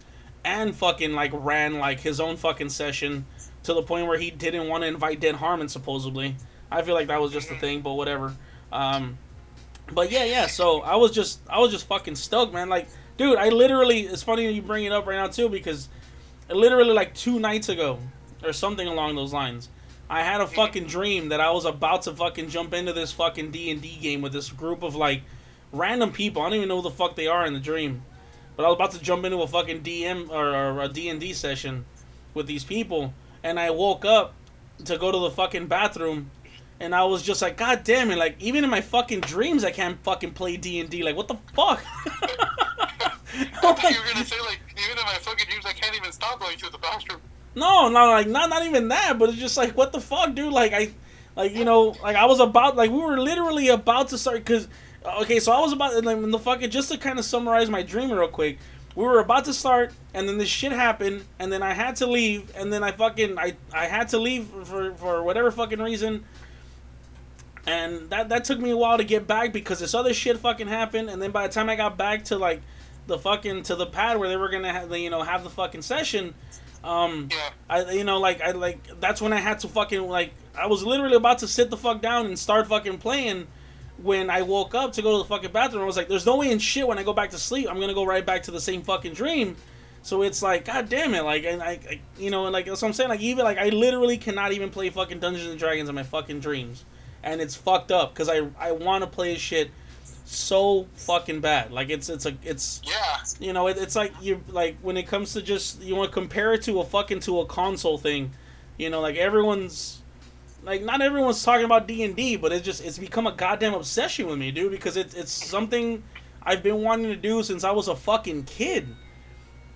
and fucking like ran like his own fucking session to the point where he didn't want to invite Dan Harmon supposedly. I feel like that was just a thing, but whatever. Um, but yeah, yeah. So I was just I was just fucking stoked, man. Like, dude, I literally it's funny you bring it up right now too because literally like two nights ago or something along those lines. I had a fucking dream that I was about to fucking jump into this fucking D and D game with this group of like random people. I don't even know who the fuck they are in the dream, but I was about to jump into a fucking DM or, or a D and D session with these people, and I woke up to go to the fucking bathroom, and I was just like, God damn it! Like even in my fucking dreams, I can't fucking play D and D. Like what the fuck? I thought you were gonna say like even in my fucking dreams I can't even stop going to the bathroom. No, no, like not not even that, but it's just like what the fuck, dude? Like I, like you know, like I was about, like we were literally about to start because, uh, okay, so I was about, like, the fucking just to kind of summarize my dream real quick. We were about to start, and then this shit happened, and then I had to leave, and then I fucking I I had to leave for for whatever fucking reason. And that that took me a while to get back because this other shit fucking happened, and then by the time I got back to like the fucking to the pad where they were gonna have you know have the fucking session, um, Yeah. I you know like I like that's when I had to fucking like I was literally about to sit the fuck down and start fucking playing when I woke up to go to the fucking bathroom. I was like, there's no way in shit when I go back to sleep I'm gonna go right back to the same fucking dream. So it's like, god damn it, like, and I, I you know, and like that's what I'm saying. Like even like I literally cannot even play fucking Dungeons and Dragons in my fucking dreams, and it's fucked up because I I want to play shit so fucking bad. Like it's it's a it's Yeah. you know it, it's like you like when it comes to just you want to compare it to a fucking to a console thing, you know, like everyone's like not everyone's talking about D and D, but it's just it's become a goddamn obsession with me, dude, because it's it's something I've been wanting to do since I was a fucking kid,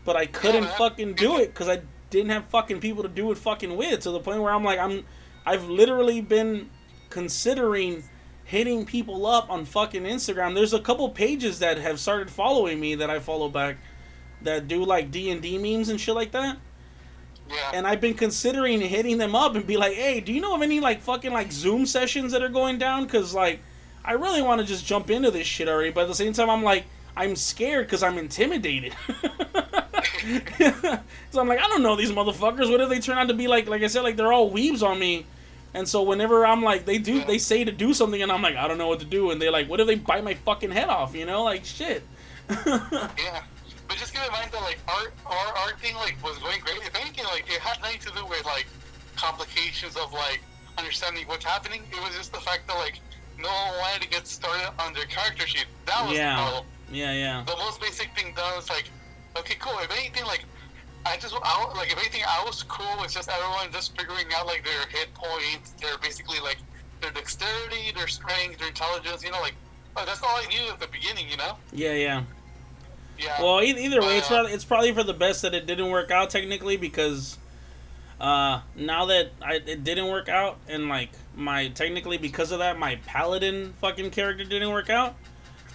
but I couldn't man. fucking do it because I didn't have fucking people to do it fucking with to the point where I'm like I'm I've literally been considering hitting people up on fucking Instagram. There's a couple pages that have started following me that I follow back that do like D and D memes and shit like that. Yeah. And I've been considering hitting them up and be like, "Hey, do you know of any like fucking like Zoom sessions that are going down? Cause like I really want to just jump into this shit already, but at the same time, I'm like I'm scared because I'm intimidated. so I'm like, I don't know these motherfuckers. What if they turn out to be like, like I said, like they're all weebs on me? And so whenever I'm like, they do, they say to do something, and I'm like, I don't know what to do, and they're like, what if they bite my fucking head off? You know, like shit. Yeah. But just keep in mind that like our our art thing like was going great. If anything, like it had nothing to do with like complications of like understanding what's happening. It was just the fact that like no one wanted to get started on their character sheet. That was Yeah. the problem. yeah, yeah, The most basic thing done was like, okay, cool. If anything, like I just I, like if anything, I was cool with just everyone just figuring out like their hit points, their basically like their dexterity, their strength, their intelligence. You know, like oh, that's all I knew at the beginning. You know. yeah, yeah. Yeah. Well, e- either way, it's Uh, probably it's probably for the best that it didn't work out technically because uh, now that I, it didn't work out and like my technically because of that my paladin fucking character didn't work out.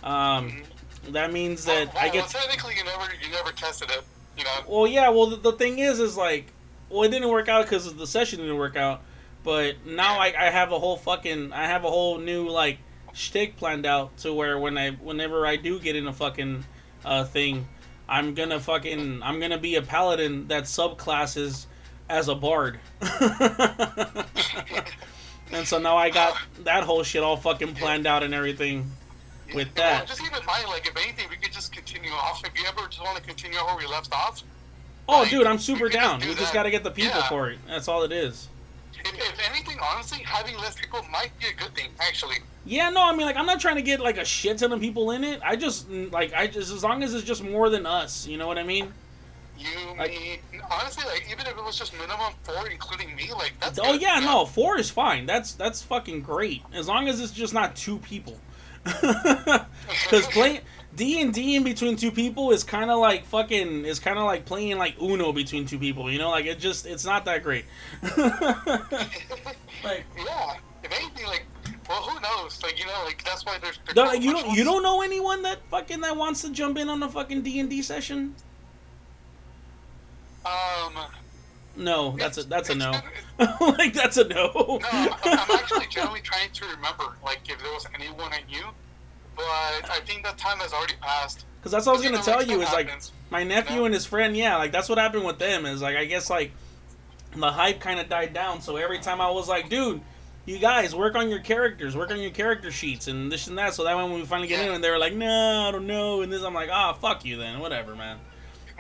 Um, that means that well, I well, get technically you never you never tested it. You know. Well, yeah. Well, the, the thing is, is like, well, it didn't work out because the session didn't work out. But now I, I have a whole fucking, I have a whole new like shtick planned out to where when I, whenever I do get in a fucking uh, thing, I'm gonna fucking, I'm gonna be a paladin that subclasses as a bard. and so now I got that whole shit all fucking planned out and everything. With Well, that. just keep in mind, like if anything, we could just continue off. If you ever just want to continue where we left off, Oh, Like, dude, I'm we super could just down. do We just gotta get the people Yeah. for it. That's all it is. if, if anything, honestly, having less people might be a good thing. Actually, Yeah, no, I mean, like, I'm not trying to get like a shit ton of people in it. I just mm, like, I just as long as it's just more than us, you know what I mean? you, Like- me, honestly, like even if it was just minimum four, including me, like that's. Oh good, yeah, no, four is fine. That's that's fucking great as long as it's just not two people. Because playing D and D in between two people is kind of like fucking is kind of like playing like Uno between two people. You know, like it just it's not that great. like. yeah. If anything, like, well, who knows? Like, you know, like that's why there's. there's No, you don't. You don't know anyone that fucking that wants to jump in on a fucking D and D session? Um. No, that's a that's a no. like that's a no. No, I'm, I'm actually generally trying to remember, like, if there was anyone I knew, but I think that time has already passed. Because that's what I was gonna tell you is like my nephew know? and his friend. Yeah, like that's what happened with them. Is like I guess like the hype kind of died down. So every time I was like, dude. You guys work on your characters, work on your character sheets, and this and that. So that when we finally get Yeah. in, and they were like, "No, I don't know," and this, I'm like, "Ah, fuck you then, whatever, man."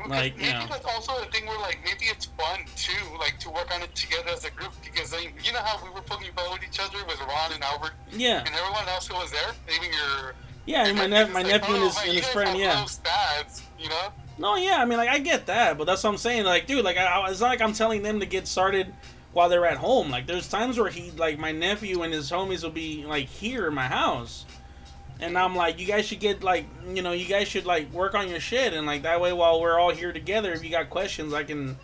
Like, maybe you know. that's also a thing where like maybe it's fun too, like to work on it together as a group because then you know how we were poking fun with each other with Ron and Albert Yeah, and everyone else who was there, even your yeah, and my nep- my it's nephew like, and oh, his and his friend, yeah. stats, you know. No, yeah, I mean, like, I get that, but that's what I'm saying. Like, dude, like, I, I, it's not like I'm telling them to get started while they're at home. Like, there's times where he, like, my nephew and his homies will be, like, here in my house. And I'm like, you guys should get, like, you know, you guys should, like, work on your shit. And, like, that way, while we're all here together, if you got questions, I can,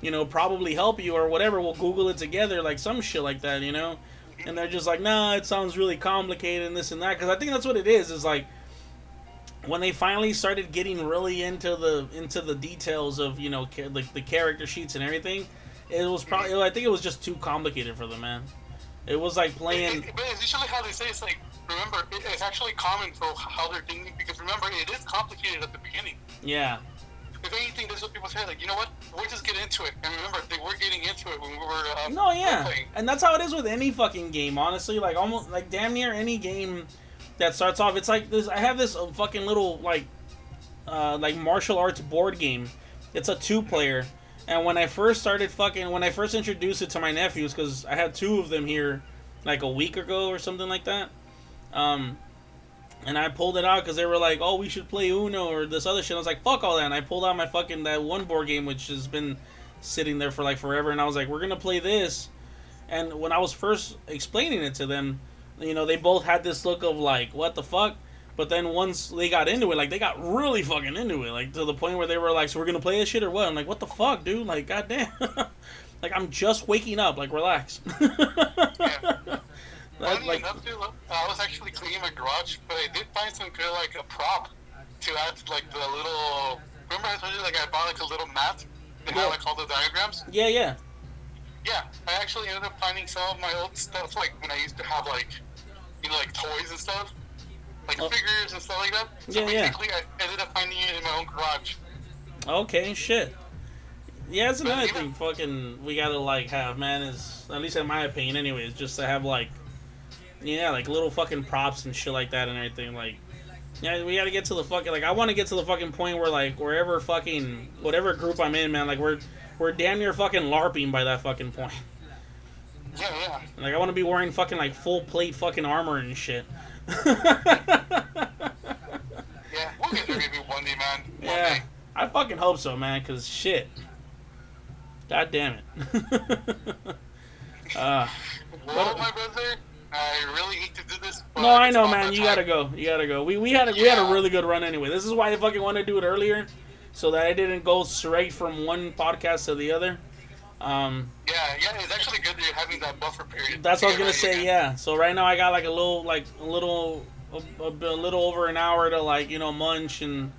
you know, probably help you or whatever. We'll Google it together, like, some shit like that, you know? And they're just like, nah, it sounds really complicated and this and that. Because I think that's what it is, is like, when they finally started getting really into the into the details of you know like the character sheets and everything, it was probably mm-hmm. I think it was just too complicated for them, man. It was like playing. It- it- but it's usually how they say it's like remember it's actually common for how they're thinking because remember it is complicated at the beginning. Yeah, If anything, this is what people say. Like you know what, we'll just get into it. And remember, they were getting into it when we were. Um, no, yeah, playing. and that's how it is with any fucking game. Honestly, like almost like damn near any game that starts off, it's like this. I have this uh, fucking little like uh, like martial arts board game. It's a two player. And when I first started fucking, when I first introduced it to my nephews, because I had two of them here like a week ago or something like that. Um, and I pulled it out because they were like, "Oh, we should play Uno or this other shit." I was like, "Fuck all that!" And I pulled out my fucking that one board game which has been sitting there for like forever, and I was like, "We're gonna play this." And when I was first explaining it to them, you know, they both had this look of like, "What the fuck?" But then once they got into it, like they got really fucking into it, like to the point where they were like, "So we're gonna play this shit or what?" I'm like, "What the fuck, dude? Like, goddamn." like I'm just waking up. Like, relax. Funny like, enough, look, I was actually cleaning my garage, but I did find some good like a prop to add like the little. Remember I told you like I bought like a little mat that Yeah. had like all the diagrams. yeah, yeah. Yeah, I actually ended up finding some of my old stuff like when I used to have like you know like toys and stuff, like Oh. figures and stuff like that. So Yeah, yeah. basically, I ended up finding it in my own garage. Okay, shit. Yeah, that's another thing. Fucking, we gotta like have man is at least in my opinion, anyways, just to have like, yeah, like little fucking props and shit like that and everything. Like, yeah, we gotta get to the fucking like I want to get to the fucking point where like wherever fucking whatever group I'm in, man, like we're we're damn near fucking larping by that fucking point. Yeah, yeah. Like I want to be wearing fucking like full plate fucking armor and shit. Yeah, we'll get there maybe one day, man. One Yeah, day. I fucking hope so, man. Cause shit. God damn it. uh, Well, What- my brother, I really hate to do this. No, I know, man. You gotta go. You gotta go. We we had a, we had a really good run anyway. This is why I fucking wanted to do it earlier, so that I didn't go straight from one podcast to the other. Um, Yeah, yeah, it's actually good that you're having that buffer period. that's what I was gonna say. again. Yeah. So right now I got like a little like a little a, a, a little over an hour to like you know munch and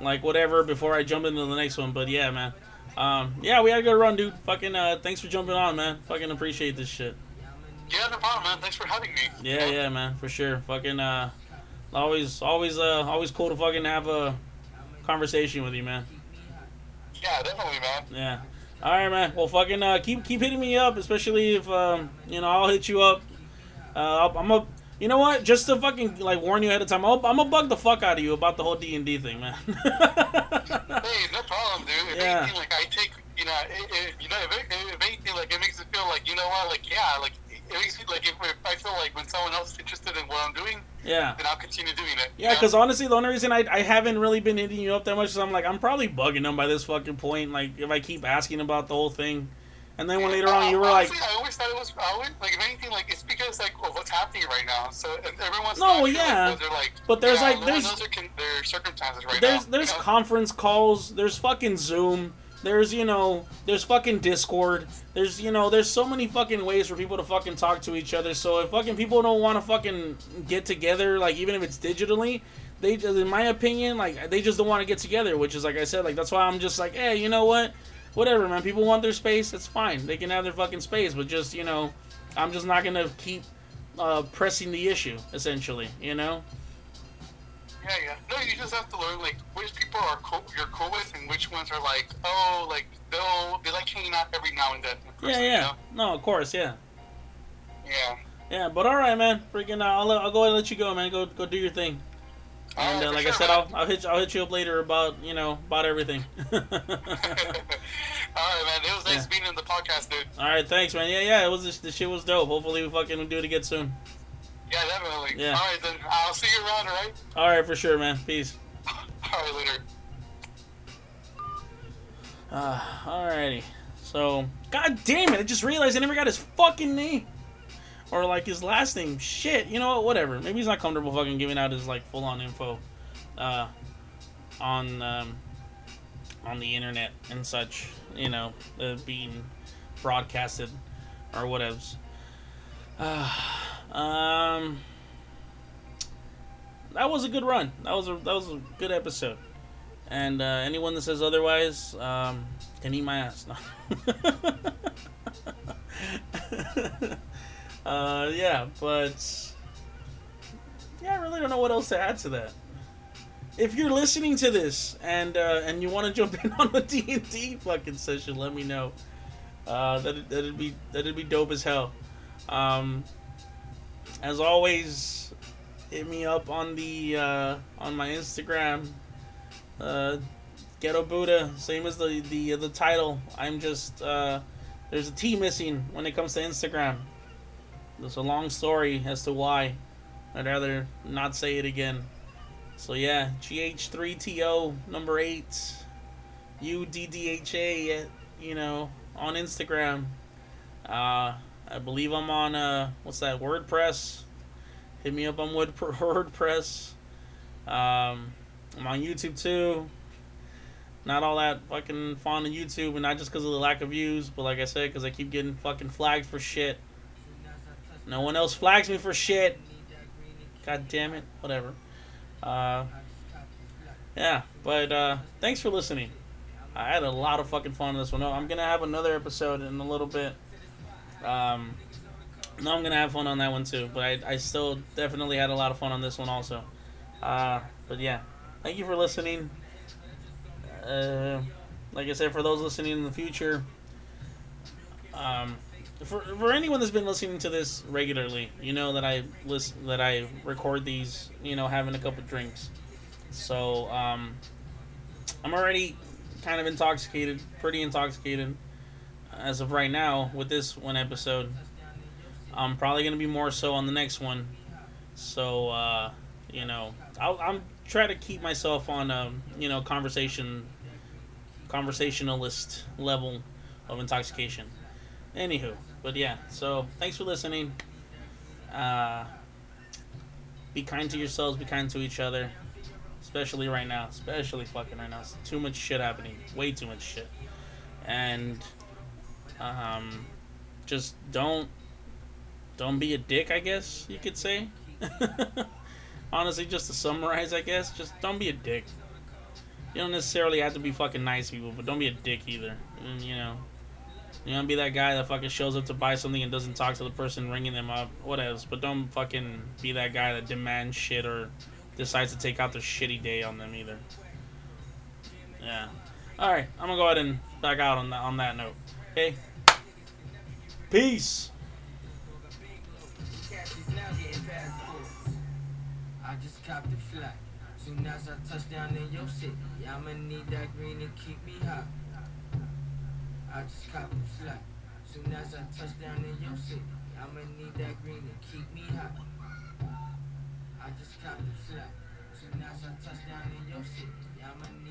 like whatever before I jump into the next one. But yeah, man. Um, yeah, we had a good run, dude. Fucking uh, thanks for jumping on, man. Fucking appreciate this shit. Yeah, no problem, man. Thanks for having me. Yeah, yeah, man, for sure. Fucking uh, always, always, uh, always cool to fucking have a conversation with you, man. Yeah, definitely, man. Yeah. All right, man. Well, fucking uh, keep keep hitting me up, especially if um, you know, I'll hit you up. Uh, I'm a, you know what? Just to fucking like warn you ahead of time, I'll, I'm gonna bug the fuck out of you about the whole D and D thing, man. Hey, no problem, dude. If Yeah. anything, like I take, you know, it, it, you know, if, it, if anything, like it makes it feel like, you know what, like yeah, like it makes me like if, if I feel like when someone else is interested in what I'm doing, yeah. then I'll continue doing it. you Yeah, know? because honestly, the only reason I, I haven't really been hitting you up that much is I'm like, I'm probably bugging them by this fucking point. Like, if I keep asking about the whole thing. And then when later on you were like, I always thought it was. Always, like if anything, like it's because like what's happening right now. So everyone's No, well, yeah. they're like, But there's, yeah, like, there's- their, circumstances right there's now. there's you know? conference calls there's fucking zoom there's you know there's fucking discord. There's you know there's so many fucking ways for people to fucking talk to each other. So if fucking people don't want to fucking get together like even if it's digitally they in my opinion like they just don't want to get together which is like i said like that's why i'm just like hey you know what? Whatever man. People want their space. It's fine. They can have their fucking space but just you know i'm just not gonna keep uh, pressing the issue essentially you know Yeah, yeah. No, you just have to learn like which people are cool, you're cool with, and which ones are like, oh, like they'll they like hanging out every now and then. person, yeah you yeah know? no of course yeah Yeah. Yeah, but all right, man. Freaking, uh, I'll, I'll go ahead and let you go, man. Go go do your thing. And right, uh, like I said, man. I'll, I'll hit you, I'll hit you up later about you know about everything. All right, man. It was nice Yeah. being in the podcast, dude. all right, thanks, man. Yeah, yeah. It was this shit was dope. Hopefully, we fucking do it again soon. Yeah, definitely. Yeah. All right, then. I'll see you around, all right? All right, for sure, man. Peace. All right, later. Uh, alrighty. So, god damn it! I just realized I never got his fucking name. Or like his last name. Shit. You know what? Whatever. Maybe he's not comfortable fucking giving out his like full on info. Uh, on um, on the internet and such. You know, uh, being broadcasted or whatevs. Uh, um. That was a good run. That was a that was a good episode. And uh, anyone that says otherwise um, can eat my ass. No. uh, yeah, but yeah, I really don't know what else to add to that. If you're listening to this and uh, and you want to jump in on the D and D fucking session, let me know. Uh, that that'd be that'd be dope as hell. Um, as always, hit me up on the uh, on my Instagram. Uh, Ghetto Buddha, same as the the the title. I'm just uh, there's a T missing when it comes to Instagram. There's a long story as to why. I'd rather not say it again. So yeah, GH3TO number eight, UDDHA, you know, on Instagram. Uh, I believe I'm on uh, what's that? WordPress. Hit me up on WordPress. Um, I'm on YouTube too. Not all that fucking fond of YouTube, and not just because of the lack of views, but like I said, because I keep getting fucking flagged for shit. No one else flags me for shit. God damn it. Whatever. Uh, yeah, but uh, thanks for listening. I had a lot of fucking fun on this one. I'm gonna have another episode in a little bit. Um, no, I'm gonna have fun on that one too. But I, I still definitely had a lot of fun on this one also. Uh, but yeah, thank you for listening. Uh, like I said, for those listening in the future, um, for for anyone that's been listening to this regularly, you know that I listen that I record these, you know, having a couple drinks. So um, I'm already kind of intoxicated, pretty intoxicated as of right now with this one episode. I'm probably gonna be more so on the next one. So uh, you know, I'll, I'm try to keep myself on a you know conversation conversationalist level of intoxication. Anywho, but yeah. So thanks for listening. Uh, be kind to yourselves. Be kind to each other. Especially right now. Especially fucking right now. It's too much shit happening. Way too much shit. And um, just don't don't be a dick. I guess you could say. Honestly, just to summarize, I guess, just don't be a dick. You don't necessarily have to be fucking nice people, but don't be a dick either. You know, you don't be that guy that fucking shows up to buy something and doesn't talk to the person ringing them up. Whatever. But don't fucking be that guy that demands shit or decides to take out their shitty day on them either. Yeah. All right, I'm gonna go ahead and back out on that on that note. Okay. Peace. I just copped the flat. Soon as I touch down in your city, I'ma need that green to keep me hot. I just copped the flat. Soon as I touch down in your city, I'ma need that green to keep me hot. I just copped the flat. Soon as I touch down in your city, I'ma need